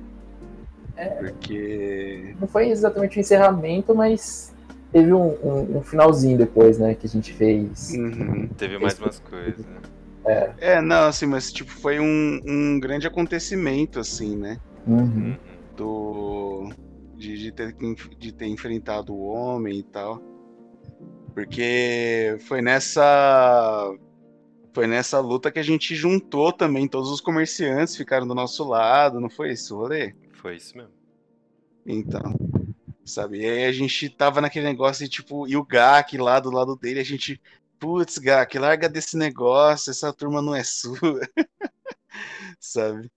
É. Porque. Não foi exatamente o encerramento, mas teve um, um- um finalzinho depois, né? Que a gente fez. Uhum. Teve mais umas coisas, né? É, não, assim, mas tipo, foi um, um grande acontecimento, assim, né? Uhum. Uhum. do de, de ter, de ter enfrentado o homem e tal. Porque foi nessa foi nessa luta que a gente juntou também todos os comerciantes ficaram do nosso lado, não foi isso, rolê? Foi isso mesmo. Então, sabe? E aí a gente tava naquele negócio de tipo, e o Gak lá do lado dele, a gente, putz, Gak, larga desse negócio, essa turma não é sua. [laughs] sabe?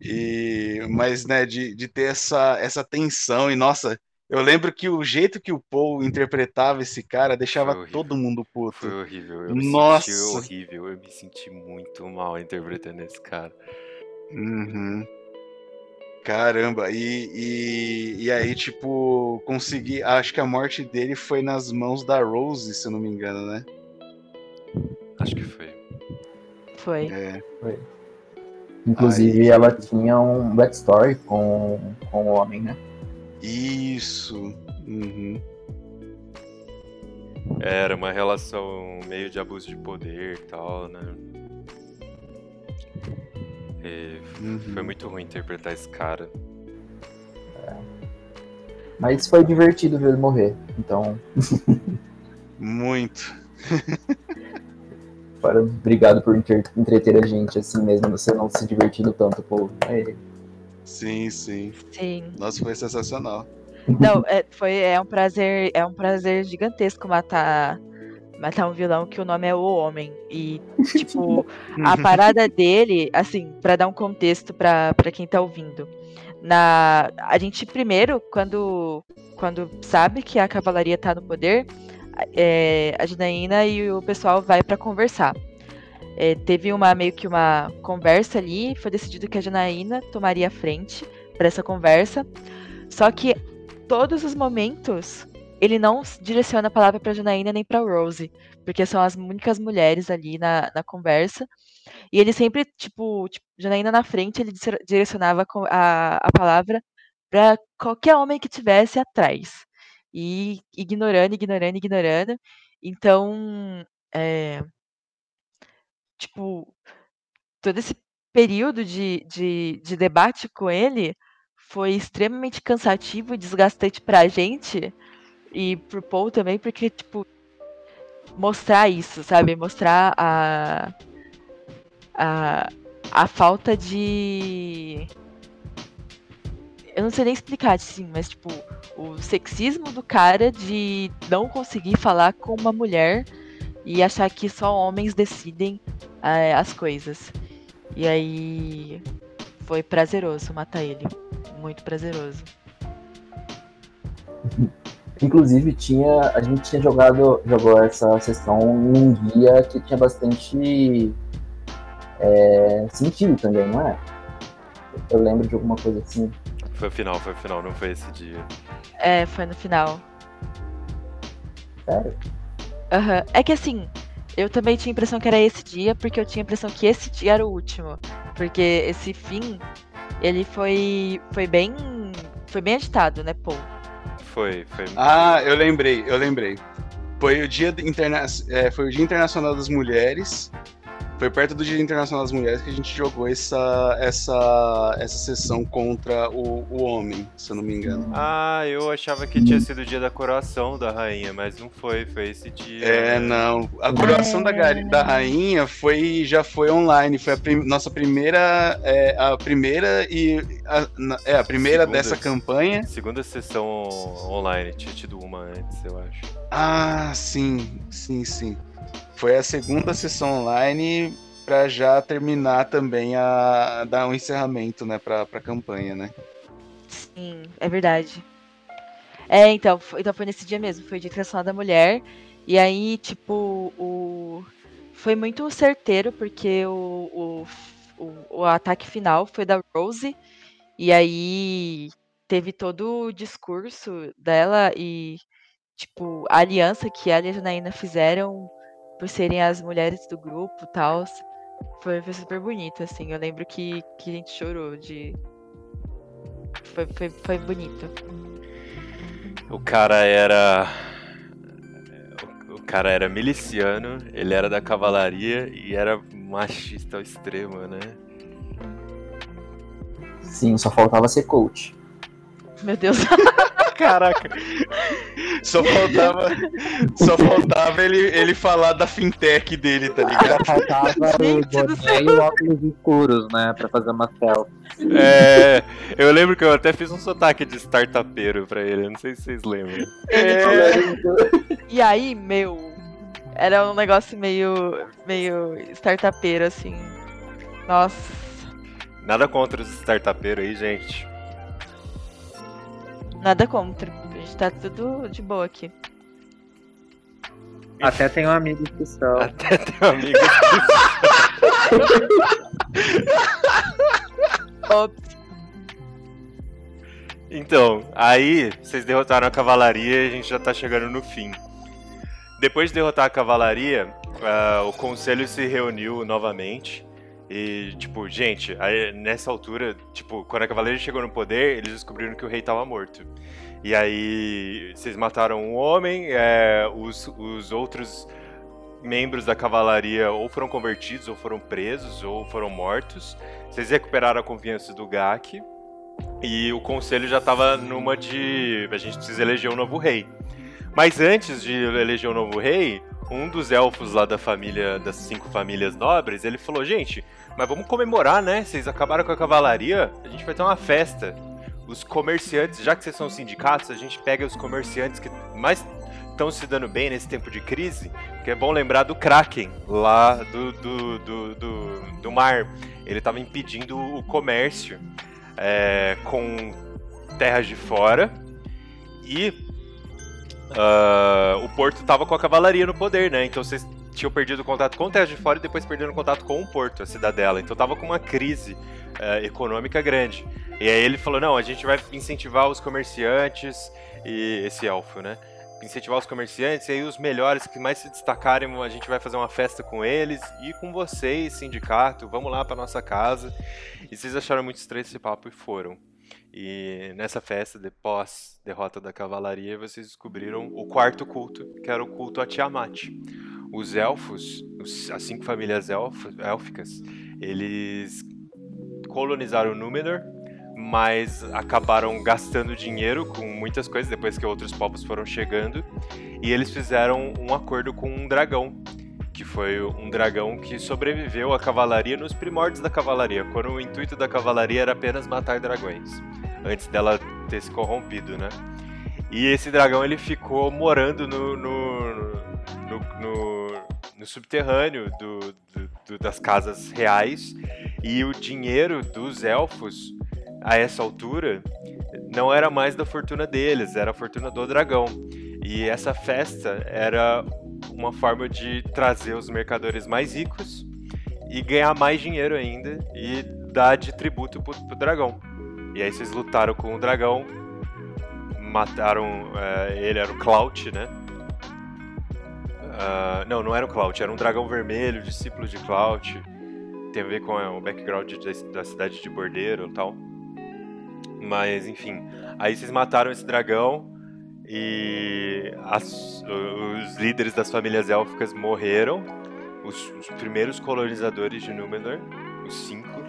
E, mas, né, de, de ter essa, essa tensão, e nossa, eu lembro que o jeito que o Paul interpretava esse cara deixava Foi todo mundo puto. Foi horrível. Eu me Nossa. senti horrível. Eu me senti muito mal interpretando esse cara. Uhum. Caramba, e, e, e aí, tipo, consegui. Acho que a morte dele foi nas mãos da Rose, se eu não me engano, né? Acho que foi. Foi. É. Inclusive, Aí- ela tinha um backstory com, com o homem, né? Isso. Uhum. Era uma relação meio de abuso de poder e tal, né? E Uhum. foi muito ruim interpretar esse cara. Mas foi divertido ver ele morrer. Então, Muito. [laughs] para, obrigado por entreter a gente assim mesmo, você não se divertindo tanto com ele. Sim, sim. Sim. Nossa, foi sensacional. Não, é, foi, é um prazer, é um prazer gigantesco matar matar um vilão que o nome é O Homem. E, [laughs] tipo, a parada dele, assim, pra dar um contexto pra pra quem tá ouvindo. Na, a gente primeiro, quando, quando sabe que a cavalaria tá no poder, é, a Janaína e o pessoal vai pra conversar. É, teve uma meio que uma conversa ali, foi decidido que a Janaína tomaria a frente pra essa conversa. Só que todos os momentos ele não direciona a palavra pra Janaína nem pra Rose, porque são as únicas mulheres ali na, na conversa. E ele sempre, tipo, tipo, Janaína na frente, ele dire- direcionava a, a palavra pra qualquer homem que tivesse atrás. E ignorando, ignorando, ignorando. Então, é, tipo, todo esse período de, de, de debate com ele foi extremamente cansativo e desgastante pra gente e pro Paul também, porque, tipo, mostrar isso, sabe? Mostrar a. a, a falta de. Eu não sei nem explicar, assim, mas, tipo, o sexismo do cara de não conseguir falar com uma mulher e achar que só homens decidem eh, as coisas. E aí. Foi prazeroso matar ele. Muito prazeroso. [laughs] Inclusive, tinha, a gente tinha jogado jogou essa sessão num guia que tinha bastante é, sentido também, não é? Eu lembro de alguma coisa assim. Foi o final, foi o final, não foi esse dia. É, foi no final. Sério? Aham. É que assim, Eu também tinha a impressão que era esse dia, porque eu tinha a impressão que esse dia era o último. Porque esse fim, ele foi, foi bem. Foi bem agitado, né, Paul? Foi, foi. Ah, eu lembrei, eu lembrei. Foi o dia, interna... é, foi o dia Internacional das Mulheres. Foi perto do Dia Internacional das Mulheres que a gente jogou essa, essa, essa sessão contra o, o homem, se eu não me engano. Ah, eu achava que tinha sido o dia da coroação da rainha, mas não foi, foi esse dia. É, não. A coroação da, gari- da rainha foi já foi online. Foi a prim- nossa primeira. É, a primeira e. A, é, a primeira Segunda. dessa campanha. Segunda sessão online, tinha tido uma antes, eu acho. Ah, sim, sim, sim. Foi a segunda sessão online para já terminar também a dar um encerramento, né, para a campanha, né? Sim, é verdade. É, então, foi, então foi nesse dia mesmo, foi o Dia Internacional da Mulher. E aí, tipo, o. Foi muito certeiro, porque o, o, o, o ataque final foi da Rose. E aí teve todo o discurso dela e, tipo, a aliança que ela e a Janaína fizeram por serem as mulheres do grupo e tal. Foi, foi super bonito, assim. Eu lembro que, que a gente chorou de. Foi, foi, foi bonito. O cara era. o- O cara era miliciano, ele era da cavalaria e era machista ao extremo, né? Sim, só faltava ser coach. Meu Deus. [laughs] Caraca, Só faltava, só faltava ele, ele falar da fintech dele, tá ligado? [laughs] Faltava o boné e óculos escuros, né? Pra fazer uma selfie. é. Eu lembro que eu até fiz um sotaque de startupeiro pra ele, não sei se vocês lembram. É, E aí, meu. Era um negócio meio. meio startupeiro, assim. Nossa. Nada contra os startupeiros aí, gente. Nada contra. A gente tá tudo de boa aqui. Até tem um amigo que são. Até tem amigos [laughs] Ops. Então, aí vocês derrotaram a cavalaria e a gente já tá chegando no fim. Depois de derrotar a cavalaria, ah, o conselho se reuniu novamente. E, tipo, gente, aí, nessa altura, tipo, quando a cavalaria chegou no poder, eles descobriram que o rei tava morto. E aí, vocês mataram um homem, é, os, os outros membros da cavalaria ou foram convertidos, ou foram presos, ou foram mortos. Vocês recuperaram a confiança do Gak. E o conselho já tava numa de. A gente precisa eleger um novo rei. Mas antes de eleger um novo rei, um dos elfos lá da família, das cinco famílias nobres, ele falou: gente, mas vamos comemorar, né? Vocês acabaram com a cavalaria, a gente vai ter uma festa. Os comerciantes, já que vocês são sindicatos, a gente pega os comerciantes que mais estão se dando bem nesse tempo de crise, que é bom lembrar do Kraken, lá do, do, do, do, do mar. Ele estava impedindo o comércio é, com terras de fora e ah, o porto estava com a cavalaria no poder, né? Então vocês tinham perdido o contato com terras de fora e depois perderam o contato com o porto, a cidadela. Então tava com uma crise eh, econômica grande. E aí ele falou: não, a gente vai incentivar os comerciantes e esse elfo, né? Incentivar os comerciantes e aí os melhores que mais se destacarem, a gente vai fazer uma festa com eles e com vocês, sindicato, vamos lá para nossa casa. E vocês acharam muito estranho esse papo e foram. E nessa festa, de pós derrota da cavalaria, vocês descobriram o quarto culto, que era o culto a Tiamat. Os elfos, os- as cinco famílias élficas, eles colonizaram Númenor, mas acabaram gastando dinheiro com muitas coisas depois que outros povos foram chegando. E eles fizeram um acordo com um dragão, que foi um dragão que sobreviveu à cavalaria nos primórdios da cavalaria, quando o intuito da cavalaria era apenas matar dragões, antes dela ter se corrompido, né? E esse dragão ele ficou morando no, no, no, no- no subterrâneo do- do- do- das casas reais e o dinheiro dos elfos a essa altura não era mais da fortuna deles, era a fortuna do dragão. E essa festa era uma forma de trazer os mercadores mais ricos e ganhar mais dinheiro ainda e dar de tributo pro, pro dragão. E aí vocês lutaram com o dragão, mataram é, ele, era o Clout, né? Ah, não, não era o Cloud, era um dragão vermelho, discípulo de Cloud. Tem a ver com é, o background da, da cidade de Bordeiro e tal. Mas, enfim. Aí vocês mataram esse dragão e as- os líderes das famílias élficas morreram. Os, os primeiros colonizadores de Númenor, os cinco.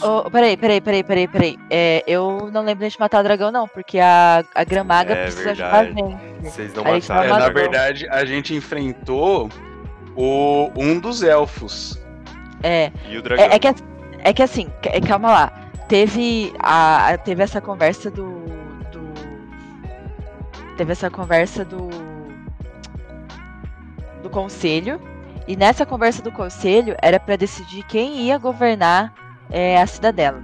Oh, peraí, peraí, peraí, peraí, peraí. É, eu não lembro de matar o dragão, não, porque a, a Gramaga É precisa ajudar a verdade. gente. Vocês não A gente mataram. É, na verdade, a gente enfrentou o, um dos elfos. É, E o dragão. é, é que, é que assim, c- calma lá. Teve, a, teve essa conversa do, do. Teve essa conversa do. Do conselho. E nessa conversa do conselho era pra decidir quem ia governar é, a cidadela.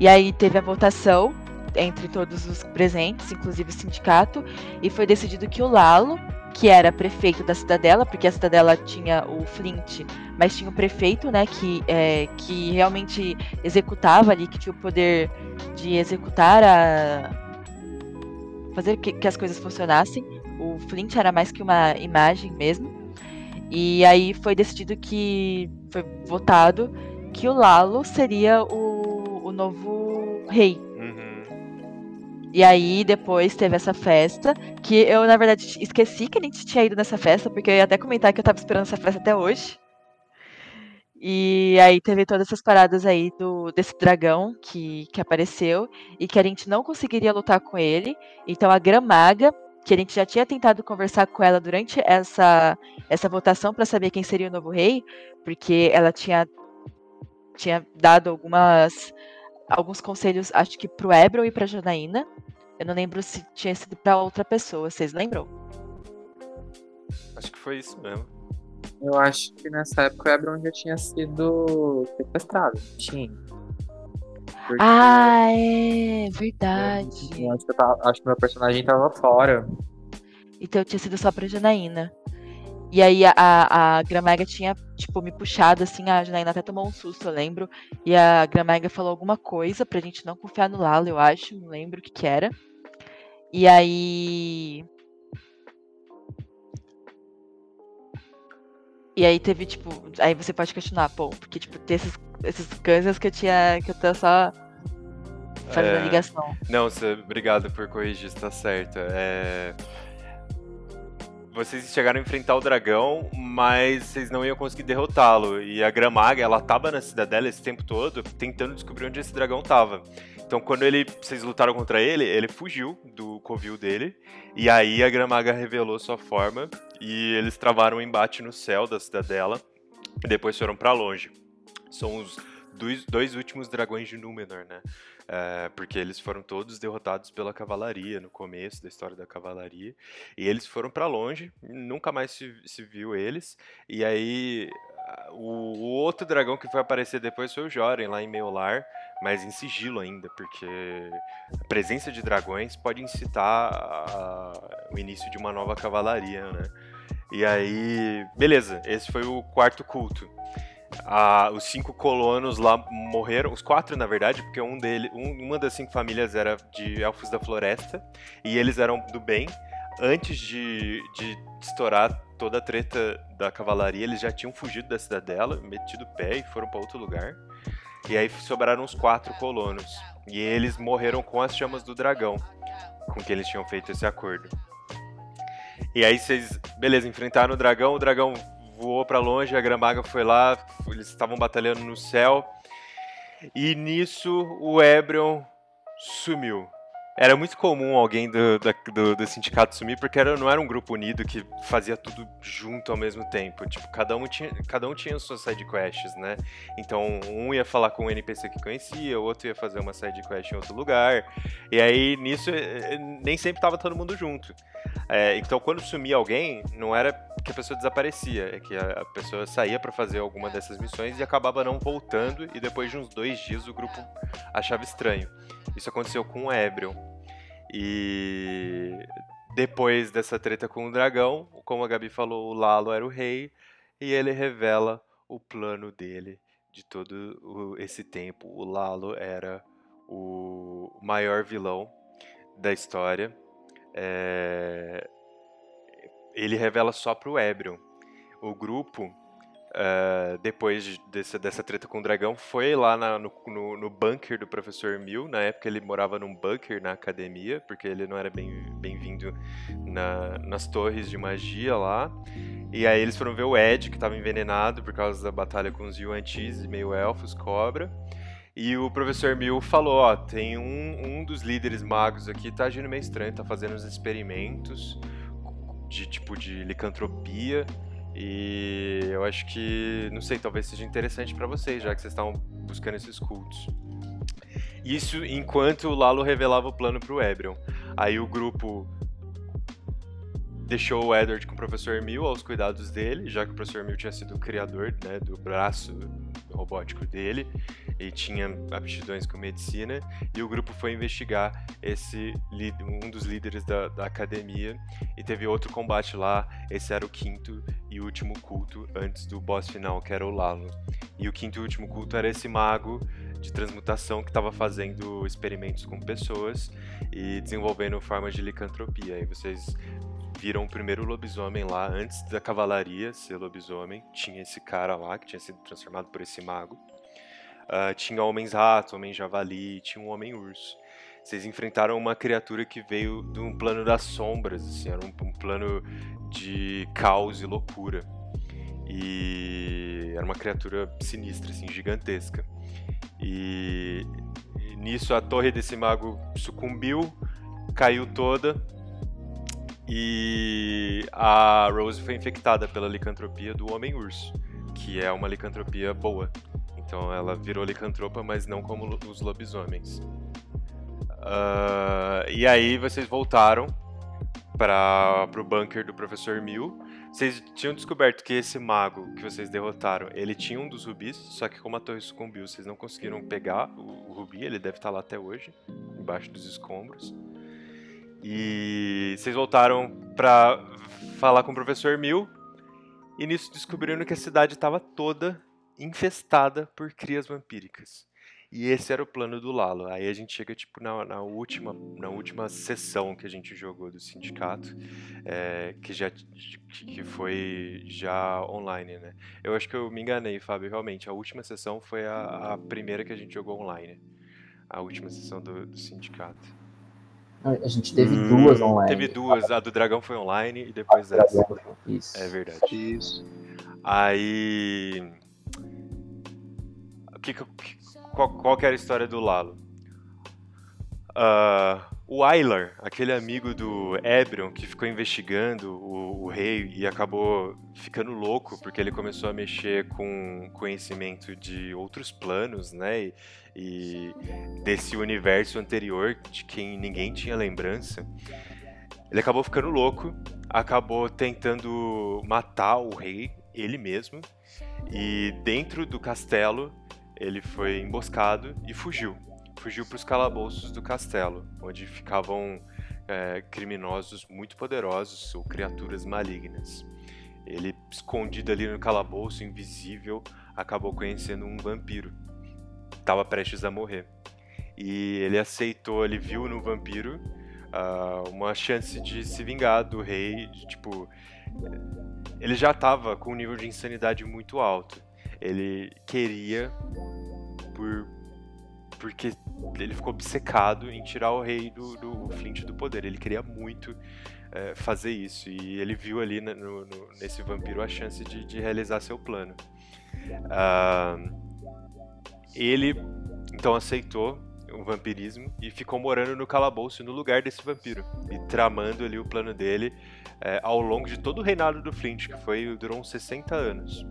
E aí teve a votação entre todos os presentes, inclusive o sindicato, e foi decidido que o Lalo, que era prefeito da cidadela, porque a cidadela tinha o Flint, mas tinha o prefeito, né, que, é, que realmente executava ali, que tinha o poder de executar a. fazer que, que as coisas funcionassem. O Flint era mais que uma imagem mesmo. E aí foi decidido que. foi votado que o Lalo seria o, o novo rei. Uhum. E aí depois teve essa festa, que eu, na verdade, esqueci que a gente tinha ido nessa festa, porque eu ia até comentar que eu tava esperando essa festa até hoje. E aí teve todas essas paradas aí do, desse dragão que, que apareceu e que a gente não conseguiria lutar com ele. Então a Gramaga, que a gente já tinha tentado conversar com ela durante essa, essa votação para saber quem seria o novo rei, porque ela tinha, tinha dado algumas alguns conselhos, acho que pro Ebron e pra Janaína. Eu não lembro se tinha sido pra outra pessoa, vocês lembram? Acho que foi isso mesmo. Eu acho que nessa época o Ebron já tinha sido sequestrado. Tinha. Porque Ah, é verdade. eu acho, que eu tava- acho que meu personagem tava fora. Então tinha sido só pra Janaína. E aí a, a, a Gramaga tinha, tipo, me puxado assim, a Janaína até tomou um susto, eu lembro. E a Gramaga falou alguma coisa pra gente não confiar no Lalo, eu acho, não lembro o que que era. E aí. E aí teve, tipo. Aí você pode questionar, pô, porque, tipo, tem esses, esses coisas que eu tinha. que eu tô só fazendo É. ligação. Não, cê, obrigado por corrigir, está certo. É... Vocês chegaram a enfrentar o dragão, mas vocês não iam conseguir derrotá-lo. E a Gramaga, ela tava na cidadela esse tempo todo, tentando descobrir onde esse dragão tava. Então, quando ele, vocês lutaram contra ele, ele fugiu do covil dele. E aí a Gramaga revelou sua forma e eles travaram um embate no céu da cidadela. E depois foram pra longe. São os dois, dois últimos dragões de Númenor, né? É, porque eles foram todos derrotados pela cavalaria no começo da história da cavalaria. E eles foram pra longe, nunca mais se, se viu eles. E aí ah, o, o outro dragão que foi aparecer depois foi o Joren, lá em Meolar, mas em sigilo ainda, porque a presença de dragões pode incitar a- o início de uma nova cavalaria, né? E aí, beleza, esse foi o quarto culto. Os cinco colonos lá morreram, os quatro na verdade, porque um dele, um- uma das cinco famílias era de elfos da floresta e eles eram do bem. Antes de, de estourar toda a treta da cavalaria, eles já tinham fugido da cidadela, metido pé e foram para outro lugar. E aí sobraram os quatro colonos. E eles morreram com as chamas do dragão, com que eles tinham feito esse acordo. E aí vocês, beleza, enfrentaram o dragão, o dragão voou pra longe, a Gramaga foi lá, eles estavam batalhando no céu. E nisso o Ebrion sumiu. Era muito comum alguém do, do, do sindicato sumir, porque era, não era um grupo unido que fazia tudo junto ao mesmo tempo. Tipo, cada um tinha, cada um tinha suas side quests, né? Então, um ia falar com um NPC que conhecia, o outro ia fazer uma side quest em outro lugar. E aí, nisso, eh, nem sempre tava todo mundo junto. É, então, quando sumia alguém, não era que a pessoa desaparecia, é que a, a pessoa saía pra fazer alguma dessas missões e acabava não voltando, e depois de uns dois dias o grupo achava estranho. Isso aconteceu com o Ebrion. E depois dessa treta com o dragão, como a Gabi falou, o Lalo era o rei, e ele revela o plano dele de todo esse tempo. O Lalo era o maior vilão da história. É, ele revela só pro Ebrion. O grupo, uh, depois de, desse, dessa treta com o dragão, foi lá na, no, no, no, bunker do professor Mil. Na época ele morava num bunker na academia, porque ele não era bem-vindo bem na, nas torres de magia lá. E aí eles foram ver o Ed, que estava envenenado por causa da batalha com os Yuan-Tis, meio elfos, cobra. E o professor Mil falou, ó, tem um, um dos líderes magos aqui, tá agindo meio estranho, tá fazendo uns experimentos de tipo de licantropia. E eu acho que, não sei, talvez seja interessante para vocês, já que vocês estavam buscando esses cultos. Isso enquanto o Lalo revelava o plano pro Ebrion. Aí o grupo deixou o Edward com o professor Mil aos cuidados dele, já que o professor Mil tinha sido o criador né, do braço robótico dele e tinha aptidões com medicina. E o grupo foi investigar esse um dos líderes da, da academia e teve outro combate lá. Esse era o quinto e último culto antes do boss final, que era o Lalo. E o quinto e último culto era esse mago de transmutação que estava fazendo experimentos com pessoas e desenvolvendo formas de licantropia. E vocês viram o primeiro lobisomem lá, antes da cavalaria ser lobisomem. Tinha esse cara lá que tinha sido transformado por esse mago. Uh, tinha homens rato, homem javali, tinha um homem urso. Vocês enfrentaram uma criatura que veio de um plano das sombras, assim, era um, um plano de caos e loucura. E era uma criatura sinistra, assim, gigantesca. E, e nisso a torre desse mago sucumbiu, caiu toda e a Rose foi infectada pela licantropia do Homem-Urso, que é uma licantropia boa. Então ela virou licantropa, mas não como os lobisomens. Uh, e aí vocês voltaram para o bunker do Professor Mil. Vocês tinham descoberto que esse mago que vocês derrotaram, ele tinha um dos rubis, só que como a torre sucumbiu, vocês não conseguiram pegar o, o rubi, ele deve estar lá até hoje, embaixo dos escombros. E vocês voltaram pra falar com o professor Mil. E nisso descobriram que a cidade estava toda infestada por crias vampíricas. E esse era o plano do Lalo. Aí a gente chega tipo na, na última na última sessão que a gente jogou do sindicato, é, que já que foi já online, né? Eu acho que eu me enganei, Fábio. Realmente, a última sessão foi a, a primeira que a gente jogou online. A última sessão do, do sindicato. A gente teve hum, duas online. Teve duas, a do dragão foi online e depois a essa. Isso. É verdade. Isso. Aí. Que, qual, qual que era a história do Lalo? Uh, o Aylar, aquele amigo do Ebrion que ficou investigando o, o, rei e acabou ficando louco porque ele começou a mexer com conhecimento de outros planos, né? E, e desse universo anterior de quem ninguém tinha lembrança. Ele acabou ficando louco, acabou tentando matar o rei, ele mesmo, e dentro do castelo ele foi emboscado e fugiu. Fugiu para os calabouços do castelo, onde ficavam é, criminosos muito poderosos ou criaturas malignas. Ele, escondido ali no calabouço, invisível, acabou conhecendo um vampiro estava prestes a morrer. E ele aceitou, ele viu no vampiro uh, uma chance de se vingar do rei, de, tipo, ele já estava com um nível de insanidade muito alto. Ele queria por porque ele ficou obcecado em tirar o rei do, do Flint do poder. Ele queria muito é, fazer isso e ele viu ali no, no, nesse vampiro a chance de, de realizar seu plano. Uh, ele então aceitou o vampirismo e ficou morando no calabouço no lugar desse vampiro e tramando ali o plano dele é, ao longo de todo o reinado do Flint, que foi durou uns 60 anos.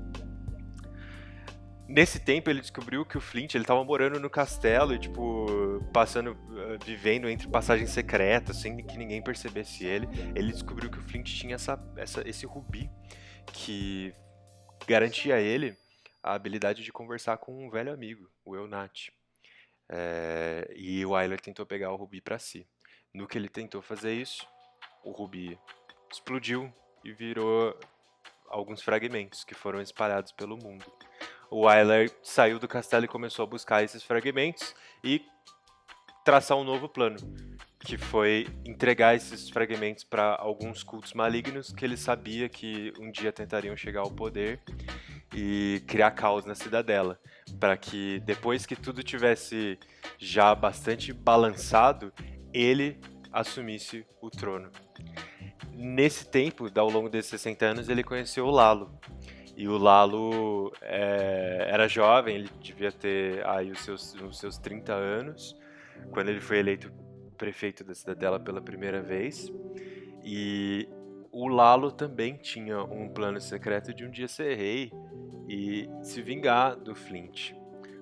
Nesse tempo ele descobriu que o Flint ele estava morando no castelo e tipo passando, uh, vivendo entre passagens secretas sem que ninguém percebesse ele. Ele descobriu que o Flint tinha essa, essa, esse rubi que garantia a ele a habilidade de conversar com um velho amigo, o Eunat. É, e o Ayler tentou pegar o Rubi para si. No que ele tentou fazer isso, o Rubi explodiu e virou alguns fragmentos que foram espalhados pelo mundo. O Ayler saiu do castelo e começou a buscar esses fragmentos e traçar um novo plano. que foi entregar esses fragmentos para alguns cultos malignos que ele sabia que um dia tentariam chegar ao poder e criar caos na cidadela, para que depois que tudo tivesse já bastante balançado, ele assumisse o trono. Nesse tempo, ao longo desses 60 anos, ele conheceu o Lalo. E o Lalo é, era jovem, ele devia ter aí os seus, os seus 30 anos, quando ele foi eleito prefeito da cidadela pela primeira vez. E o Lalo também tinha um plano secreto de um dia ser rei e se vingar do Flint.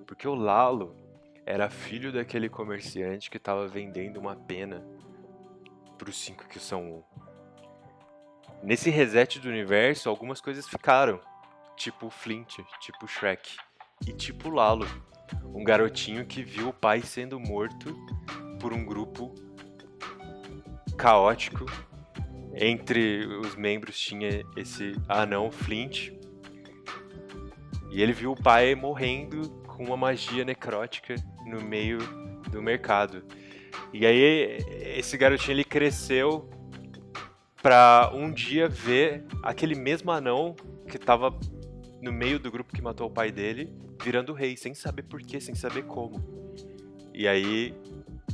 Porque o Lalo era filho daquele comerciante que estava vendendo uma pena para os cinco que são um. Nesse reset do universo, algumas coisas ficaram. Tipo Flint, tipo Shrek. E tipo Lalo. Um garotinho que viu o pai sendo morto por um grupo caótico. Entre os membros tinha esse anão Flint. E ele viu o pai morrendo com uma magia necrótica no meio do mercado. E aí esse garotinho ele cresceu pra um dia ver aquele mesmo anão que tava no meio do grupo que matou o pai dele, virando rei, sem saber porquê, sem saber como. E aí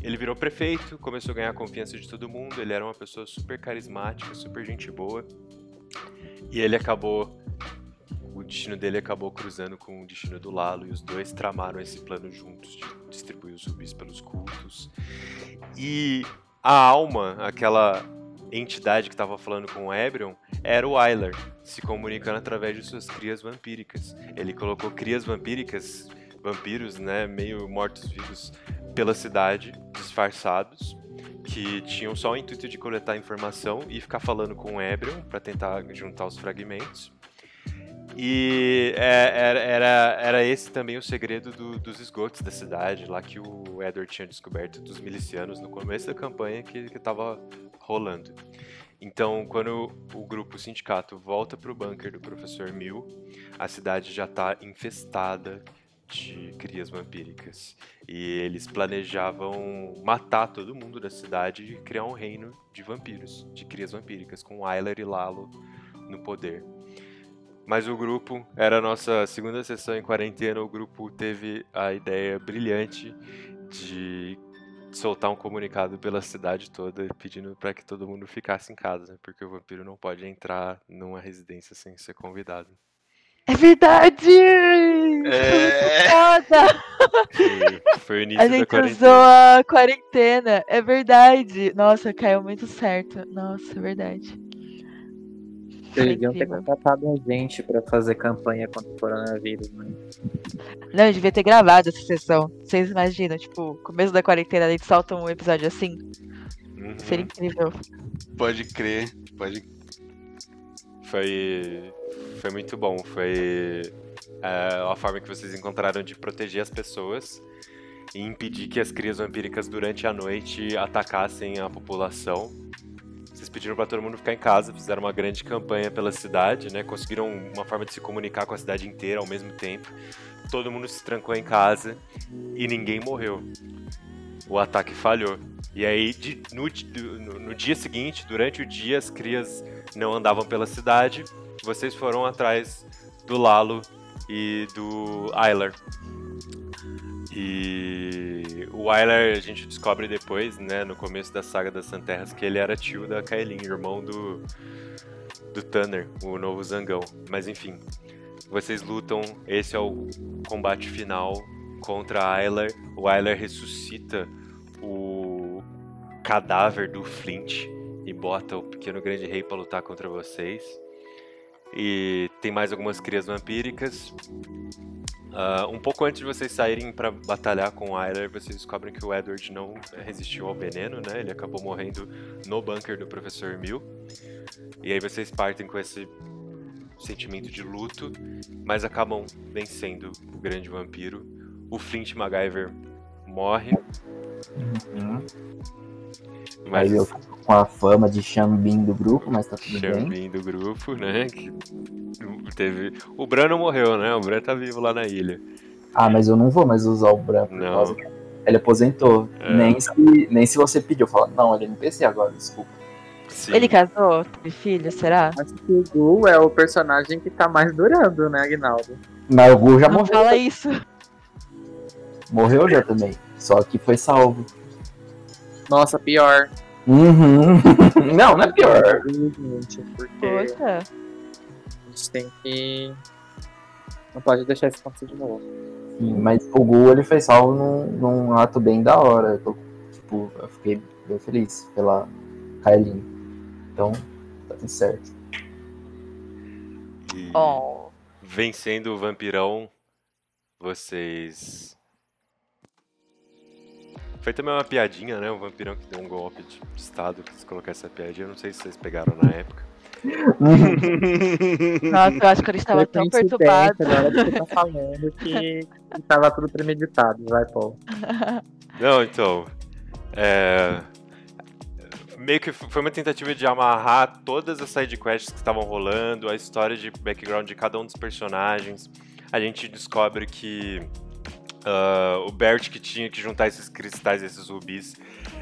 ele virou prefeito, começou a ganhar a confiança de todo mundo, ele era uma pessoa super carismática, super gente boa. E ele acabou o destino dele acabou cruzando com o destino do Lalo e os dois tramaram esse plano juntos de distribuir os rubis pelos cultos. E a alma, aquela entidade que estava falando com o Ebrion, era o Aylar, se comunicando através de suas crias vampíricas. Ele colocou crias vampíricas, vampiros, né, meio mortos-vivos, pela cidade, disfarçados, que tinham só o intuito de coletar informação e ficar falando com o Ebrion para tentar juntar os fragmentos. E é, era, era, era esse também o segredo do, dos esgotos da cidade, lá que o Edward tinha descoberto dos milicianos no começo da campanha que estava rolando. Então, quando o grupo sindicato volta para o bunker do professor Mill, a cidade já está infestada de crias vampíricas. E eles planejavam matar todo mundo da cidade e criar um reino de vampiros, de crias vampíricas, com Aylar e Lalo no poder. Mas o grupo, era a nossa segunda sessão em quarentena, o grupo teve a ideia brilhante de soltar um comunicado pela cidade toda pedindo para que todo mundo ficasse em casa, né? porque o vampiro não pode entrar numa residência sem ser convidado. É verdade! É. Foda! Foi, foi o início A da gente quarentena. usou a quarentena. É verdade. Nossa, caiu muito certo. Nossa, é verdade. Foi Deviam ter contratado a gente pra fazer campanha contra o coronavírus, né? Não, eu devia ter gravado essa sessão. Vocês imaginam, tipo, começo da quarentena, a gente solta um episódio assim. Uhum. Seria incrível. Pode crer, pode Foi, foi muito bom. Foi é, a forma que vocês encontraram de proteger as pessoas e impedir que as crias vampíricas durante a noite atacassem a população. Vocês pediram para todo mundo ficar em casa, fizeram uma grande campanha pela cidade, né? Conseguiram uma forma de se comunicar com a cidade inteira ao mesmo tempo. Todo mundo se trancou em casa e ninguém morreu. O ataque falhou. E aí, de- no, no- no dia seguinte, durante o dia, as crias não andavam pela cidade. Vocês foram atrás do Lalo e do Aylar. E o Aylar a gente descobre depois, né, no começo da saga das Santerras, que ele era tio da Kaelin, irmão do, do Tanner, o novo Zangão. Mas enfim, vocês lutam, esse é o combate final contra Aylar. O Aylar ressuscita o cadáver do Flint e bota o pequeno grande rei pra lutar contra vocês. E tem mais algumas crias vampíricas. Ah, um pouco antes de vocês saírem pra batalhar com o Aylar, vocês descobrem que o Edward não resistiu ao veneno, né? Ele acabou morrendo no bunker do Professor Mill. E aí vocês partem com esse sentimento de luto, mas acabam vencendo o grande vampiro. O Flint MacGyver morre, Uhum. Mas Aí eu fico com a fama de Xambin do grupo, mas tá tudo bem. Xambin do grupo, né? Que teve... O Bran não morreu, né? O Bran tá vivo lá na ilha. Ah, mas eu não vou mais usar o branco por Não. causa Ele aposentou. É. Nem, se, nem se você pediu. Fala, não, ele é NPC agora, desculpa. Sim. Ele casou? Teve filho, será? Acho que o Gu é o personagem que tá mais durando, né, Aguinaldo? Mas o Gu já Não morreu. fala isso. Morreu já também. Só que foi salvo. Nossa, pior. Uhum. [laughs] não, não é pior. Gente, porque Poxa. a gente tem que. Não pode deixar isso acontecer de novo. Sim, mas o Gu ele foi salvo num, num ato bem da hora. Eu, tô, tipo, eu fiquei bem feliz pela Kailin. Então, tá tudo certo. E Oh. vencendo o vampirão, vocês. Foi também uma piadinha, né? O vampirão que deu um golpe de estado, quis colocar essa piadinha. Eu não sei se vocês pegaram na época. [laughs] Nossa, eu acho que ele estava tão perturbado. Agora que você tá falando que, que [laughs] tava tudo premeditado, vai, Paul. Não, então. É... Meio que foi uma tentativa de amarrar todas as sidequests que estavam rolando, a história de background de cada um dos personagens. A gente descobre que ah, o Bert que tinha que juntar esses cristais, esses rubis,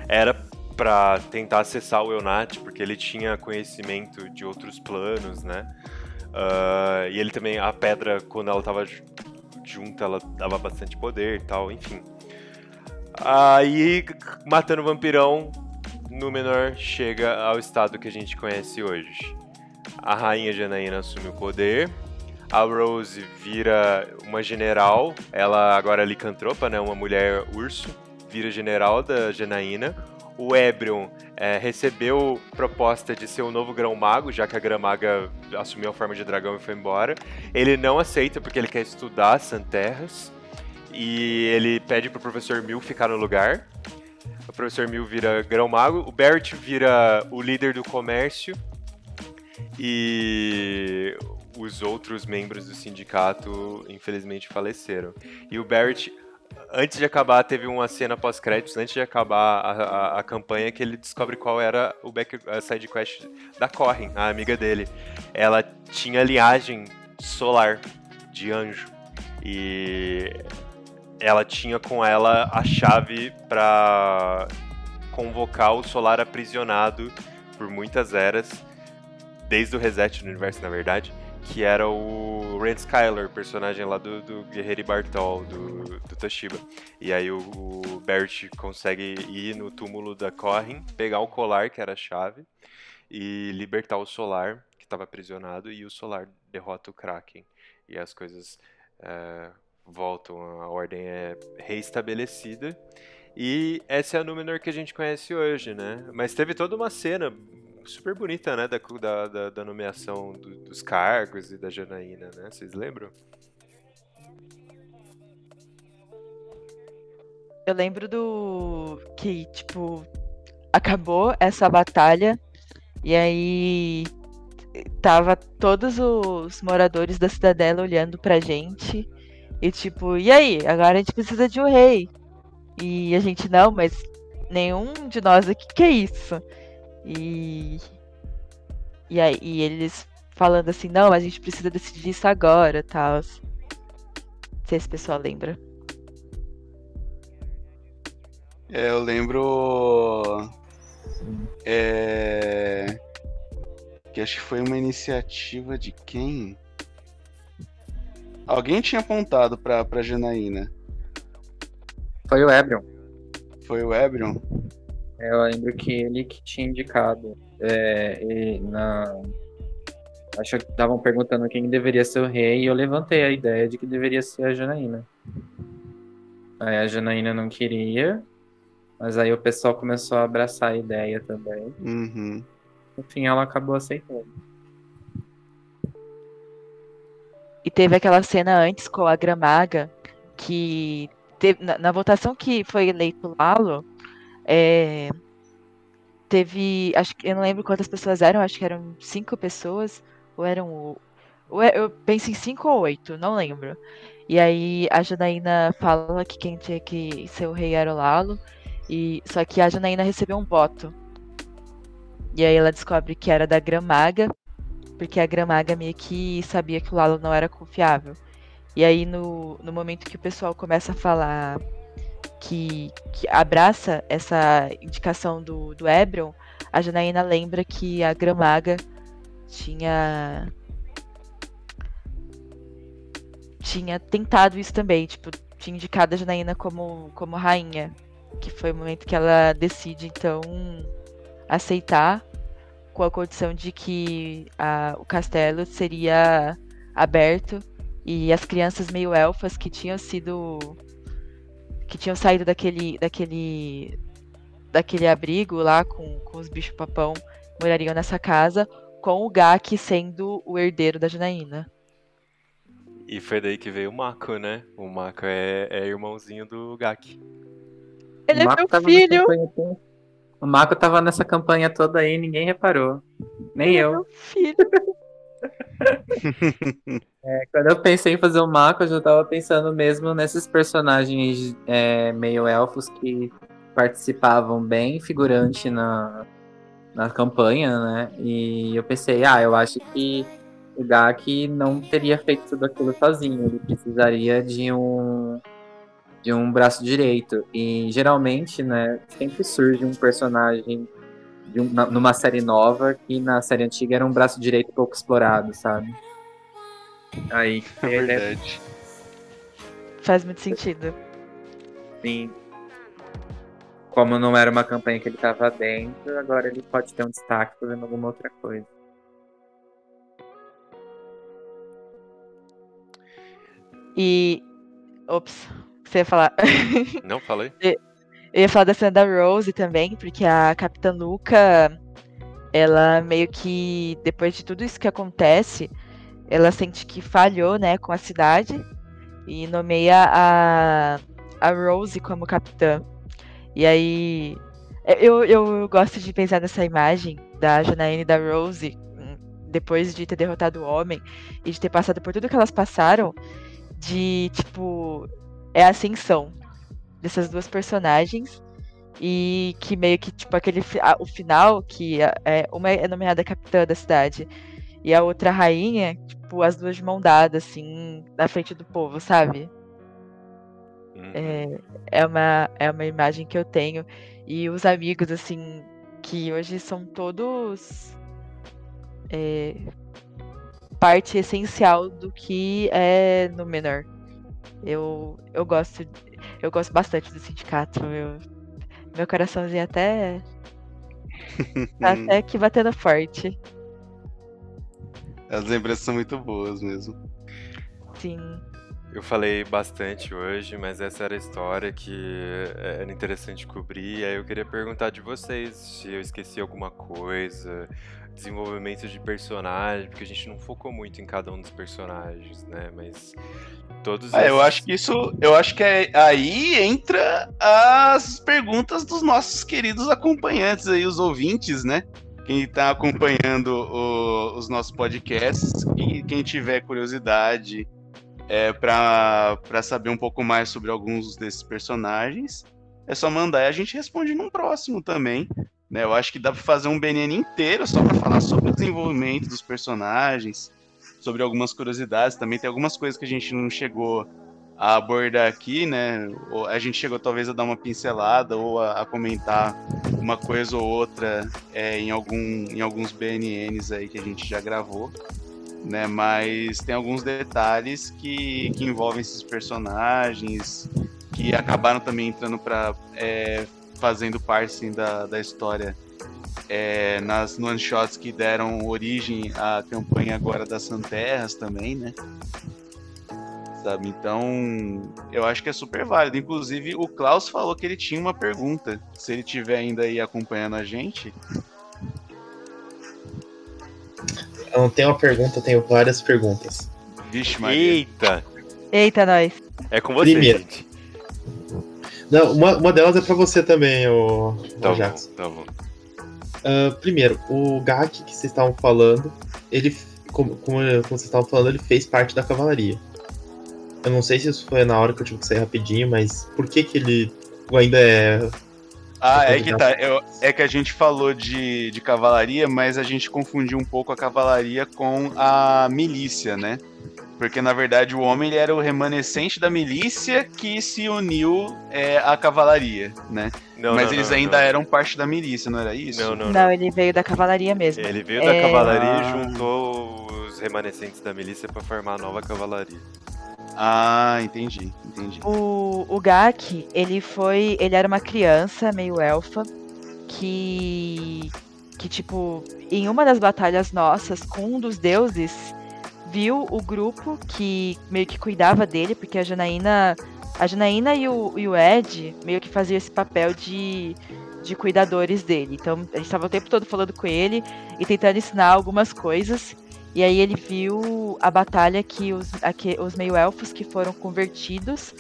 era pra tentar acessar o Eonat, porque ele tinha conhecimento de outros planos, né? Ah, e ele também, a pedra, quando ela tava ju- junta, ela dava bastante poder e tal, enfim. Aí, matando o vampirão, Númenor chega ao estado que a gente conhece hoje. A rainha Janaína assume o poder. A Rose vira uma general. Ela agora é licantropa, né? Uma mulher urso. Vira general da Janaína. O Ebrion é, recebeu proposta de ser o novo grão-mago, já que a grão-maga assumiu a forma de dragão e foi embora. Ele não aceita porque ele quer estudar Santerras. E ele pede pro professor Mil ficar no lugar. O professor Mil vira grão-mago. O Bert vira o líder do comércio. E os outros membros do sindicato, infelizmente, faleceram. E o Barrett, antes de acabar, teve uma cena pós-créditos, antes de acabar a, a- a campanha, que ele descobre qual era o back, a side quest da Corrin, a amiga dele. Ela tinha linhagem solar de anjo. E ela tinha com ela a chave para convocar o solar aprisionado por muitas eras, desde o reset do universo, na verdade, que era o Rand Skyler, personagem lá do, do Guerreiro Bartol, do, do Toshiba. E aí o, o Bert consegue ir no túmulo da Corrin, pegar o colar, que era a chave, e libertar o Solar, que estava aprisionado, e o Solar derrota o Kraken. E as coisas é, voltam, a ordem é reestabelecida. E essa é a Númenor que a gente conhece hoje, né? Mas teve toda uma cena super bonita, né? Da, da, da- nomeação do- dos cargos e da Janaína, né? Vocês lembram? Eu lembro do. que, tipo, acabou essa batalha e aí tava todos os moradores da cidadela olhando pra gente e tipo, e aí? Agora a gente precisa de um rei. E a gente, não, mas nenhum de nós aqui que é isso. E. E aí e eles falando assim, não, a gente precisa decidir isso agora, tal. Não sei se o pessoal lembra. É, eu lembro. É. Que acho que foi uma iniciativa de quem? Alguém tinha apontado pra, pra Janaína. Foi o Ebrion. Foi o Ebrion? Eu lembro que ele que tinha indicado. É, e na... Acho que estavam perguntando quem deveria ser o rei e eu levantei a ideia de que deveria ser a Janaína. Aí a Janaína não queria, mas aí o pessoal começou a abraçar a ideia também. Uhum. No fim, ela acabou aceitando. E teve aquela cena antes com a Gramaga, que teve, na, na votação que foi eleito Lalo, é, teve, acho que eu não lembro quantas pessoas eram, acho que eram cinco pessoas, ou eram, ou é- eu penso em cinco ou oito, não lembro. E aí a Janaína fala que quem tinha que ser o rei era o Lalo, e só que a Janaína recebeu um voto. E aí ela descobre que era da Gramaga, porque a Gramaga meio que sabia que o Lalo não era confiável. E aí, no, no momento que o pessoal começa a falar que, que abraça essa indicação do, do Ebron, a Janaína lembra que a Gramaga tinha tinha tentado isso também, tipo, tinha indicado a Janaína como, como rainha, que foi o momento que ela decide então aceitar com a condição de que a, o castelo seria aberto e as crianças meio elfas que tinham sido que tinham saído daquele daquele daquele abrigo lá com, com os bichos papão morariam nessa casa com o Gak sendo o herdeiro da Janaína. E foi daí que veio o Mako, né? O Mako é, é irmãozinho do Gak. Ele é meu filho! O Marco tava nessa campanha toda aí e ninguém reparou. Nem Ele é eu. meu filho. [laughs] É, quando eu pensei em fazer o Marco, eu já tava pensando mesmo nesses personagens é, meio elfos que participavam bem figurante na, na campanha, né? E eu pensei, ah, eu acho que o Gak não teria feito tudo aquilo sozinho. Ele precisaria de um de um braço direito. E geralmente, né, sempre surge um personagem um- na- numa série nova que na série antiga era um braço direito pouco explorado, sabe? Aí É é verdade. Faz muito sentido. assim. Como não era uma campanha que ele tava dentro, agora ele pode ter um destaque fazendo alguma outra coisa. E. Ops, você ia falar? Não falei? [laughs] Eu ia falar da cena da Rose também, porque a Capitã Luca, ela meio que, depois de tudo isso que acontece, ela sente que falhou, né, com a cidade e nomeia a, a Rose como capitã. E aí, eu, eu gosto de pensar nessa imagem da Janaína e da Rose, hum, depois de ter derrotado o homem e de ter passado por tudo que elas passaram, de, tipo, é ascensão dessas duas personagens. E que meio que tipo aquele a- o final que é, é- uma é nomeada capitã da cidade e a outra rainha tipo as duas de mão dada assim na frente do povo sabe? Uhum. é, é uma é uma imagem que eu tenho. E os amigos assim que hoje são todos é, parte essencial do que é Númenor eu eu gosto eu gosto bastante do sindicato. Meu, meu coraçãozinho até. tá [laughs] até aqui batendo forte. As lembranças são muito boas mesmo. Sim. Eu falei bastante hoje, mas essa era a história que era interessante cobrir. E aí eu queria perguntar de vocês se eu esqueci alguma coisa, desenvolvimento de personagem, porque a gente não focou muito em cada um dos personagens, né? Mas todos Ah, eu acho que isso. Eu acho que é- aí entra as perguntas dos nossos queridos acompanhantes aí, os ouvintes, né? Quem tá acompanhando o- os nossos podcasts e quem tiver curiosidade é, para saber um pouco mais sobre alguns desses personagens, é só mandar e a gente responde num próximo também. Né? Eu acho que dá pra fazer um BNN inteiro só pra falar sobre o desenvolvimento dos personagens, sobre algumas curiosidades. Também tem algumas coisas que a gente não chegou a abordar aqui, né? A gente chegou talvez a dar uma pincelada ou a, a comentar uma coisa ou outra é, em, algum, em alguns BNNs aí que a gente já gravou. Né, mas tem alguns detalhes que, que envolvem esses personagens que acabaram também entrando para fazendo parte assim, da, da história é, nas one shots que deram origem à campanha agora das Santerras também, né? Sabe? Então, eu acho que é super válido. Inclusive, o Klaus falou que ele tinha uma pergunta. Se ele tiver ainda aí acompanhando a gente, Eu não tenho uma pergunta, eu tenho várias perguntas. vixe, Maria. Eita! Eita, nós. É com você, Primeiro. gente. Não, uma, uma delas é pra você também, o, Tá bom, Jackson. tá bom. Ah, primeiro, o Gak que vocês estavam falando, ele, como, como, como vocês estavam falando, ele fez parte da cavalaria. Eu não sei se isso foi na hora que eu tive que sair rapidinho, mas por que que ele ainda é... Ah, é que tá. Eu- é que a gente falou de, de cavalaria, mas a gente confundiu um pouco a cavalaria com a milícia, né? Porque na verdade o homem ele era o remanescente da milícia que se uniu é, à cavalaria, né? Não, Mas não, eles não, ainda não. eram parte da milícia, não era isso? Não, não, Não, não. ele veio da cavalaria mesmo. Ele veio da É. cavalaria Ah. e juntou os remanescentes da milícia pra formar a nova cavalaria. Ah, entendi, entendi. O, o Gak, ele foi. Ele era uma criança meio elfa que. Que, tipo, em uma das batalhas nossas com um dos deuses, viu o grupo que meio que cuidava dele, porque a Janaína. A Janaína e o, e o Ed meio que faziam esse papel de, de cuidadores dele. Então, a gente estava o tempo todo falando com ele e tentando ensinar algumas coisas. E aí ele viu a batalha que os, aque- os meio-elfos que foram convertidos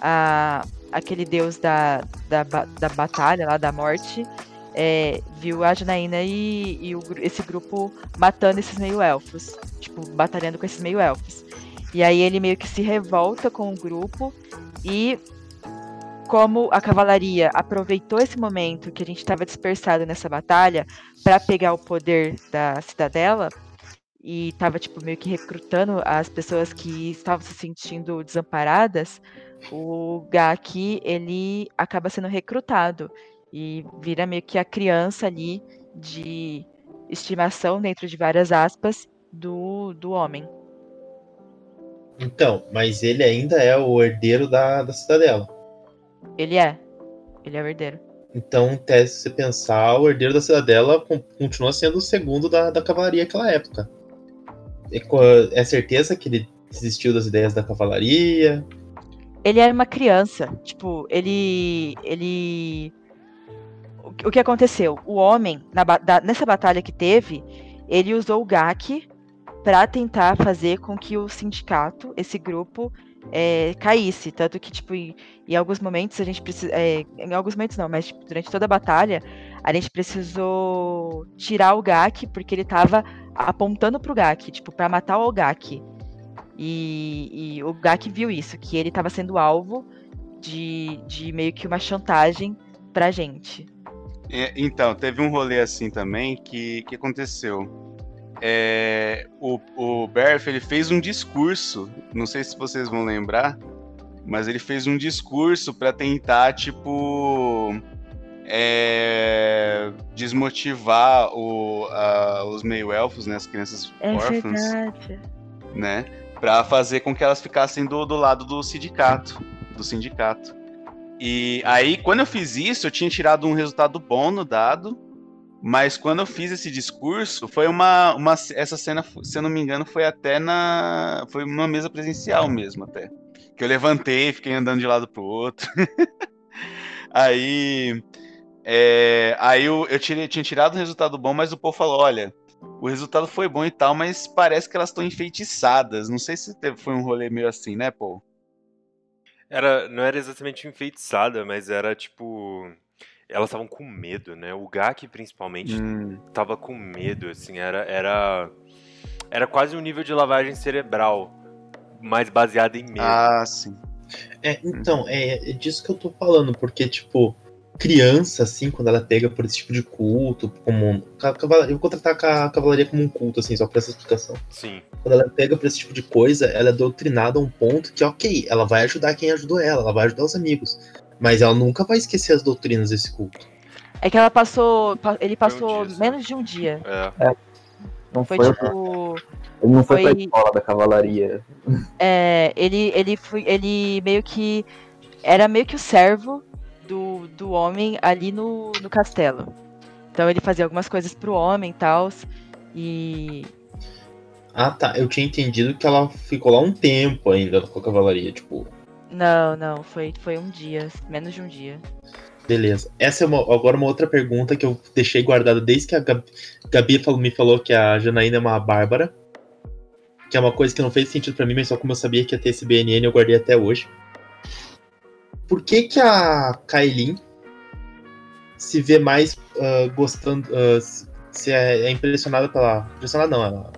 a aquele deus da, da, da batalha lá, da morte, é, viu a Janaína e, e o esse grupo matando esses meio-elfos. Tipo, batalhando com esses meio-elfos. E aí ele meio que se revolta com o grupo e como a cavalaria aproveitou esse momento que a gente estava dispersado nessa batalha para pegar o poder da cidadela, e tava, tipo, meio que recrutando as pessoas que estavam se sentindo desamparadas, o Gaki, ele acaba sendo recrutado e vira meio que a criança ali de estimação, dentro de várias aspas, do, do homem. Então, mas ele ainda é o herdeiro da, da cidadela. Ele é. Ele é o herdeiro. Então, até se você pensar, o herdeiro da cidadela con- continua sendo o segundo da, da cavalaria naquela época. É, é certeza que ele desistiu das ideias da cavalaria? ele era uma criança. Tipo, ele. ele. O que- aconteceu? O homem, na da- nessa batalha que teve, ele usou o GAC para tentar fazer com que o sindicato, esse grupo, é, caísse. Tanto que, tipo, em, em alguns momentos a gente precisa. é, em alguns momentos não, mas tipo, durante toda a batalha, a gente precisou tirar o GAC porque ele tava apontando pro GAC, tipo, para matar o GAC. E, e o Gak viu isso, que ele estava sendo alvo de, de meio que uma chantagem pra gente. É, então, teve um rolê assim também que, que aconteceu. É, o, o Berth, ele fez um discurso, não sei se vocês vão lembrar, mas ele fez um discurso para tentar, tipo, é, desmotivar o, a- os meio-elfos, né, as crianças É órfãs, verdade. né, para fazer com que elas ficassem do, do lado do sindicato, do sindicato. E aí, quando eu fiz isso, eu tinha tirado um resultado bom no dado, mas quando eu fiz esse discurso, foi uma, uma essa cena, se eu não me engano, foi até na foi uma mesa presencial mesmo até. Que eu levantei, fiquei andando de lado pro outro. [laughs] aí é, aí eu, eu tirei, tinha tirado um resultado bom, mas o povo falou, olha, o resultado foi bom e tal, mas parece que elas estão enfeitiçadas. Não sei se foi um rolê meio assim, né, pô? Era, não era exatamente enfeitiçada, mas era tipo. Elas estavam com medo, né? O Gak, principalmente, Hum, tava com medo, assim, era, era. Era quase um nível de lavagem cerebral, mais baseado em medo. Ah, sim. É, então, é, é disso que eu tô falando, porque, tipo, criança, assim, quando ela pega por esse tipo de culto, como. Eu vou contratar a cavalaria como um culto, assim, só pra essa explicação. Sim. Quando ela pega por esse tipo de coisa, ela é doutrinada a um ponto que, ok, ela vai ajudar quem ajudou ela, ela vai ajudar os amigos. Mas ela nunca vai esquecer as doutrinas desse culto. É que ela passou. pa- Ele Foi um passou dia menos de um dia. É. Não Foi foi, tipo. ele não foi, foi- pra escola da cavalaria. É, ele, ele, foi, ele meio que. Era meio que o servo do, do homem ali no, no castelo. Então ele fazia algumas coisas pro homem e tal. E. Ah, tá. Eu tinha entendido que ela ficou lá um tempo ainda com a cavalaria, tipo. Não, não, foi, foi um dia, menos de um dia. Beleza. Essa é uma- agora uma outra pergunta que eu deixei guardada desde que a Gabi, Gabi falou- me falou que a Janaína é uma bárbara. Que é uma coisa que não fez sentido pra mim, mas só como eu sabia que ia ter esse BNN, eu guardei até hoje. Por que que a Kailin se vê mais ah, gostando, ah, se- é, é impressionada pela... Impressionada não, ela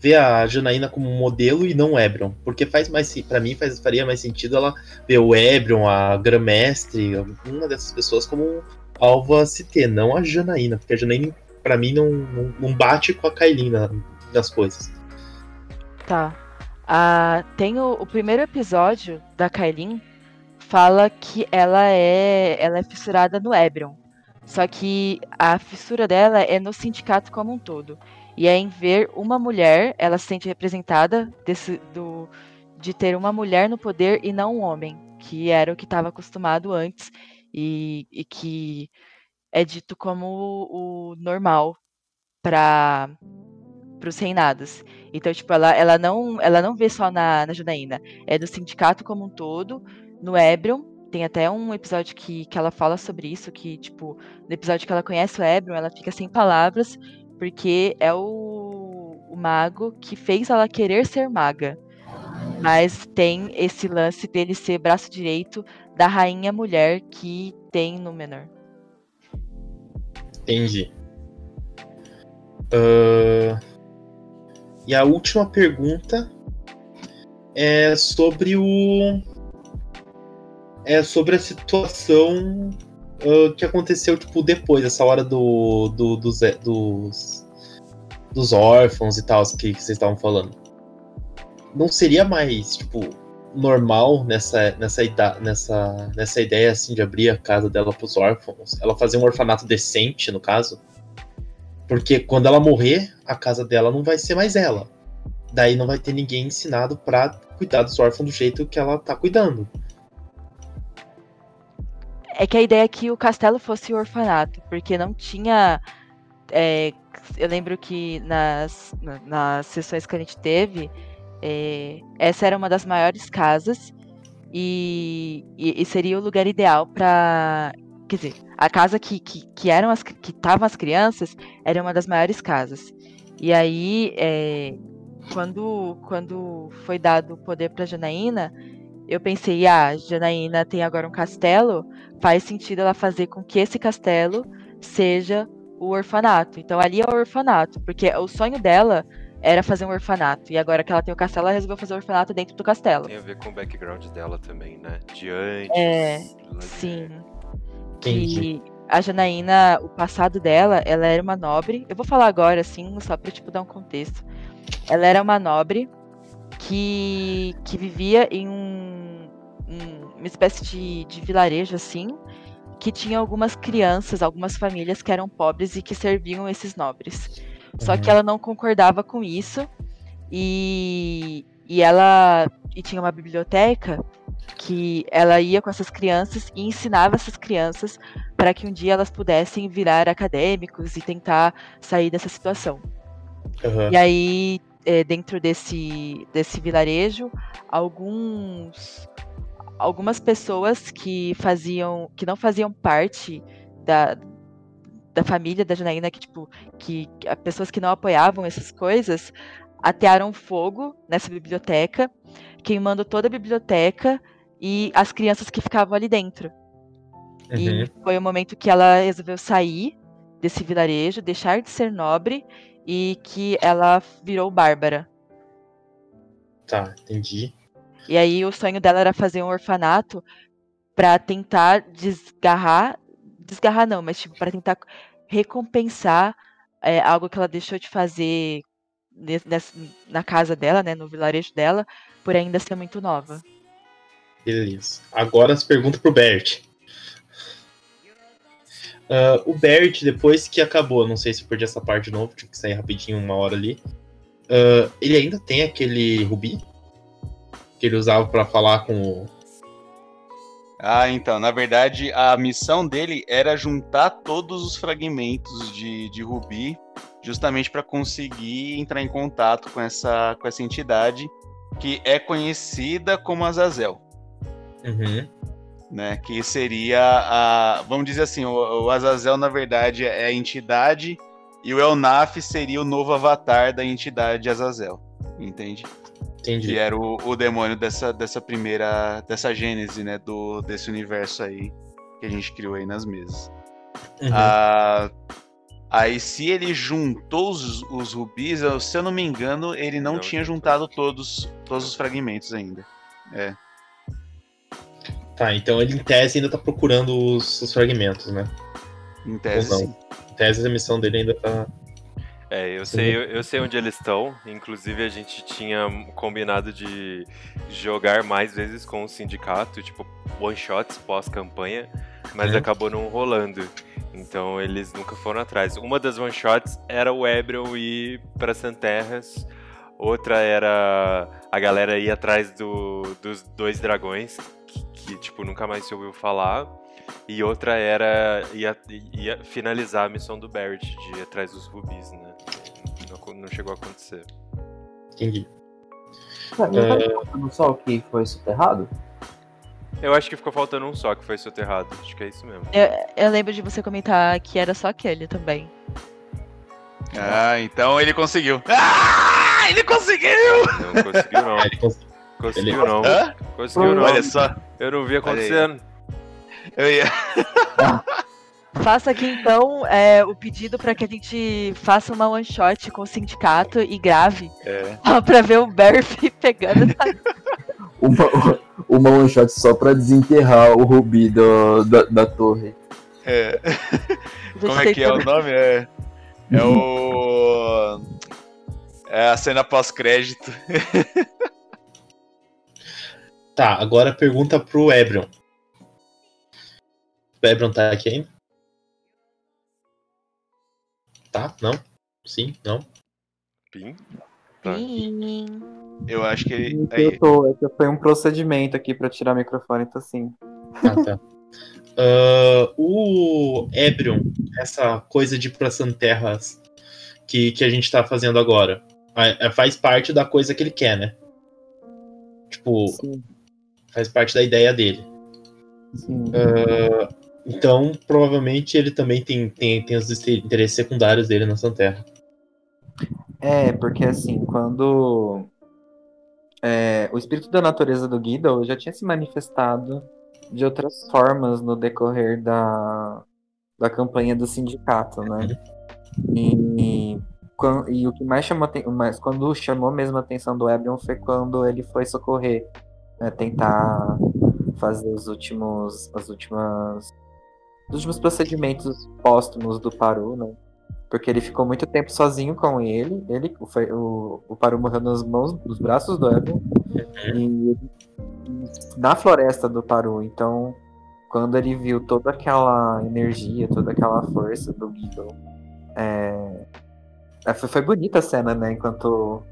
vê a Janaína como modelo e não o Ebron. Porque faz mais, pra mim faz, faria mais sentido ela ver o Ebron, a Grandmestre, uma dessas pessoas como alvo a se ter, não a Janaína, porque a Janaína, pra mim, não, não, não bate com a Kailin na- nas coisas. Tá. Ah, tem o, o primeiro episódio da Kailin fala que ela é ela é fissurada no Ebrion. Só que a fissura dela é no sindicato como um todo. E é em ver uma mulher, ela se sente representada desse, do, de ter uma mulher no poder e não um homem, que era o que estava acostumado antes e, e, que é dito como o, normal para os reinados. Então, tipo, ela, ela, não, ela não vê só na, na é do sindicato como um todo, no Ebrion, tem até um episódio que, que ela fala sobre isso, que, tipo, no episódio que ela conhece o Ebrion, ela fica sem palavras, porque é o, o mago que fez ela querer ser maga. Mas tem esse lance dele ser braço direito da rainha mulher que tem Númenor. Entendi. Uh, e a última pergunta é sobre o. É sobre a situação uh, que aconteceu tipo, depois, essa hora do, do, dos, dos, dos órfãos e tal, que, que vocês estavam falando. Não seria mais, tipo, normal nessa, nessa, nessa, nessa ideia assim de abrir a casa dela para os órfãos? Ela fazer um orfanato decente, no caso? Porque quando ela morrer, a casa dela não vai ser mais ela. Daí não vai ter ninguém ensinado para cuidar dos órfãos do jeito que ela tá cuidando. É que a ideia é que o castelo fosse o orfanato, porque não tinha. É, eu lembro que nas, nas sessões que a gente teve, é, essa era uma das maiores casas e, e, e seria o lugar ideal para. Quer dizer, a casa que, que, que eram as que estavam as crianças era uma das maiores casas. E aí, é, quando, quando foi dado o poder para Janaína, eu pensei, ah, Janaína tem agora um castelo, faz sentido ela fazer com que esse castelo seja o orfanato. Então ali é o orfanato, porque o sonho dela era fazer um orfanato. E agora que ela tem o castelo, ela resolveu fazer o orfanato dentro do castelo. Tem a ver com o background dela também, né? De antes. É, sim. Que a Janaína, o passado dela, ela era uma nobre. Eu vou falar agora, assim, só pra, tipo, dar um contexto. Ela era uma nobre que, que vivia em um, um, uma espécie de, de vilarejo, assim, que tinha algumas crianças, algumas famílias que eram pobres e que serviam esses nobres. Só que ela não concordava com isso. E, e ela e tinha uma biblioteca que ela ia com essas crianças e ensinava essas crianças para que um dia elas pudessem virar acadêmicos e tentar sair dessa situação. Uhum. E aí, é, dentro desse, desse vilarejo, alguns algumas pessoas que faziam que não faziam parte da, da família da Janaína que, tipo, que, pessoas que não apoiavam essas coisas atearam fogo nessa biblioteca, queimando toda a biblioteca e as crianças que ficavam ali dentro. Uhum. E foi o momento que ela resolveu sair desse vilarejo, deixar de ser nobre e que ela virou bárbara. Tá, entendi. E aí o sonho dela era fazer um orfanato para tentar desgarrar desgarrar não, mas tipo, para tentar recompensar é, algo que ela deixou de fazer nessa, na casa dela, né, no vilarejo dela, por ainda ser muito nova. Beleza. Agora as perguntas pro Bert. Uh, o Bert, depois que acabou, não sei se perdi essa parte de novo, tive que sair rapidinho, uma hora ali. Uh, ele ainda tem aquele rubi que ele usava para falar com o, ah, então, na verdade, a missão dele era juntar todos os fragmentos de, de Rubi, justamente para conseguir entrar em contato com essa, com essa entidade que é conhecida como Azazel. Uhum. Né, que seria a. Vamos dizer assim, o, o Azazel, na verdade, é a entidade, e o Elnaf seria o novo avatar da entidade Azazel. Entende? Entendi. Que era o, o demônio dessa, dessa primeira. dessa gênese, né? Do, desse universo aí que a gente criou aí nas mesas. Uhum. Ah, aí, se ele juntou os, os rubis, se eu não me engano, ele não, não tinha juntado todos, todos os fragmentos ainda. É. Tá, então ele em tese ainda tá procurando os, os fragmentos, né? Em tese. Sim. Em tese a missão dele ainda tá. É, eu sei, eu, eu sei onde eles estão. Inclusive, a gente tinha combinado de jogar mais vezes com o sindicato, tipo, one shots pós-campanha, mas Uhum. acabou não rolando. Então eles nunca foram atrás. Uma das one shots era o Ebrion ir pra Santerras, outra era a galera ir atrás do, dos dois dragões, que, tipo, nunca mais se ouviu falar. E outra era ia, ia finalizar a missão do Barrett de ir atrás dos rubis, né? Não, não chegou a acontecer. Entendi. Não tá faltando só o que foi soterrado? Eu acho que ficou faltando um só que foi soterrado. Acho que é isso mesmo. Eu, eu lembro de você comentar que era só aquele também. Ah, então ele conseguiu. Ah, ele conseguiu! Não conseguiu não. [laughs] Ele cons- Conseguiu não. Hã? Conseguiu não. Olha só. Eu não vi acontecendo. Eu ia... [laughs] Faça aqui então é, o pedido para que a gente faça uma one shot com o sindicato e grave É. [laughs] só pra ver o Barry [laughs] pegando essa Uma, uma one shot só pra desenterrar o rubi do, da, da torre. é. Como é que é o nome? É, é o. É a cena pós-crédito. Tá, agora pergunta pro Ebrion. O Ebrion tá aqui ainda? Tá? Não? Sim? Não? Pim. Pim. Eu acho que ele. Eu Aí, tô, é que foi um procedimento aqui pra tirar o microfone, então sim. Ah, tá. [laughs] Ah, o Ebrion, essa coisa de ir pra Santerras que, que a gente tá fazendo agora, faz parte da coisa que ele quer, né? Tipo, Sim, faz parte da ideia dele. Ah, então, provavelmente ele também tem, tem, tem os interesses secundários dele na Santerra. É, porque assim, quando é, o espírito da natureza do Guido já tinha se manifestado de outras formas no decorrer da, da campanha do sindicato, né? E, quan- e o que mais chamou mas quando chamou mesmo a atenção do Ebrion foi quando ele foi socorrer, né, tentar fazer os últimos, as últimas, os últimos procedimentos póstumos do Paru, né? Porque ele ficou muito tempo sozinho com ele. Ele, o, o, o Paru morreu nas mãos, nos braços do Ebrion. E na floresta do Paru. Então, quando ele viu toda aquela energia, toda aquela força do Guido, é, é, foi, foi bonita a cena, né? Enquanto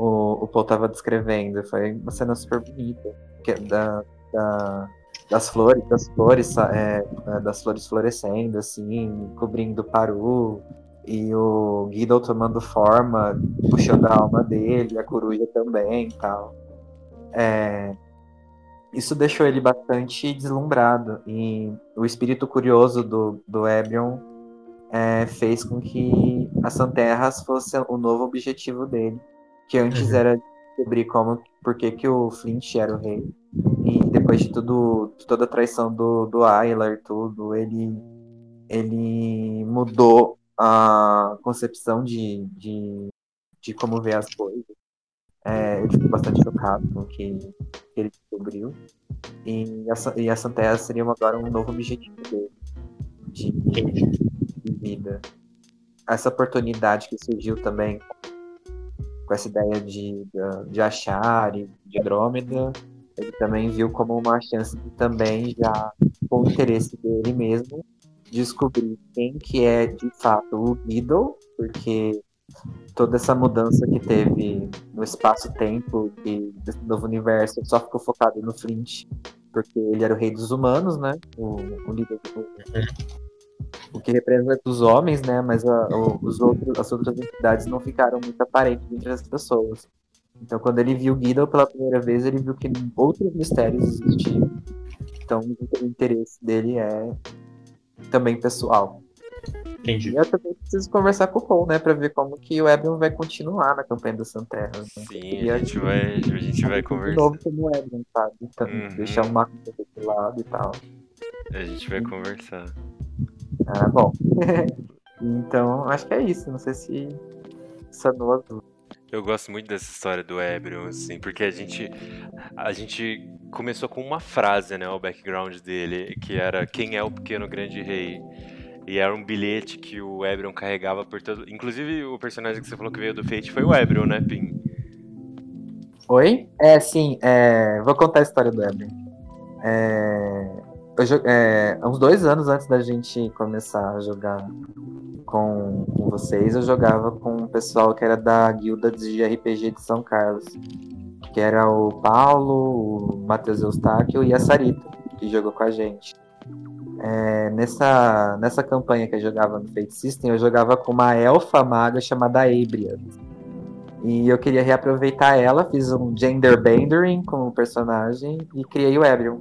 o, o Paul tava descrevendo. Foi uma cena super bonita. Que, é da, da- das flores, das flores, é, é, das flores florescendo, assim, cobrindo o Paru. E o Guido tomando forma, puxando a alma dele, a coruja também tal. É, isso deixou ele bastante deslumbrado. E o espírito curioso do, do Ebrion é, fez com que a Santerras fosse o novo objetivo dele. Que antes Uhum. era descobrir como, por que, que o Flint era o rei. E depois de tudo, de toda a traição do, do Aylar tudo, ele, ele mudou a concepção de, de, de como ver as coisas. É, ele ficou bastante chocado com o que, que ele descobriu. E a, e a Santerra seria agora um novo objetivo dele de, de vida. Essa oportunidade que surgiu também com essa ideia de, de, achar e de Andrômeda, ele também viu como uma chance de também já, com o interesse dele mesmo, descobrir quem que é de fato o Beedle, porque toda essa mudança que teve no espaço-tempo e desse novo universo só ficou focado no Flint, porque ele era o rei dos humanos, né? O, o líder do, o que representa os homens, né? Mas a- o- os outros, as outras entidades não ficaram muito aparentes entre as pessoas. Então, quando ele viu Guido pela primeira vez, ele viu que outros mistérios existiam. Então, o interesse dele é também pessoal. Entendi. E eu também preciso conversar com o Paul, né? Pra ver como que o Ebion vai continuar na campanha do Santerra. Né? Sim, E a gente vai, a gente vai De conversar. novo como o Ebion, sabe? Então, Uhum. deixar o Marco desse lado e tal. A gente vai conversar. Ah, bom. [laughs] então, acho que é isso. Não sei se sanou as dúvidas. Eu gosto muito dessa história do Ebrion, assim, porque a gente a gente começou com uma frase, né, o background dele, que era quem é o pequeno grande rei. E era um bilhete que o Ebron carregava por todo. Inclusive, o personagem que você falou que veio do Fate foi o Ebron, né, Pim? Oi? É, sim. é, Vou contar a história do Ebron. É... eu jo- é, Uns dois anos antes da gente começar a jogar com, com vocês, eu jogava com um pessoal que era da guilda de RPG de São Carlos. Que era o Paulo, o Matheus Eustáquio e a Sarita, que jogou com a gente. É, nessa, nessa campanha que eu jogava no Fate System, eu jogava com uma elfa maga chamada Abria. E eu queria reaproveitar ela, fiz um gender bendering com o personagem e criei o Ebrion.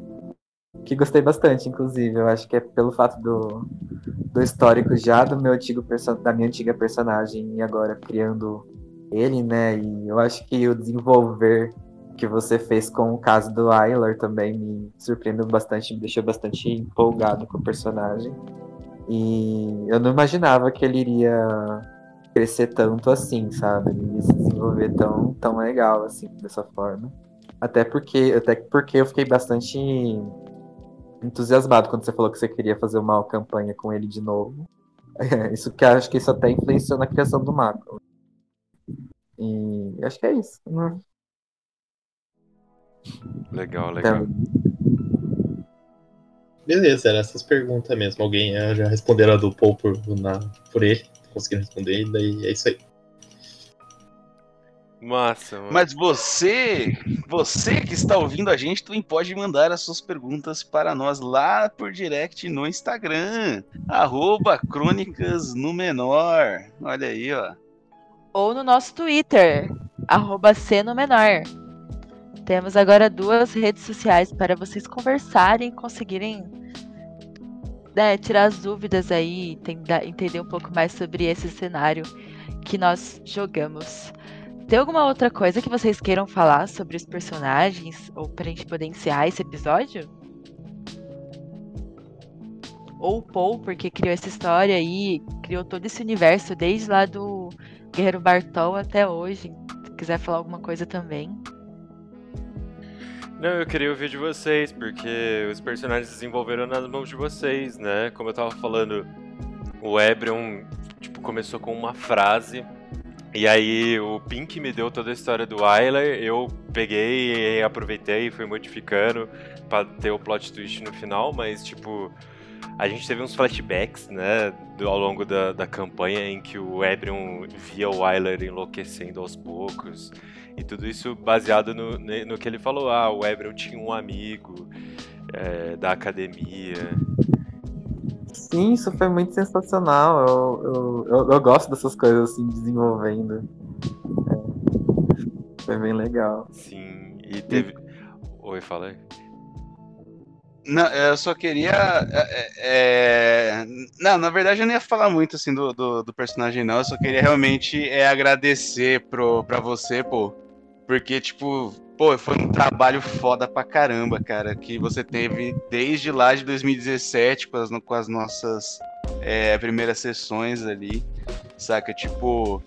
Que gostei bastante, inclusive. Eu acho que é pelo fato do, do histórico já do meu antigo da minha antiga personagem e agora criando ele, né? E eu acho que o desenvolver que você fez com o caso do Aylar também me surpreendeu bastante, me deixou bastante empolgado com o personagem. E eu não imaginava que ele iria crescer tanto assim, sabe? Ele se desenvolver tão, tão legal assim, dessa forma. Até porque, até porque eu fiquei bastante entusiasmado quando você falou que você queria fazer uma campanha com ele de novo. isso que eu acho que isso até influenciou na criação do Macro. E acho que é isso. Não- Legal, legal. Então, Beleza, era essas perguntas mesmo. Alguém eh, já respondeu a do Paul por, na, por ele, conseguiram responder, e daí é isso aí. Massa, mano. Mas você, você que está ouvindo a gente, também pode mandar as suas perguntas para nós lá por direct no Instagram, arroba Crônicas no Menor. Olha aí, ó. Ou no nosso Twitter, arroba Seno Menor. Temos agora duas redes sociais para vocês conversarem e conseguirem né, tirar as dúvidas aí, entender um pouco mais sobre esse cenário que nós jogamos. Tem alguma outra coisa que vocês queiram falar sobre os personagens? Ou pra gente poder encerrar esse episódio? Ou o Paul, porque criou essa história aí, criou todo esse universo desde lá do Guerreiro Bartol até hoje. Se quiser falar alguma coisa também. Não, eu queria ouvir de vocês, porque os personagens desenvolveram nas mãos de vocês, né? Como eu tava falando, o Ebrion, tipo, começou com uma frase, e aí o Pink me deu toda a história do Ayler, eu peguei e aproveitei e fui modificando pra ter o plot twist no final, mas, tipo, a gente teve uns flashbacks, né, ao longo da, da campanha em que o Ebrion via o Ayler enlouquecendo aos poucos, e tudo isso baseado no, no que ele falou. Ah, o Ebrion tinha um amigo é, da academia. Sim, isso foi muito sensacional. Eu, eu, eu, eu gosto dessas coisas assim, desenvolvendo. É, foi bem legal. Sim, e teve. Oi, fala aí. Não, eu só queria. é, é, Não, na verdade eu não ia falar muito assim do, do, do personagem, não. Eu só queria realmente é, agradecer pro, pra você, pô. Porque, tipo, pô, foi um trabalho foda pra caramba, cara. Que você teve desde lá de 2017 com as, com as nossas é, primeiras sessões ali. Saca? Tipo.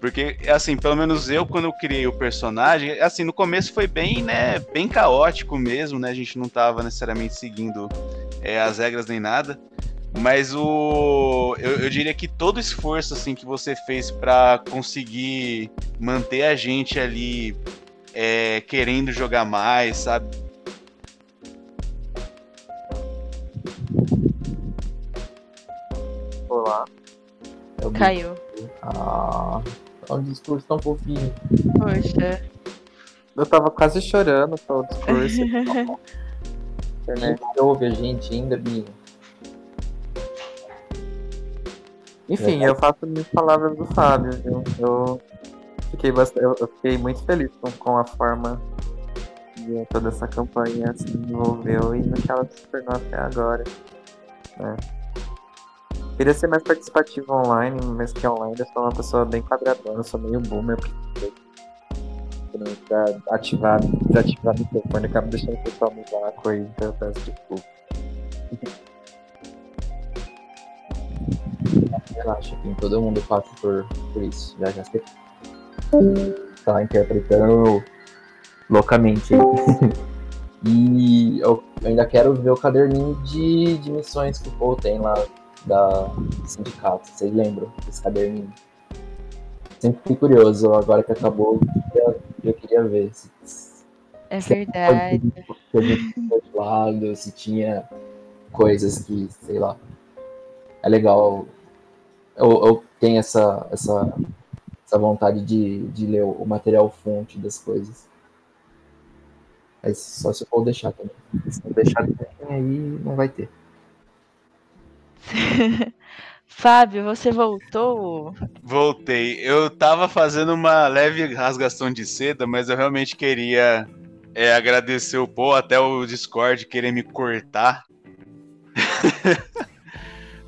Porque, assim, pelo menos eu, quando eu criei o personagem, assim, no começo foi bem, né, bem caótico mesmo, né? A gente não tava necessariamente seguindo é, as regras nem nada. Mas o. Eu, eu diria que todo esforço assim, que você fez pra conseguir manter a gente ali é, querendo jogar mais, sabe? Olá. É o Caiu. Ah, é um discurso tão fofinho. Poxa. Eu tava quase chorando com o discurso. [laughs] internet. Ouve a gente ainda, Binho? Enfim, eu faço minhas palavras do Fábio, viu? Eu fiquei, bast... eu, fiquei muito feliz com, com a forma que toda essa campanha se desenvolveu e no que ela se tornou até agora. né? Queria ser mais participativo online, mas que online eu sou uma pessoa bem quadradona, sou meio boomer. Pra ativar, desativar o microfone, acaba deixando o pessoal no vácuo aí, então eu peço desculpa. Relaxa, todo mundo passa por, por isso. Já já você tá interpretando loucamente. [laughs] e eu ainda quero ver o caderninho de, de missões que o Paul tem lá da do sindicato. Vocês lembram desse caderninho? Sempre fiquei curioso, agora que acabou, eu, eu queria ver se, É verdade. se lado, se tinha coisas que, sei lá. É legal. Eu, eu tenho essa, essa, essa vontade de, de ler o material fonte das coisas. Mas só se eu for deixar também. Se não deixar também, aí não vai ter. [laughs] Fábio, você voltou? Voltei. Eu tava fazendo uma leve rasgação de seda, mas eu realmente queria é, agradecer o Pô, até o Discord querer me cortar. [laughs]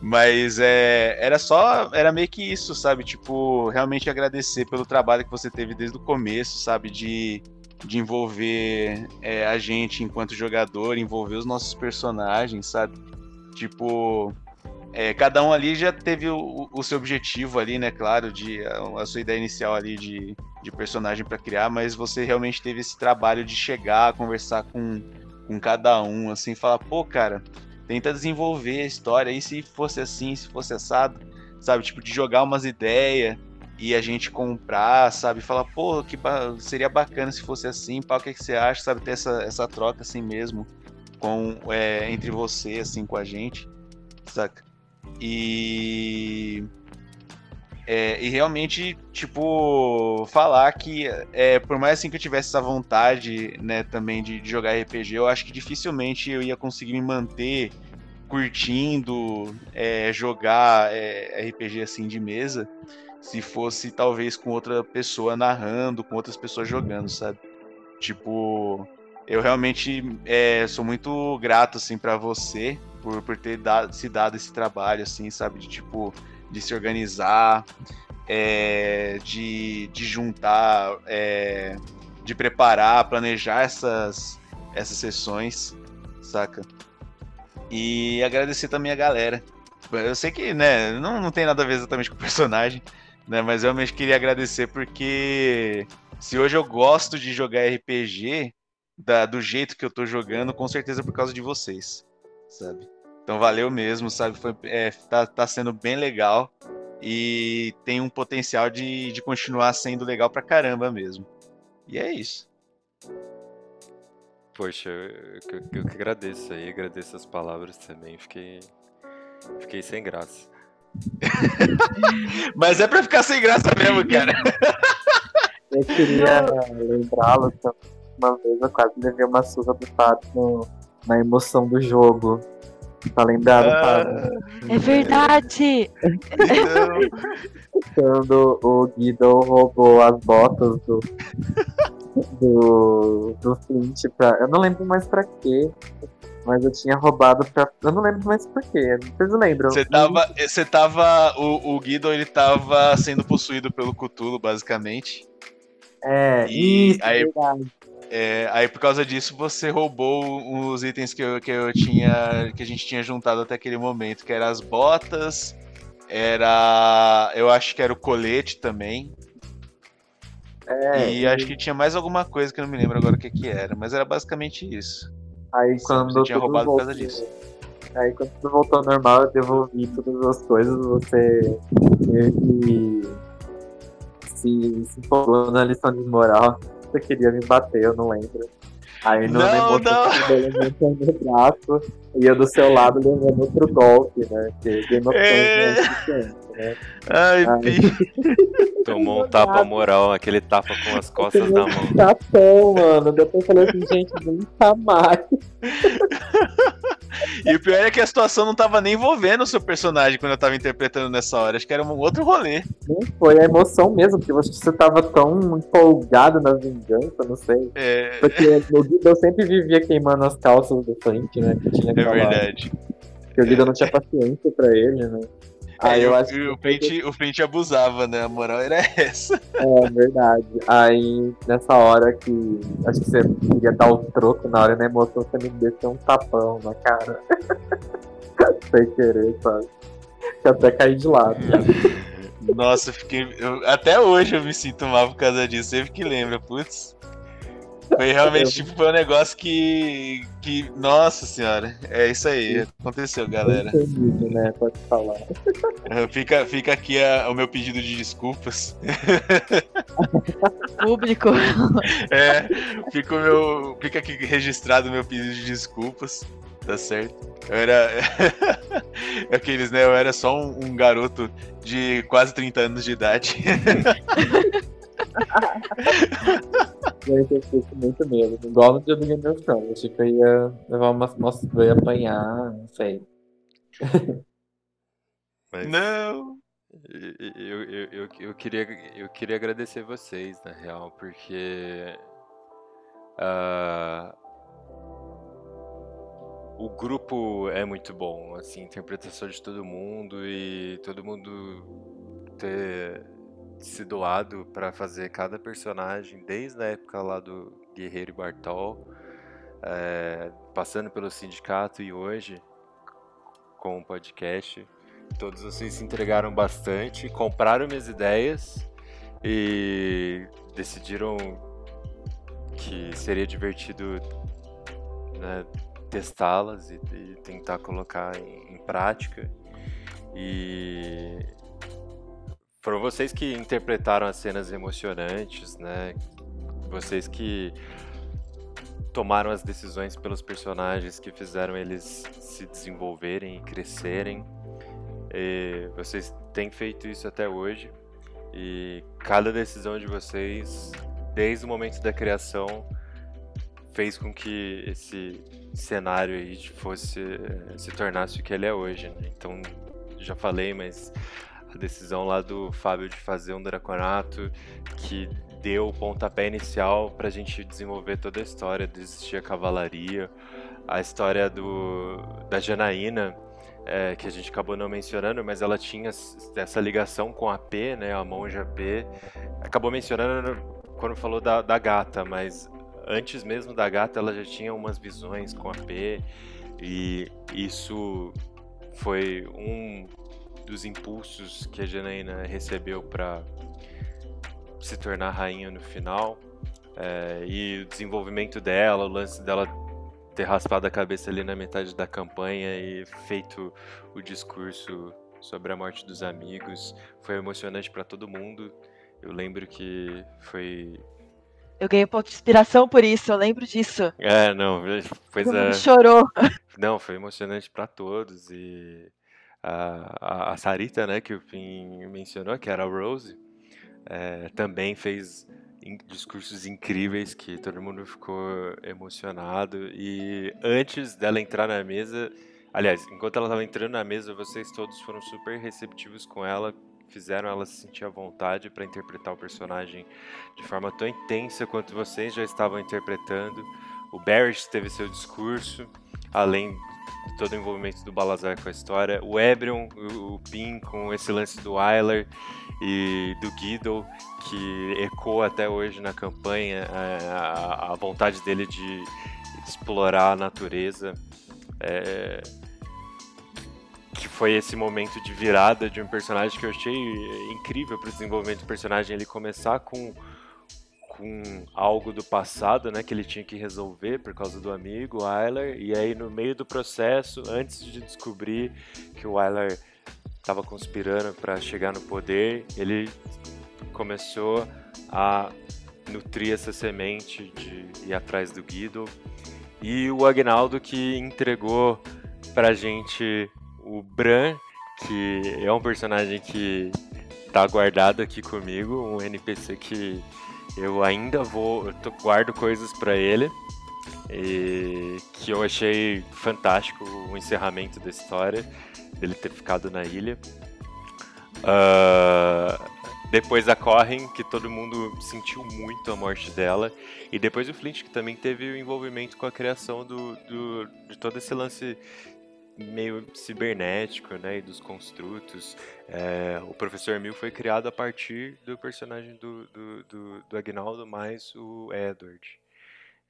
mas é, era só, era meio que isso, sabe? Tipo, realmente agradecer pelo trabalho que você teve desde o começo, sabe? De, de envolver é, a gente enquanto jogador, envolver os nossos personagens, sabe? Tipo, é, cada um ali já teve o, o seu objetivo ali, né? Claro, de a, a sua ideia inicial ali de, de personagem para criar, mas você realmente teve esse trabalho de chegar, conversar com, com cada um, assim, falar, pô, cara, tenta desenvolver a história aí se fosse assim, se fosse assado, sabe? Tipo, de jogar umas ideias e a gente comprar, sabe? Falar, pô, que ba- seria bacana se fosse assim, pá, o que, que você acha, sabe? Ter essa, essa troca assim mesmo com é, entre você, assim, com a gente, saca? E. é, e realmente, tipo, falar que, é, por mais assim que eu tivesse essa vontade, né, também de, de jogar RPG, eu acho que dificilmente eu ia conseguir me manter curtindo é, jogar é, RPG assim de mesa, se fosse talvez com outra pessoa narrando, com outras pessoas jogando, sabe? Tipo, eu realmente é, sou muito grato assim para você por, por ter dado, se dado esse trabalho, assim, sabe? De tipo, de se organizar, é, de, de juntar, é, de preparar, planejar essas, essas sessões, saca? E agradecer também a galera. Eu sei que, né, não, não tem nada a ver exatamente com o personagem, né? Mas eu realmente queria agradecer porque se hoje eu gosto de jogar RPG da- do jeito que eu tô jogando, com certeza é por causa de vocês, sabe? Então valeu mesmo, sabe? Foi, é, tá, tá sendo bem legal e tem um potencial de, de continuar sendo legal pra caramba mesmo. E é isso. Poxa, eu, eu- eu que agradeço aí, agradeço as palavras também. Fiquei, fiquei sem graça. [laughs] Mas é pra ficar sem graça mesmo, cara. [laughs] Eu queria lembrá-lo que uma vez eu quase levei uma surra do no- na emoção do jogo. Tá lembrado, Ah. É verdade! Quando o Guido roubou as botas do. do. do Flint pra. Eu não lembro mais pra quê. Mas eu tinha roubado pra. Eu não lembro mais por quê. Vocês lembram? você tava. Você tava. O, o Guido ele tava sendo possuído pelo Cthulhu, basicamente. É, E isso, aí- verdade. É, aí por causa disso você roubou os itens que eu, que eu tinha. que a gente tinha juntado até aquele momento, que eram as botas, era. Eu acho que era o colete também. É, e acho que tinha mais alguma coisa que eu não me lembro agora o que, que era, mas era basicamente isso. Aí quando você tinha roubado por voltou, causa disso. Aí quando tudo voltou ao normal, eu devolvi todas as coisas, você meio que se, se empolgou na lição de moral. Você queria me bater, eu não lembro. Aí no Não, não. levantou meu braço e eu do seu lado levando outro golpe, né? Que Game of Thrones É. não é suficiente, né? Ai, Ai. pi. [laughs] Tomou um tapa moral, aquele tapa com as costas da mão. Tapão, mano. Depois eu falei assim, gente, nunca mais. [laughs] E o pior é que a situação não tava nem envolvendo o seu personagem quando eu tava interpretando nessa hora. Acho que era um outro rolê. Foi a emoção mesmo, porque eu acho que você tava tão empolgado na vingança, não sei. É, Porque o Guido sempre vivia queimando as calças do frente, né? Que tinha é aquela- verdade. Porque o Guido não tinha paciência pra ele, né? Aí É, eu o- acho o, Flint, o Flint abusava, né? A moral era essa. [laughs] é verdade. Aí, nessa hora que acho que você queria dar o troco na hora na emoção, você me desceu um tapão na cara. [laughs] Sem querer, sabe? Que até caí de lado. Nossa, eu fiquei. eu- até hoje eu me sinto mal por causa disso. Sempre que lembra, putz. Foi realmente, tipo, foi um negócio que. que. Nossa senhora. É isso aí. Aconteceu, galera. Entendido, né? Pode falar. Fica, fica aqui a- o meu pedido de desculpas. [laughs] Público. É, fica, o meu, fica aqui registrado o meu pedido de desculpas. Tá certo? Eu era. [laughs] Aqueles, né? Eu era só um, um garoto de quase 30 anos de idade. [laughs] Eu fiquei com muito medo. Igual no dia do Game of Thrones. Achei que eu ia levar umas. Nossa, eu ia apanhar, não sei. Mas Não! eu, eu, eu, eu, queria, eu queria agradecer vocês, na real, porque. ah, o grupo é muito bom, assim, interpretação de todo mundo e todo mundo ter se doado pra fazer cada personagem, desde a época lá do Guerreiro e Bartol, eh, passando pelo sindicato e hoje com o podcast. Todos vocês se entregaram bastante, compraram minhas ideias e decidiram que seria divertido né, testá-las e, e tentar colocar em, em prática. E foram vocês que interpretaram as cenas emocionantes, né? Vocês que tomaram as decisões pelos personagens que fizeram eles se desenvolverem e crescerem. E vocês têm feito isso até hoje. E cada decisão de vocês, desde o momento da criação, fez com que esse cenário aí fosse se tornasse o que ele é hoje. né? Então, já falei, mas a decisão lá do Fábio de fazer um draconato que deu o pontapé inicial pra gente desenvolver toda a história de existir a cavalaria, a história do da Janaína, é, que a gente acabou não mencionando, mas ela tinha essa ligação com a P, né, a monja P. Acabou mencionando quando falou da, da gata, mas antes mesmo da gata ela já tinha umas visões com a P e isso foi um dos impulsos que a Janaína recebeu para se tornar rainha no final. É, e o desenvolvimento dela, o lance dela ter raspado a cabeça ali na metade da campanha e feito o discurso sobre a morte dos amigos foi emocionante para todo mundo. Eu lembro que foi. Eu ganhei um pouco de inspiração por isso, eu lembro disso. É, não, pois Todo é. mundo chorou. Não, foi emocionante para todos e a, a, Sarita, né, que o Pim mencionou, que era a Rose, é, também fez discursos incríveis que todo mundo ficou emocionado e antes dela entrar na mesa, aliás, enquanto ela estava entrando na mesa, vocês todos foram super receptivos com ela, fizeram ela se sentir à vontade para interpretar o personagem de forma tão intensa quanto vocês já estavam interpretando. O Barrett teve seu discurso, além todo o envolvimento do Balazar com a história. O Ebrion, o, Pin com esse lance do Wyler e do Guido, que ecoa até hoje na campanha a, a- a vontade dele de explorar a natureza. É, que foi esse momento de virada de um personagem que eu achei incrível para o desenvolvimento do personagem. Ele começar com com algo do passado, né, que ele tinha que resolver por causa do amigo, o Wyler, e aí no meio do processo, antes de descobrir que o Wyler estava conspirando para chegar no poder, ele começou a nutrir essa semente de ir atrás do Guido. E o Agnaldo que entregou pra gente o Bran, que é um personagem que tá guardado aqui comigo, um NPC que eu ainda vou, eu guardo coisas pra ele. E que eu achei fantástico o encerramento da história, dele ter ficado na ilha. Ah, depois a Corrin, que todo mundo sentiu muito a morte dela. E depois o Flint, que também teve o envolvimento com a criação do, do- de todo esse lance meio cibernético, né, e dos construtos. É, o Professor Mil foi criado a partir do personagem do, do, do, do Agnaldo mais o Edward.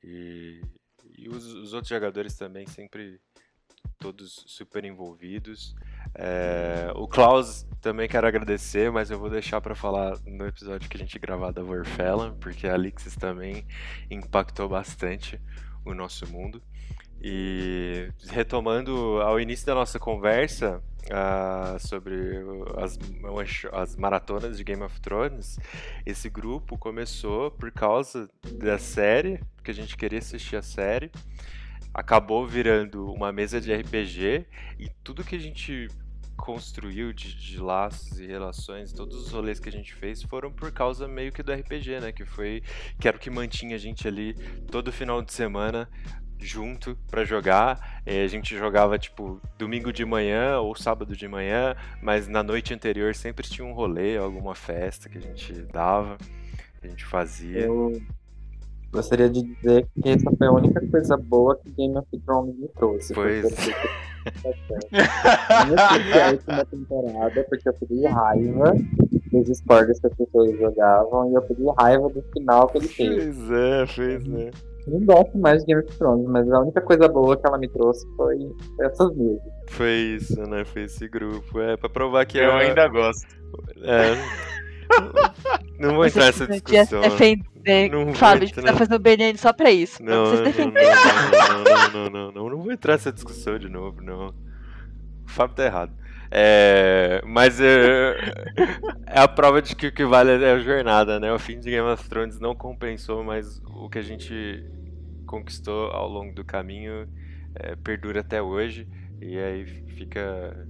E, e os, os outros jogadores também sempre todos super envolvidos. É, o Klaus também quero agradecer, mas eu vou deixar para falar no episódio que a gente gravar da Warfelon, porque a Alixis também impactou bastante o nosso mundo. E retomando ao início da nossa conversa uh, sobre as, as maratonas de Game of Thrones, esse grupo começou por causa da série, porque a gente queria assistir a série acabou virando uma mesa de RPG e tudo que a gente construiu de, de, laços e relações, todos os rolês que a gente fez foram por causa meio que do RPG, né? Que foi que era o que mantinha a gente ali todo final de semana junto para jogar. E a gente jogava tipo domingo de manhã ou sábado de manhã, mas na noite anterior sempre tinha um rolê, alguma festa que a gente dava, que a gente fazia. Eu Gostaria de dizer que essa foi a única coisa boa que Game of Thrones me trouxe. Pois. a última temporada, porque eu peguei raiva dos spoilers que as pessoas jogavam e eu peguei raiva do final que ele fez. Pois é, fez, né? não gosto mais de Game of Thrones, mas a única coisa boa que ela me trouxe foi essas duas. Foi isso, né? Foi esse grupo. É, pra provar que Eu ela... ainda gosto. É. não vou entrar nessa discussão. Se defender, não Fábio, a gente tá fazendo BNN só pra isso. Não, pra vocês defenderem. Não, não, não, não, não, vou entrar nessa discussão de novo, não. O Fábio tá errado. É, mas é, é, a prova de que o que vale é a jornada, né? O fim de Game of Thrones não compensou mais o que a gente conquistou ao longo do caminho é, perdura até hoje. E aí fica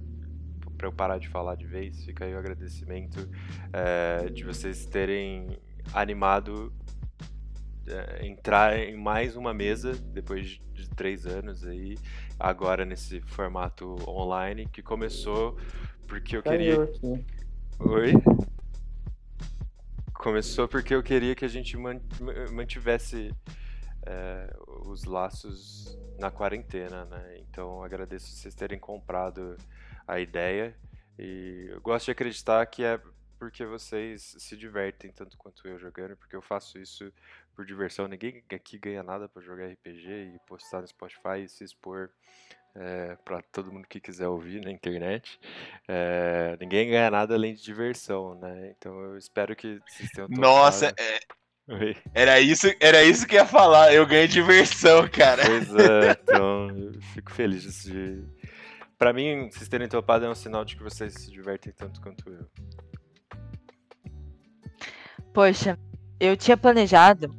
para eu parar de falar de vez, fica aí o agradecimento é, de vocês terem animado é, entrar em mais uma mesa depois de três anos aí, agora nesse formato online que começou porque eu queria. Oi? Começou porque eu queria que a gente mantivesse é, os laços na quarentena, né? Então agradeço vocês terem comprado a ideia. E eu gosto de acreditar que é porque vocês se divertem tanto quanto eu jogando, porque eu faço isso por diversão. Ninguém aqui ganha nada para jogar RPG e postar no Spotify e se expor é, para todo mundo que quiser ouvir na internet. É, ninguém ganha nada além de diversão, né? Então eu espero que vocês tenham Nossa, é... Era isso, era isso que ia falar. Eu ganhei diversão, cara. Pois é, então eu fico feliz de Pra mim, vocês terem topado é um sinal de que vocês se divertem tanto quanto eu. Poxa, eu tinha planejado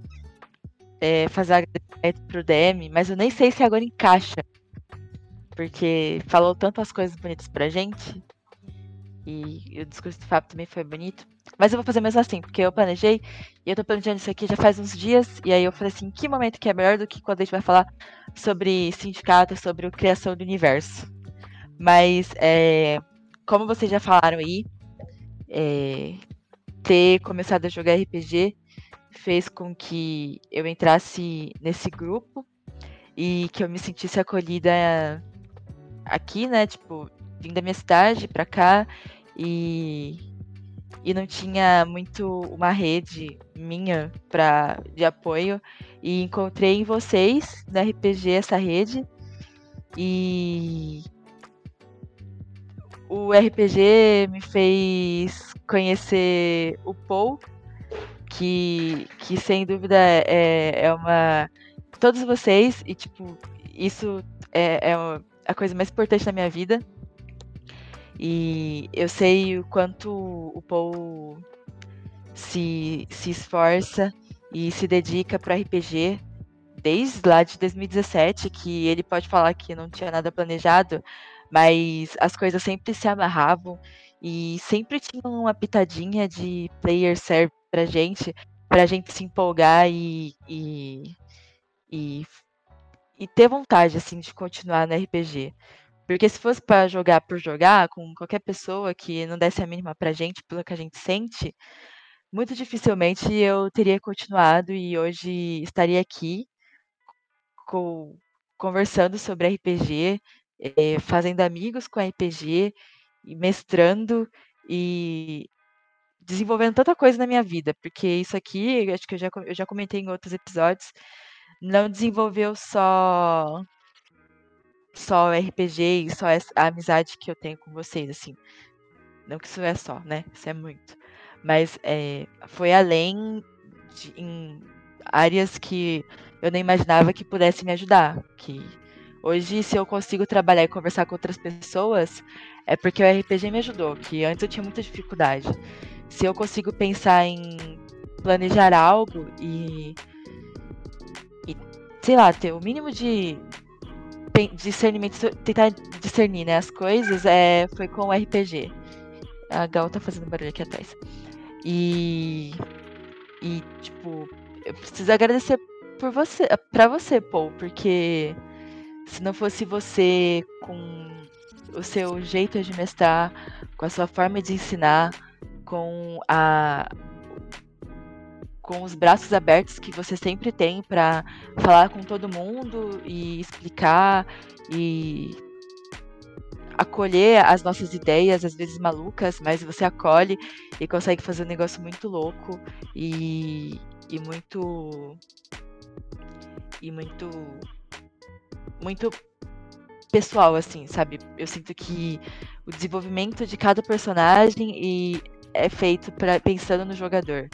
é, fazer agradecimento pro DM, mas eu nem sei se agora encaixa. Porque falou tantas coisas bonitas pra gente. E o discurso do Fábio também foi bonito. Mas eu vou fazer mesmo assim, porque eu planejei e eu tô planejando isso aqui já faz uns dias. E aí eu falei assim: que momento que é melhor do que quando a gente vai falar sobre sindicato, sobre a criação do universo? Mas, é, como vocês já falaram aí, é, ter começado a jogar RPG fez com que eu entrasse nesse grupo e que eu me sentisse acolhida aqui, né? Tipo, vim da minha cidade pra cá e, e não tinha muito uma rede minha pra, de apoio. E encontrei em vocês, na RPG, essa rede. E o RPG me fez conhecer o Paul, que, que sem dúvida é, é uma. Todos vocês, e tipo, isso é, é a coisa mais importante da minha vida. E eu sei o quanto o Paul se, se esforça e se dedica para RPG desde lá de 2017, que ele pode falar que não tinha nada planejado, mas as coisas sempre se amarravam e sempre tinha uma pitadinha de player serve pra gente, pra gente se empolgar e, e, e, e ter vontade, assim, de continuar no RPG. Porque se fosse para jogar por jogar, com qualquer pessoa que não desse a mínima pra gente, pelo que a gente sente, muito dificilmente eu teria continuado e hoje estaria aqui com, conversando sobre RPG, é, fazendo amigos com RPG, mestrando e desenvolvendo tanta coisa na minha vida, porque isso aqui, acho que eu já, eu já comentei em outros episódios, não desenvolveu só só RPG e só a amizade que eu tenho com vocês, assim. Não que isso é só, né? Isso é muito. Mas é, foi além de, em áreas que eu nem imaginava que pudesse me ajudar. Que hoje, se eu consigo trabalhar e conversar com outras pessoas, é porque o RPG me ajudou, que antes eu tinha muita dificuldade. Se eu consigo pensar em planejar algo e, e sei lá, ter o mínimo de discernimento, tentar discernir né, as coisas, é, foi com o RPG. A Gal tá fazendo barulho aqui atrás. E, e tipo, eu preciso agradecer por você, para você, Paul, porque se não fosse você com o seu jeito de mestrar, com a sua forma de ensinar, com a com os braços abertos que você sempre tem para falar com todo mundo e explicar e acolher as nossas ideias, às vezes malucas, mas você acolhe e consegue fazer um negócio muito louco e, e muito e muito muito pessoal assim, sabe? Eu sinto que o desenvolvimento de cada personagem e é feito pra, pensando no jogador.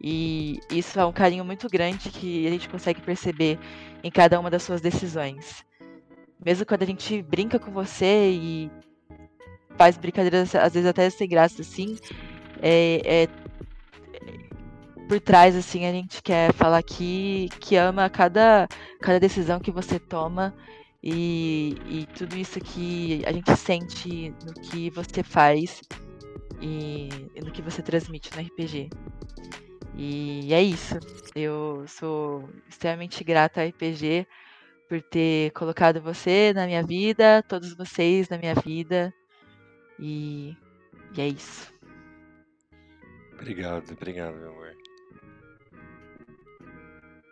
E isso é um carinho muito grande que a gente consegue perceber em cada uma das suas decisões. Mesmo quando a gente brinca com você e faz brincadeiras, às vezes até sem graça, assim, é, é- por trás, assim, a gente quer falar que, que ama cada, cada decisão que você toma e, e tudo isso que a gente sente no que você faz e, e no que você transmite no RPG. E é isso. Eu sou extremamente grata ao RPG por ter colocado você na minha vida, todos vocês na minha vida. E, e é isso. Obrigado, obrigado, meu amor.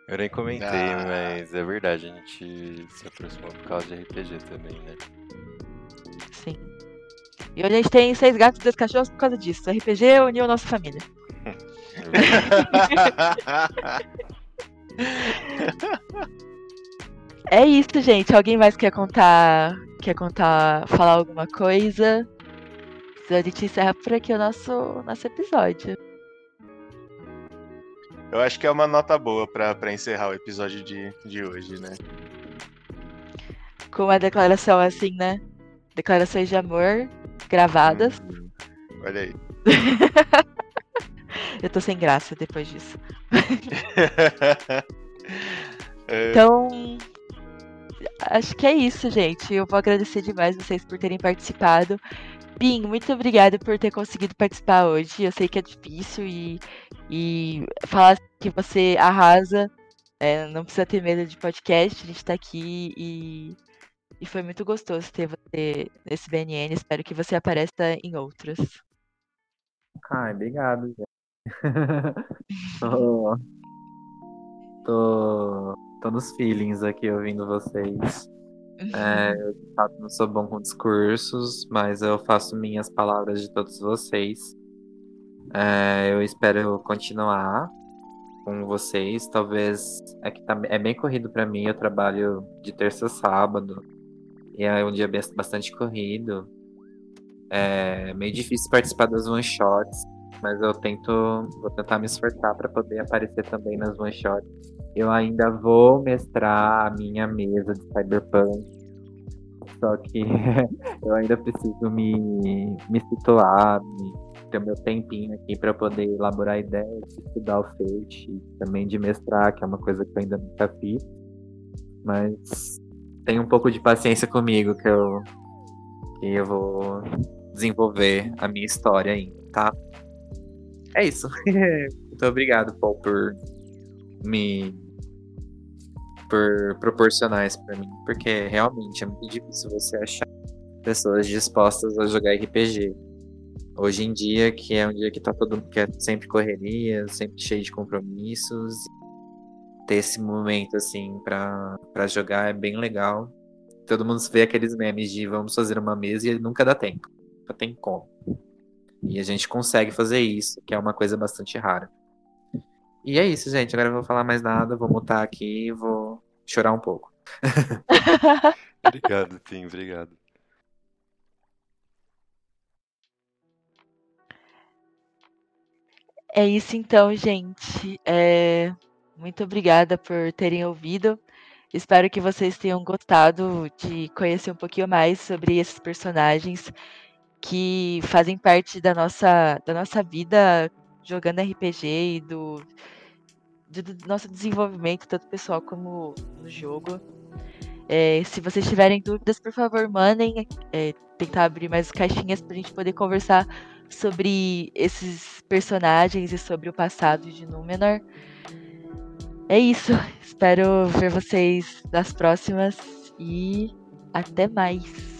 Eu nem comentei, Ah. mas é verdade, a gente se aproximou por causa de RPG também, né? Sim. E hoje a gente tem seis gatos e dois cachorros por causa disso. O RPG uniu a nossa família. [laughs] É isso, gente. Alguém mais quer contar? Quer contar, falar alguma coisa? A gente encerra por aqui o nosso, nosso episódio. Eu acho que é uma nota boa pra, pra encerrar o episódio de, de hoje, né? Com uma declaração assim, né? Declarações de amor gravadas. Olha aí. [laughs] [laughs] Eu tô sem graça depois disso. [laughs] É, Então, acho que é isso, gente. Eu vou agradecer demais vocês por terem participado. Pim, muito obrigada por ter conseguido participar hoje. Eu sei que é difícil e, e falar que você arrasa. é, não precisa ter medo de podcast. A gente tá aqui e, e foi muito gostoso ter você nesse BNN. Espero que você apareça em outros. Ai, obrigado, gente. [laughs] tô, tô, tô nos feelings aqui ouvindo vocês. É, eu não sou bom com discursos, mas eu faço minhas palavras de todos vocês. É, eu espero continuar com vocês. Talvez é que tá, é bem corrido pra mim. Eu trabalho de terça a sábado e é um dia bas- bastante corrido. É meio difícil participar das one shots, mas eu tento, vou tentar me esforçar para poder aparecer também nas one shots. Eu ainda vou mestrar a minha mesa de Cyberpunk, só que [laughs] eu ainda preciso me, me situar, me, ter meu tempinho aqui para poder elaborar ideias, estudar o Fate, também de mestrar, que é uma coisa que eu ainda nunca fiz. Mas tenha um pouco de paciência comigo, que eu, que eu vou desenvolver a minha história ainda, tá? É isso. [laughs] Muito obrigado, Paul, por me por proporcionar isso pra mim, porque realmente é muito difícil você achar pessoas dispostas a jogar RPG. Hoje em dia, que é um dia que tá todo mundo que é sempre correria, sempre cheio de compromissos, ter esse momento assim pra para jogar é bem legal. Todo mundo vê aqueles memes de vamos fazer uma mesa e nunca dá tempo. Nunca tem como. E a gente consegue fazer isso, que é uma coisa bastante rara. E é isso, gente. Agora eu vou falar mais nada, vou mutar aqui e vou chorar um pouco. [laughs] Obrigado, Pim, obrigado. É isso então, gente. É, Muito obrigada por terem ouvido. Espero que vocês tenham gostado de conhecer um pouquinho mais sobre esses personagens que fazem parte da nossa, da nossa vida jogando RPG e do, do, do nosso desenvolvimento, tanto pessoal como no jogo. É, se vocês tiverem dúvidas, por favor, mandem. É, tentar abrir mais caixinhas para a gente poder conversar sobre esses personagens e sobre o passado de Númenor. É isso. Espero ver vocês nas próximas e até mais.